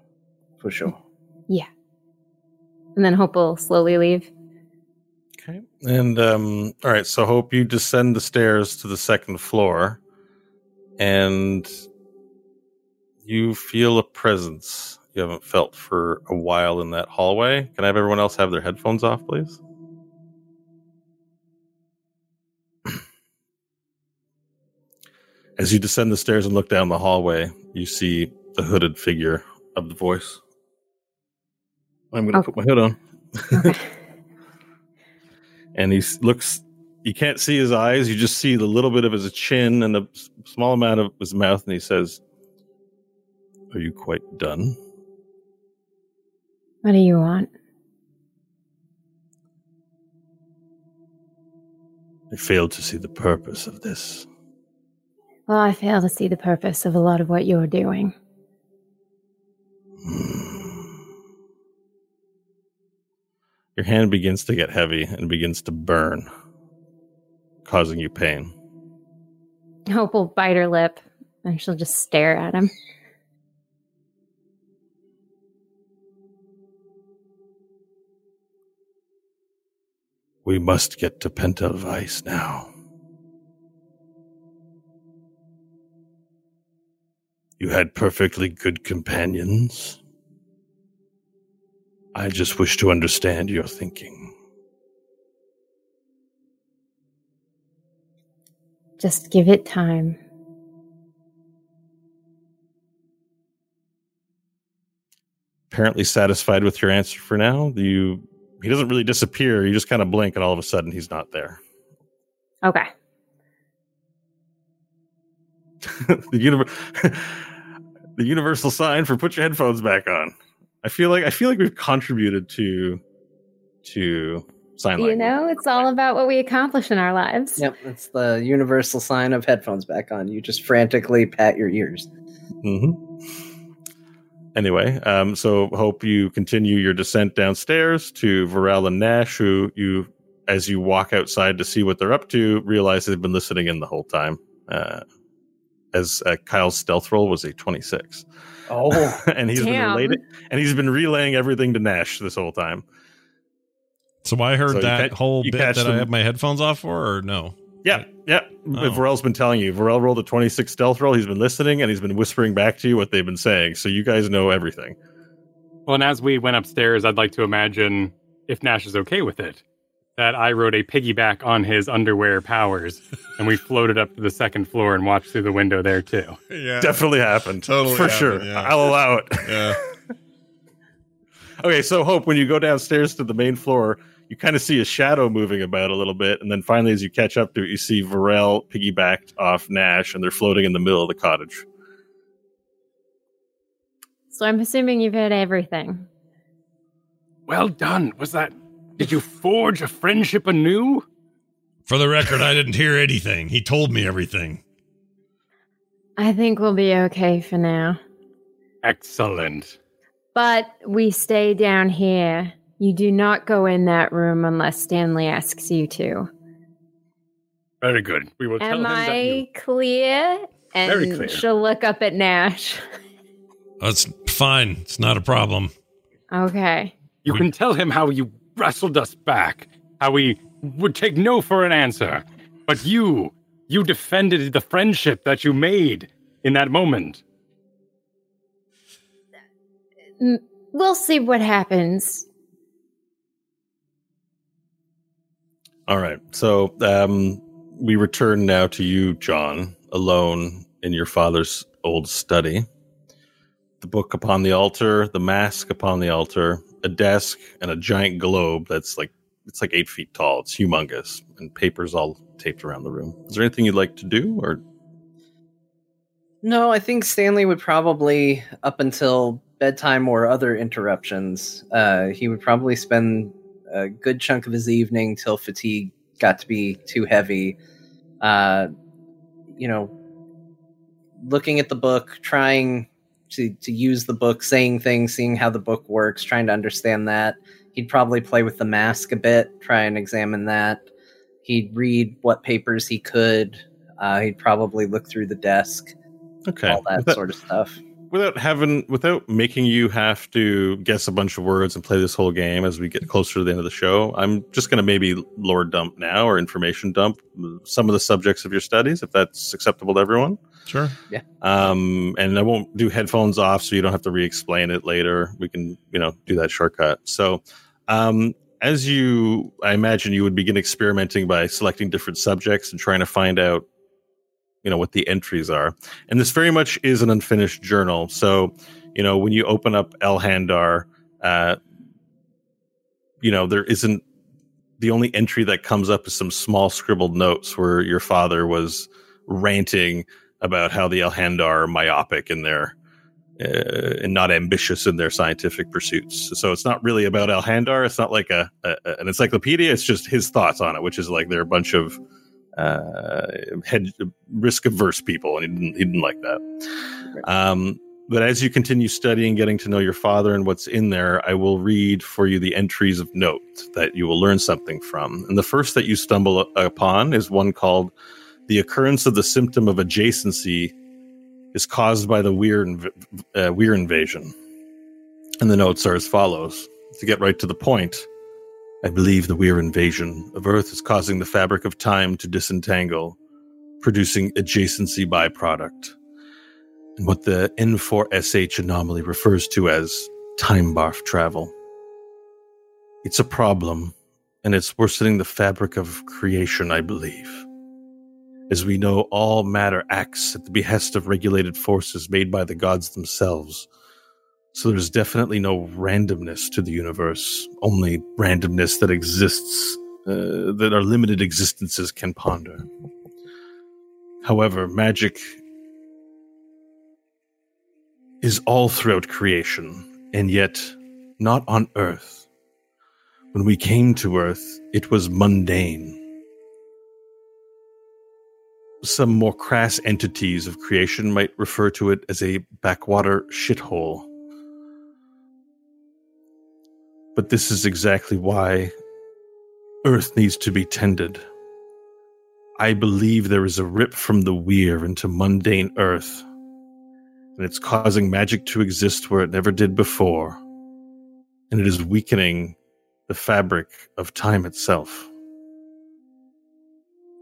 for sure.
Yeah. And then Hope will slowly leave.
Okay. And um, all right, so hope you descend the stairs to the second floor, and you feel a presence you haven't felt for a while in that hallway. Can I have everyone else have their headphones off, please? As you descend the stairs and look down the hallway, you see the hooded figure of the voice. I'm going to
Oh.
put my hood on.
Okay.
and he looks you can't see his eyes you just see the little bit of his chin and a small amount of his mouth and he says are you quite done
what do you want?
i fail to see the purpose of this
Well, I fail to see the purpose of a lot of what you're doing.
your hand begins to get heavy and begins to burn causing you pain
Hope will bite her lip and she'll just stare at him.
We must get to pentelweiss now you had perfectly good companions i just wish to understand your thinking
Just give it time.
apparently satisfied with your answer for now. You he doesn't really disappear. You just kind of blink, and all of a sudden he's not there.
Okay.
the, univer- the universal sign for put your headphones back on. I feel like I feel like we've contributed to to sign language.
You know, it's all about what we accomplish in our lives.
Yep, it's the universal sign of headphones back on. You just frantically pat your ears.
hmm Anyway, um, so hope you continue your descent downstairs to Varel and Nash, who you, as you walk outside to see what they're up to, realize they've been listening in the whole time. Uh, as uh, Kyle's stealth roll was a twenty-six,
Oh,
and he's been
Damn.
related, and he's been relaying everything to Nash this whole time.
So I heard
So
that
ca-
whole
you
bit
catch
that I have my headphones off for, or no?
Yeah, yeah.
Oh.
Varel's been telling you. Varel rolled a twenty-six stealth roll. He's been listening, and he's been whispering back to you what they've been saying. So you guys know everything.
Well, and as we went upstairs, I'd like to imagine, if Nash is okay with it, that I rode a piggyback on his underwear powers, and we floated up to the second floor and watched through the window there too.
Yeah,
Definitely happened.
Totally
for
happened,
sure.
yeah.
I'll allow it.
yeah.
Okay, so Hope, when you go downstairs to the main floor, you kind of see a shadow moving about a little bit, and then finally, as you catch up to it, you see Varel piggybacked off Nash, and they're floating in the middle of the cottage.
So I'm assuming you've heard everything.
Well done. Was that? Did you forge a friendship anew?
For the record, I didn't hear anything. He told me everything.
I think we'll be okay for now.
Excellent.
But we stay down here. You do not go in that room unless Stanley asks you to.
Very good. We will tell
Am
him that
I
you.
clear? And
Very clear.
she'll look up at Nash.
That's fine. It's not a problem.
okay.
You
We-
can tell him how you wrestled us back, how we would take no for an answer. But you, you defended the friendship that you made in that moment.
We'll see what happens.
All right. So um, we return now to you, John, alone in your father's old study. The book upon the altar, the mask upon the altar, a desk, and a giant globe that's like it's like eight feet tall. It's humongous, and papers all taped around the room. Is there anything you'd like to do, or
No, I think Stanley would probably, up until bedtime or other interruptions, uh, he would probably spend a good chunk of his evening till fatigue got to be too heavy. Uh, you know, looking at the book, trying to, to use the book, saying things, seeing how the book works, trying to understand that. He'd probably play with the mask a bit, try and examine that. He'd read what papers he could. Uh, he'd probably look through the desk
okay?
all that
Without-
sort of stuff.
Without having without making you have to guess a bunch of words and play this whole game as we get closer to the end of the show i'm just going to maybe lore dump now or information dump some of the subjects of your studies if that's acceptable to everyone
Sure. Yeah.
Um, and i won't do headphones off so you don't have to re-explain it later we can you know do that shortcut so um, as you i imagine you would begin experimenting by selecting different subjects and trying to find out you know what the entries are and this very much is an unfinished journal so you know when you open up Elhandar uh you know there isn't the only entry that comes up is some small scribbled notes where your father was ranting about how the Elhandar are myopic in their uh, and not ambitious in their scientific pursuits. So it's not really about Elhandar. It's not like a, a an encyclopedia. It's just his thoughts on it, which is like they're a bunch of uh, head risk averse people, and he didn't he didn't like that. Um, but as you continue studying, getting to know your father and what's in there, I will read for you the entries of note that you will learn something from. And the first that you stumble upon is one called "The occurrence of the symptom of adjacency is caused by the Weir, inv- uh, Weir invasion." And the notes are as follows: To get right to the point, I believe the Weir invasion of Earth is causing the fabric of time to disentangle, producing adjacency byproduct and what the N4SH anomaly refers to as time barf travel. It's a problem, and it's worsening the fabric of creation, I believe. As we know, all matter acts at the behest of regulated forces made by the gods themselves. So there's definitely no randomness to the universe, only randomness that exists, uh, that our limited existences can ponder. However, magic is all throughout creation, and yet not on earth. When we came to earth, it was mundane. Some more crass entities of creation might refer to it as a backwater shithole. But this is exactly why Earth needs to be tended. I believe there is a rip from the weir into mundane Earth and it's causing magic to exist where it never did before. And it is weakening the fabric of time itself.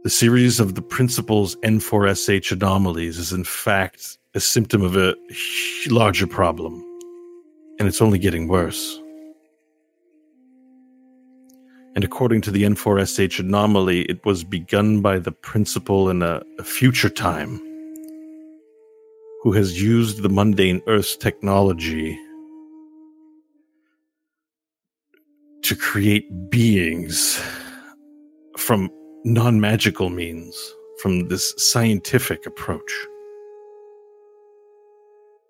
The series of the principles N4SH anomalies is in fact a symptom of a larger problem, and it's only getting worse. And according to the N4SH anomaly, it was begun by the principal in a, a future time who has used the mundane Earth's technology to create beings from non magical means, from this scientific approach.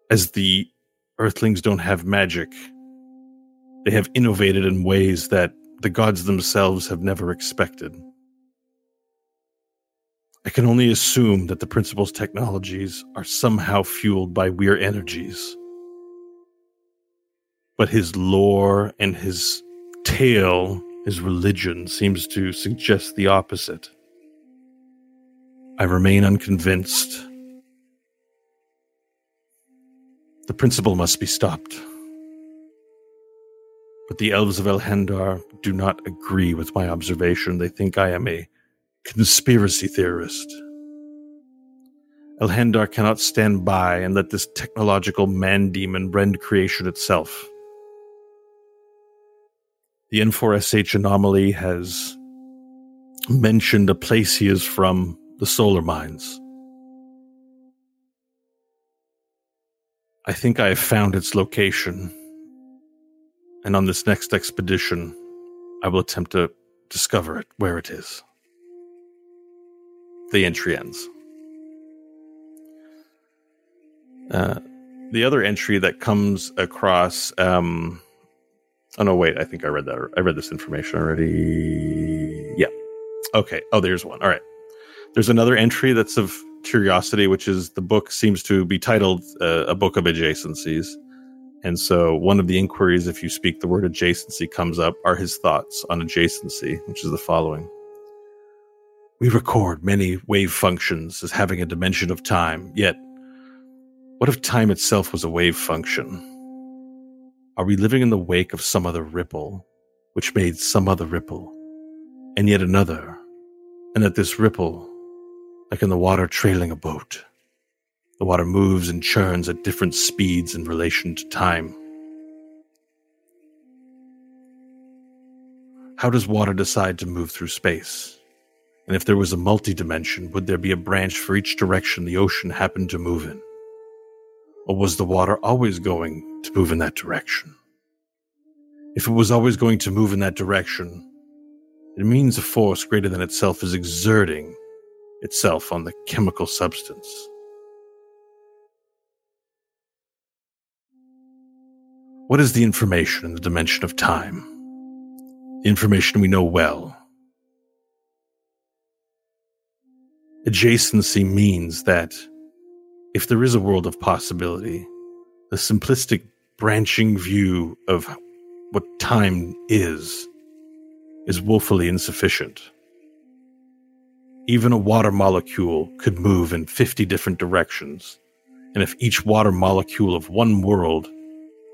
As the Earthlings don't have magic, they have innovated in ways that the gods themselves have never expected. I can only assume that the principal's technologies are somehow fueled by weird energies. But his lore and his tale, his religion, seems to suggest the opposite. I remain unconvinced. The principal must be stopped. But the elves of Elhandar do not agree with my observation. They think I am a conspiracy theorist. Elhandar cannot stand by and let this technological man demon rend creation itself. The N4SH anomaly has mentioned a place he is from, the solar mines. I think I have found its location, and on this next expedition, I will attempt to discover it, where it is. The entry ends. Uh, the other entry that comes across. Um, oh no, wait! I think I read that. I read this information already. Yeah. Okay. Oh, there's one. All right. There's another entry that's of curiosity, which is the book seems to be titled uh, "A Book of Adjacencies," and so one of the inquiries, if you speak the word adjacency, comes up are his thoughts on adjacency, which is the following. We record many wave functions as having a dimension of time, yet what if time itself was a wave function? Are we living in the wake of some other ripple, which made some other ripple, and yet another, and that this ripple, like in the water trailing a boat, the water moves and churns at different speeds in relation to time? How does water decide to move through space? And if there was a multi-dimension, would there be a branch for each direction the ocean happened to move in? Or was the water always going to move in that direction? If it was always going to move in that direction, it means a force greater than itself is exerting itself on the chemical substance. What is the information in the dimension of time? The information we know well. Adjacency means that if there is a world of possibility, the simplistic branching view of what time is is woefully insufficient. Even a water molecule could move in 50 different directions, and if each water molecule of one world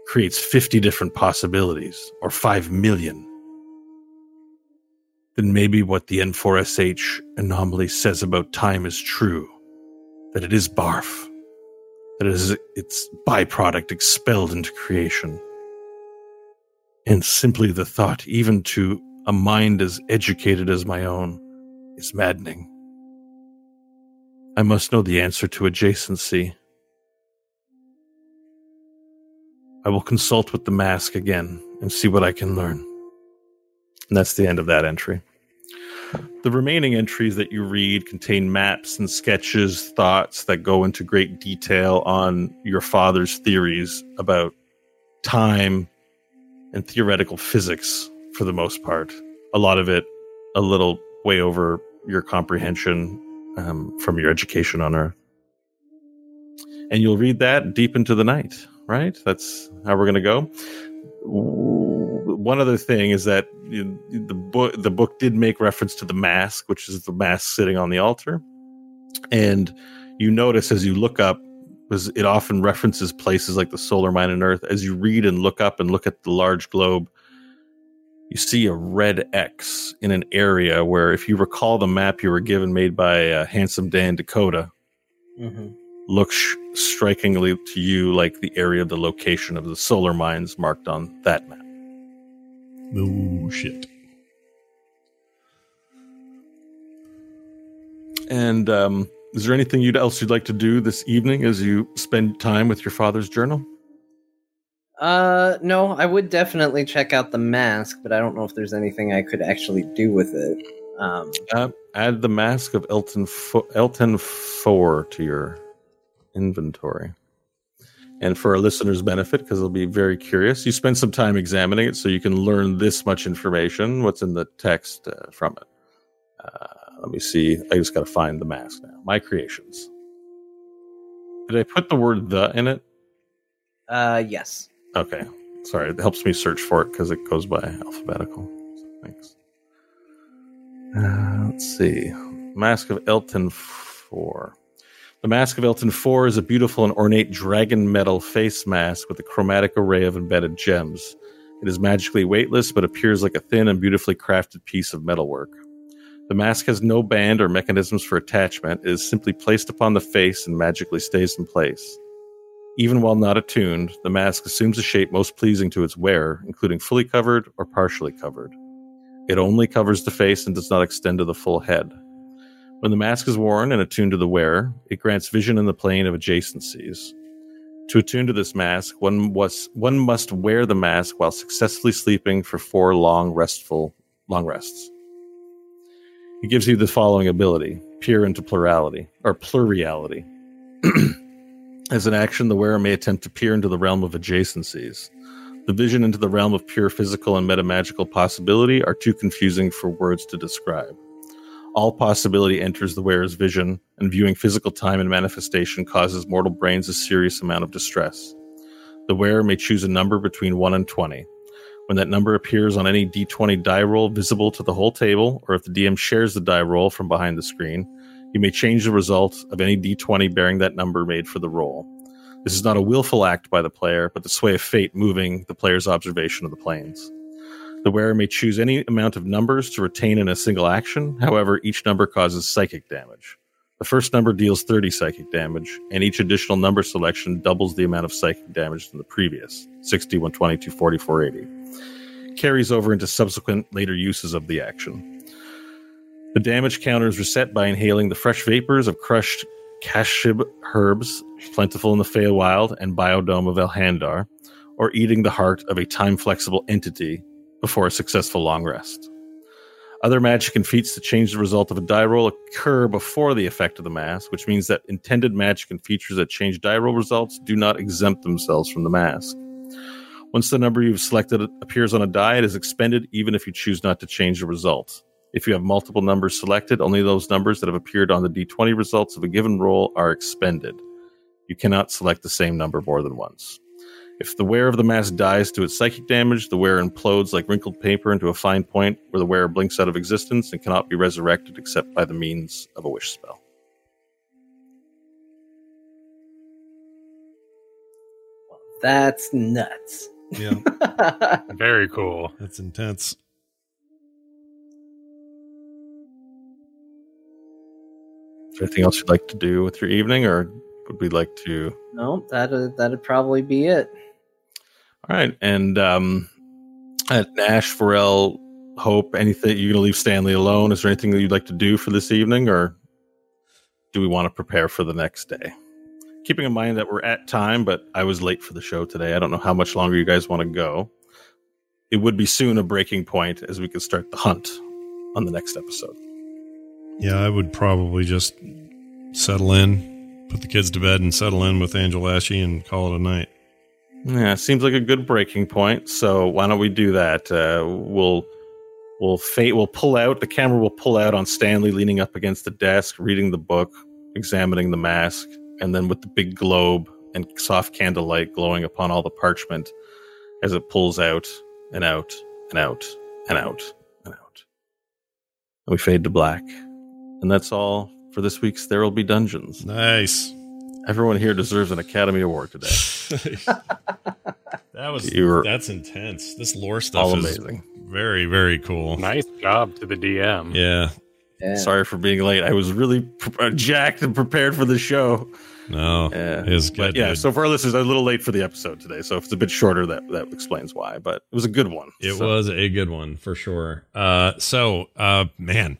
creates 50 different possibilities, or 5 million, then maybe what the N4SH anomaly says about time is true that it is barf, that it is its byproduct expelled into creation. And simply the thought, even to a mind as educated as my own, is maddening. I must know the answer to adjacency. I will consult with the mask again and see what I can learn. And that's the end of that entry. The remaining entries that you read contain maps and sketches, thoughts that go into great detail on your father's theories about time and theoretical physics for the most part. A lot of it a little way over your comprehension um, from your education on Earth. And you'll read that deep into the night, right? That's how we're going to go one other thing is that the book the book did make reference to the mask, which is the mask sitting on the altar, and you notice as you look up because it often references places like the solar mine and Earth. As you read and look up and look at the large globe, you see a red X in an area where, if you recall the map you were given, made by uh, Handsome Dan Dakota, mm-hmm. Looks strikingly to you like the area of the location of the solar mines marked on that map.
Oh, shit.
And um, is there anything you'd else you'd like to do this evening as you spend time with your father's journal?
Uh, no, I would definitely check out the mask, but I don't know if there's anything I could actually do with it. Um,
uh, add the mask of Elton Fo- Elton Four to your inventory. And for our listeners' benefit, because they'll be very curious, you spend some time examining it so you can learn this much information, what's in the text uh, from it. Uh, let me see. I just got to find the mask now. My creations. Did I put the word the in it?
Uh, yes.
Okay. Sorry. It helps me search for it because it goes by alphabetical. Thanks. Uh, let's see. Mask of Elton 4. The Mask of Elton 4 is a beautiful and ornate dragon metal face mask with a chromatic array of embedded gems. It is magically weightless, but appears like a thin and beautifully crafted piece of metalwork. The mask has no band or mechanisms for attachment. It is simply placed upon the face and magically stays in place. Even while not attuned, the mask assumes a shape most pleasing to its wearer, including fully covered or partially covered. It only covers the face and does not extend to the full head. When the mask is worn and attuned to the wearer, it grants vision in the plane of adjacencies. To attune to this mask, one, was, one must wear the mask while successfully sleeping for four long restful long rests. It gives you the following ability: peer into plurality or pluriality. As an action, the wearer may attempt to peer into the realm of adjacencies. The vision into the realm of pure physical and metamagical possibility are too confusing for words to describe. All possibility enters the wearer's vision, and viewing physical time and manifestation causes mortal brains a serious amount of distress. The wearer may choose a number between 1 and 20. When that number appears on any d20 die roll visible to the whole table, or if the DM shares the die roll from behind the screen, you may change the result of any d20 bearing that number made for the roll. This is not a willful act by the player, but the sway of fate moving the player's observation of the planes. The wearer may choose any amount of numbers to retain in a single action. However, each number causes psychic damage. The first number deals 30 psychic damage, and each additional number selection doubles the amount of psychic damage than the previous 60, 120, 240, 480. Carries over into subsequent later uses of the action. The damage counter is reset by inhaling the fresh vapors of crushed Kashib herbs, plentiful in the Feywild and biodome of Elhandar, or eating the heart of a time flexible entity before a successful long rest. Other magic and feats that change the result of a die roll occur before the effect of the mask, which means that intended magic and features that change die roll results do not exempt themselves from the mask. Once the number you've selected appears on a die, it is expended even if you choose not to change the result. If you have multiple numbers selected, only those numbers that have appeared on the d20 results of a given roll are expended. You cannot select the same number more than once. If the wearer of the mask dies to its psychic damage, the wearer implodes like wrinkled paper into a fine point where the wearer blinks out of existence and cannot be resurrected except by the means of a wish spell.
That's nuts.
Yeah,
Very cool.
that's intense.
Is there anything else you'd like to do with your evening, or would we like to?
no, that'd that'd probably be it.
All right, and um, at Nash, Varel, Hope, anything you're gonna leave Stanley alone? Is there anything that you'd like to do for this evening, or do we want to prepare for the next day? Keeping in mind that we're at time, but I was late for the show today. I don't know how much longer you guys want to go. It would be soon a breaking point as we could start the hunt on the next episode.
Yeah, I would probably just settle in, put the kids to bed, and settle in with Angela Ashley and call it a night.
Yeah, seems like a good breaking point. So why don't we do that? Uh, we'll we'll fate we'll pull out the camera will pull out on Stanley leaning up against the desk, reading the book, examining the mask, and then with the big globe and soft candlelight glowing upon all the parchment as it pulls out and out and out and out and out. And we fade to black. And that's all for this week's There Will Be Dungeons.
Nice.
Everyone here deserves an Academy Award today.
that was
You were-
that's intense. This lore stuff
All
is
amazing.
very very cool.
Nice job to the DM.
Yeah.
Yeah.
Sorry for being late. I was really pre- uh, jacked and prepared for the show.
No,
Yeah.
it is
But
good.
yeah,
dude.
so for our listeners, I'm a little late for the episode today. So if it's a bit shorter, that that explains why. But it was a good one.
It
So-
was a good one for sure. Uh, so, uh, man,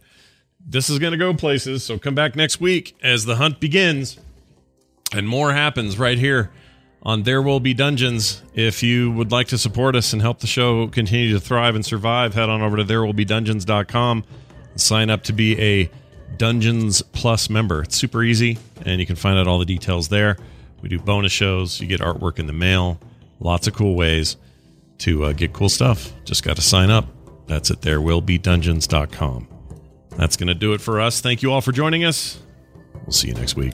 this is going to go places. So come back next week as the hunt begins and more happens right here on There Will Be Dungeons. If you would like to support us and help the show continue to thrive and survive, head on over to therewillbedungeons.com and sign up to be a Dungeons Plus member. It's super easy, and you can find out all the details there. We do bonus shows, you get artwork in the mail, lots of cool ways to uh, get cool stuff. Just got to sign up. That's at therewillbedungeons.com. That's going to do it for us. Thank you all for joining us. We'll see you next week.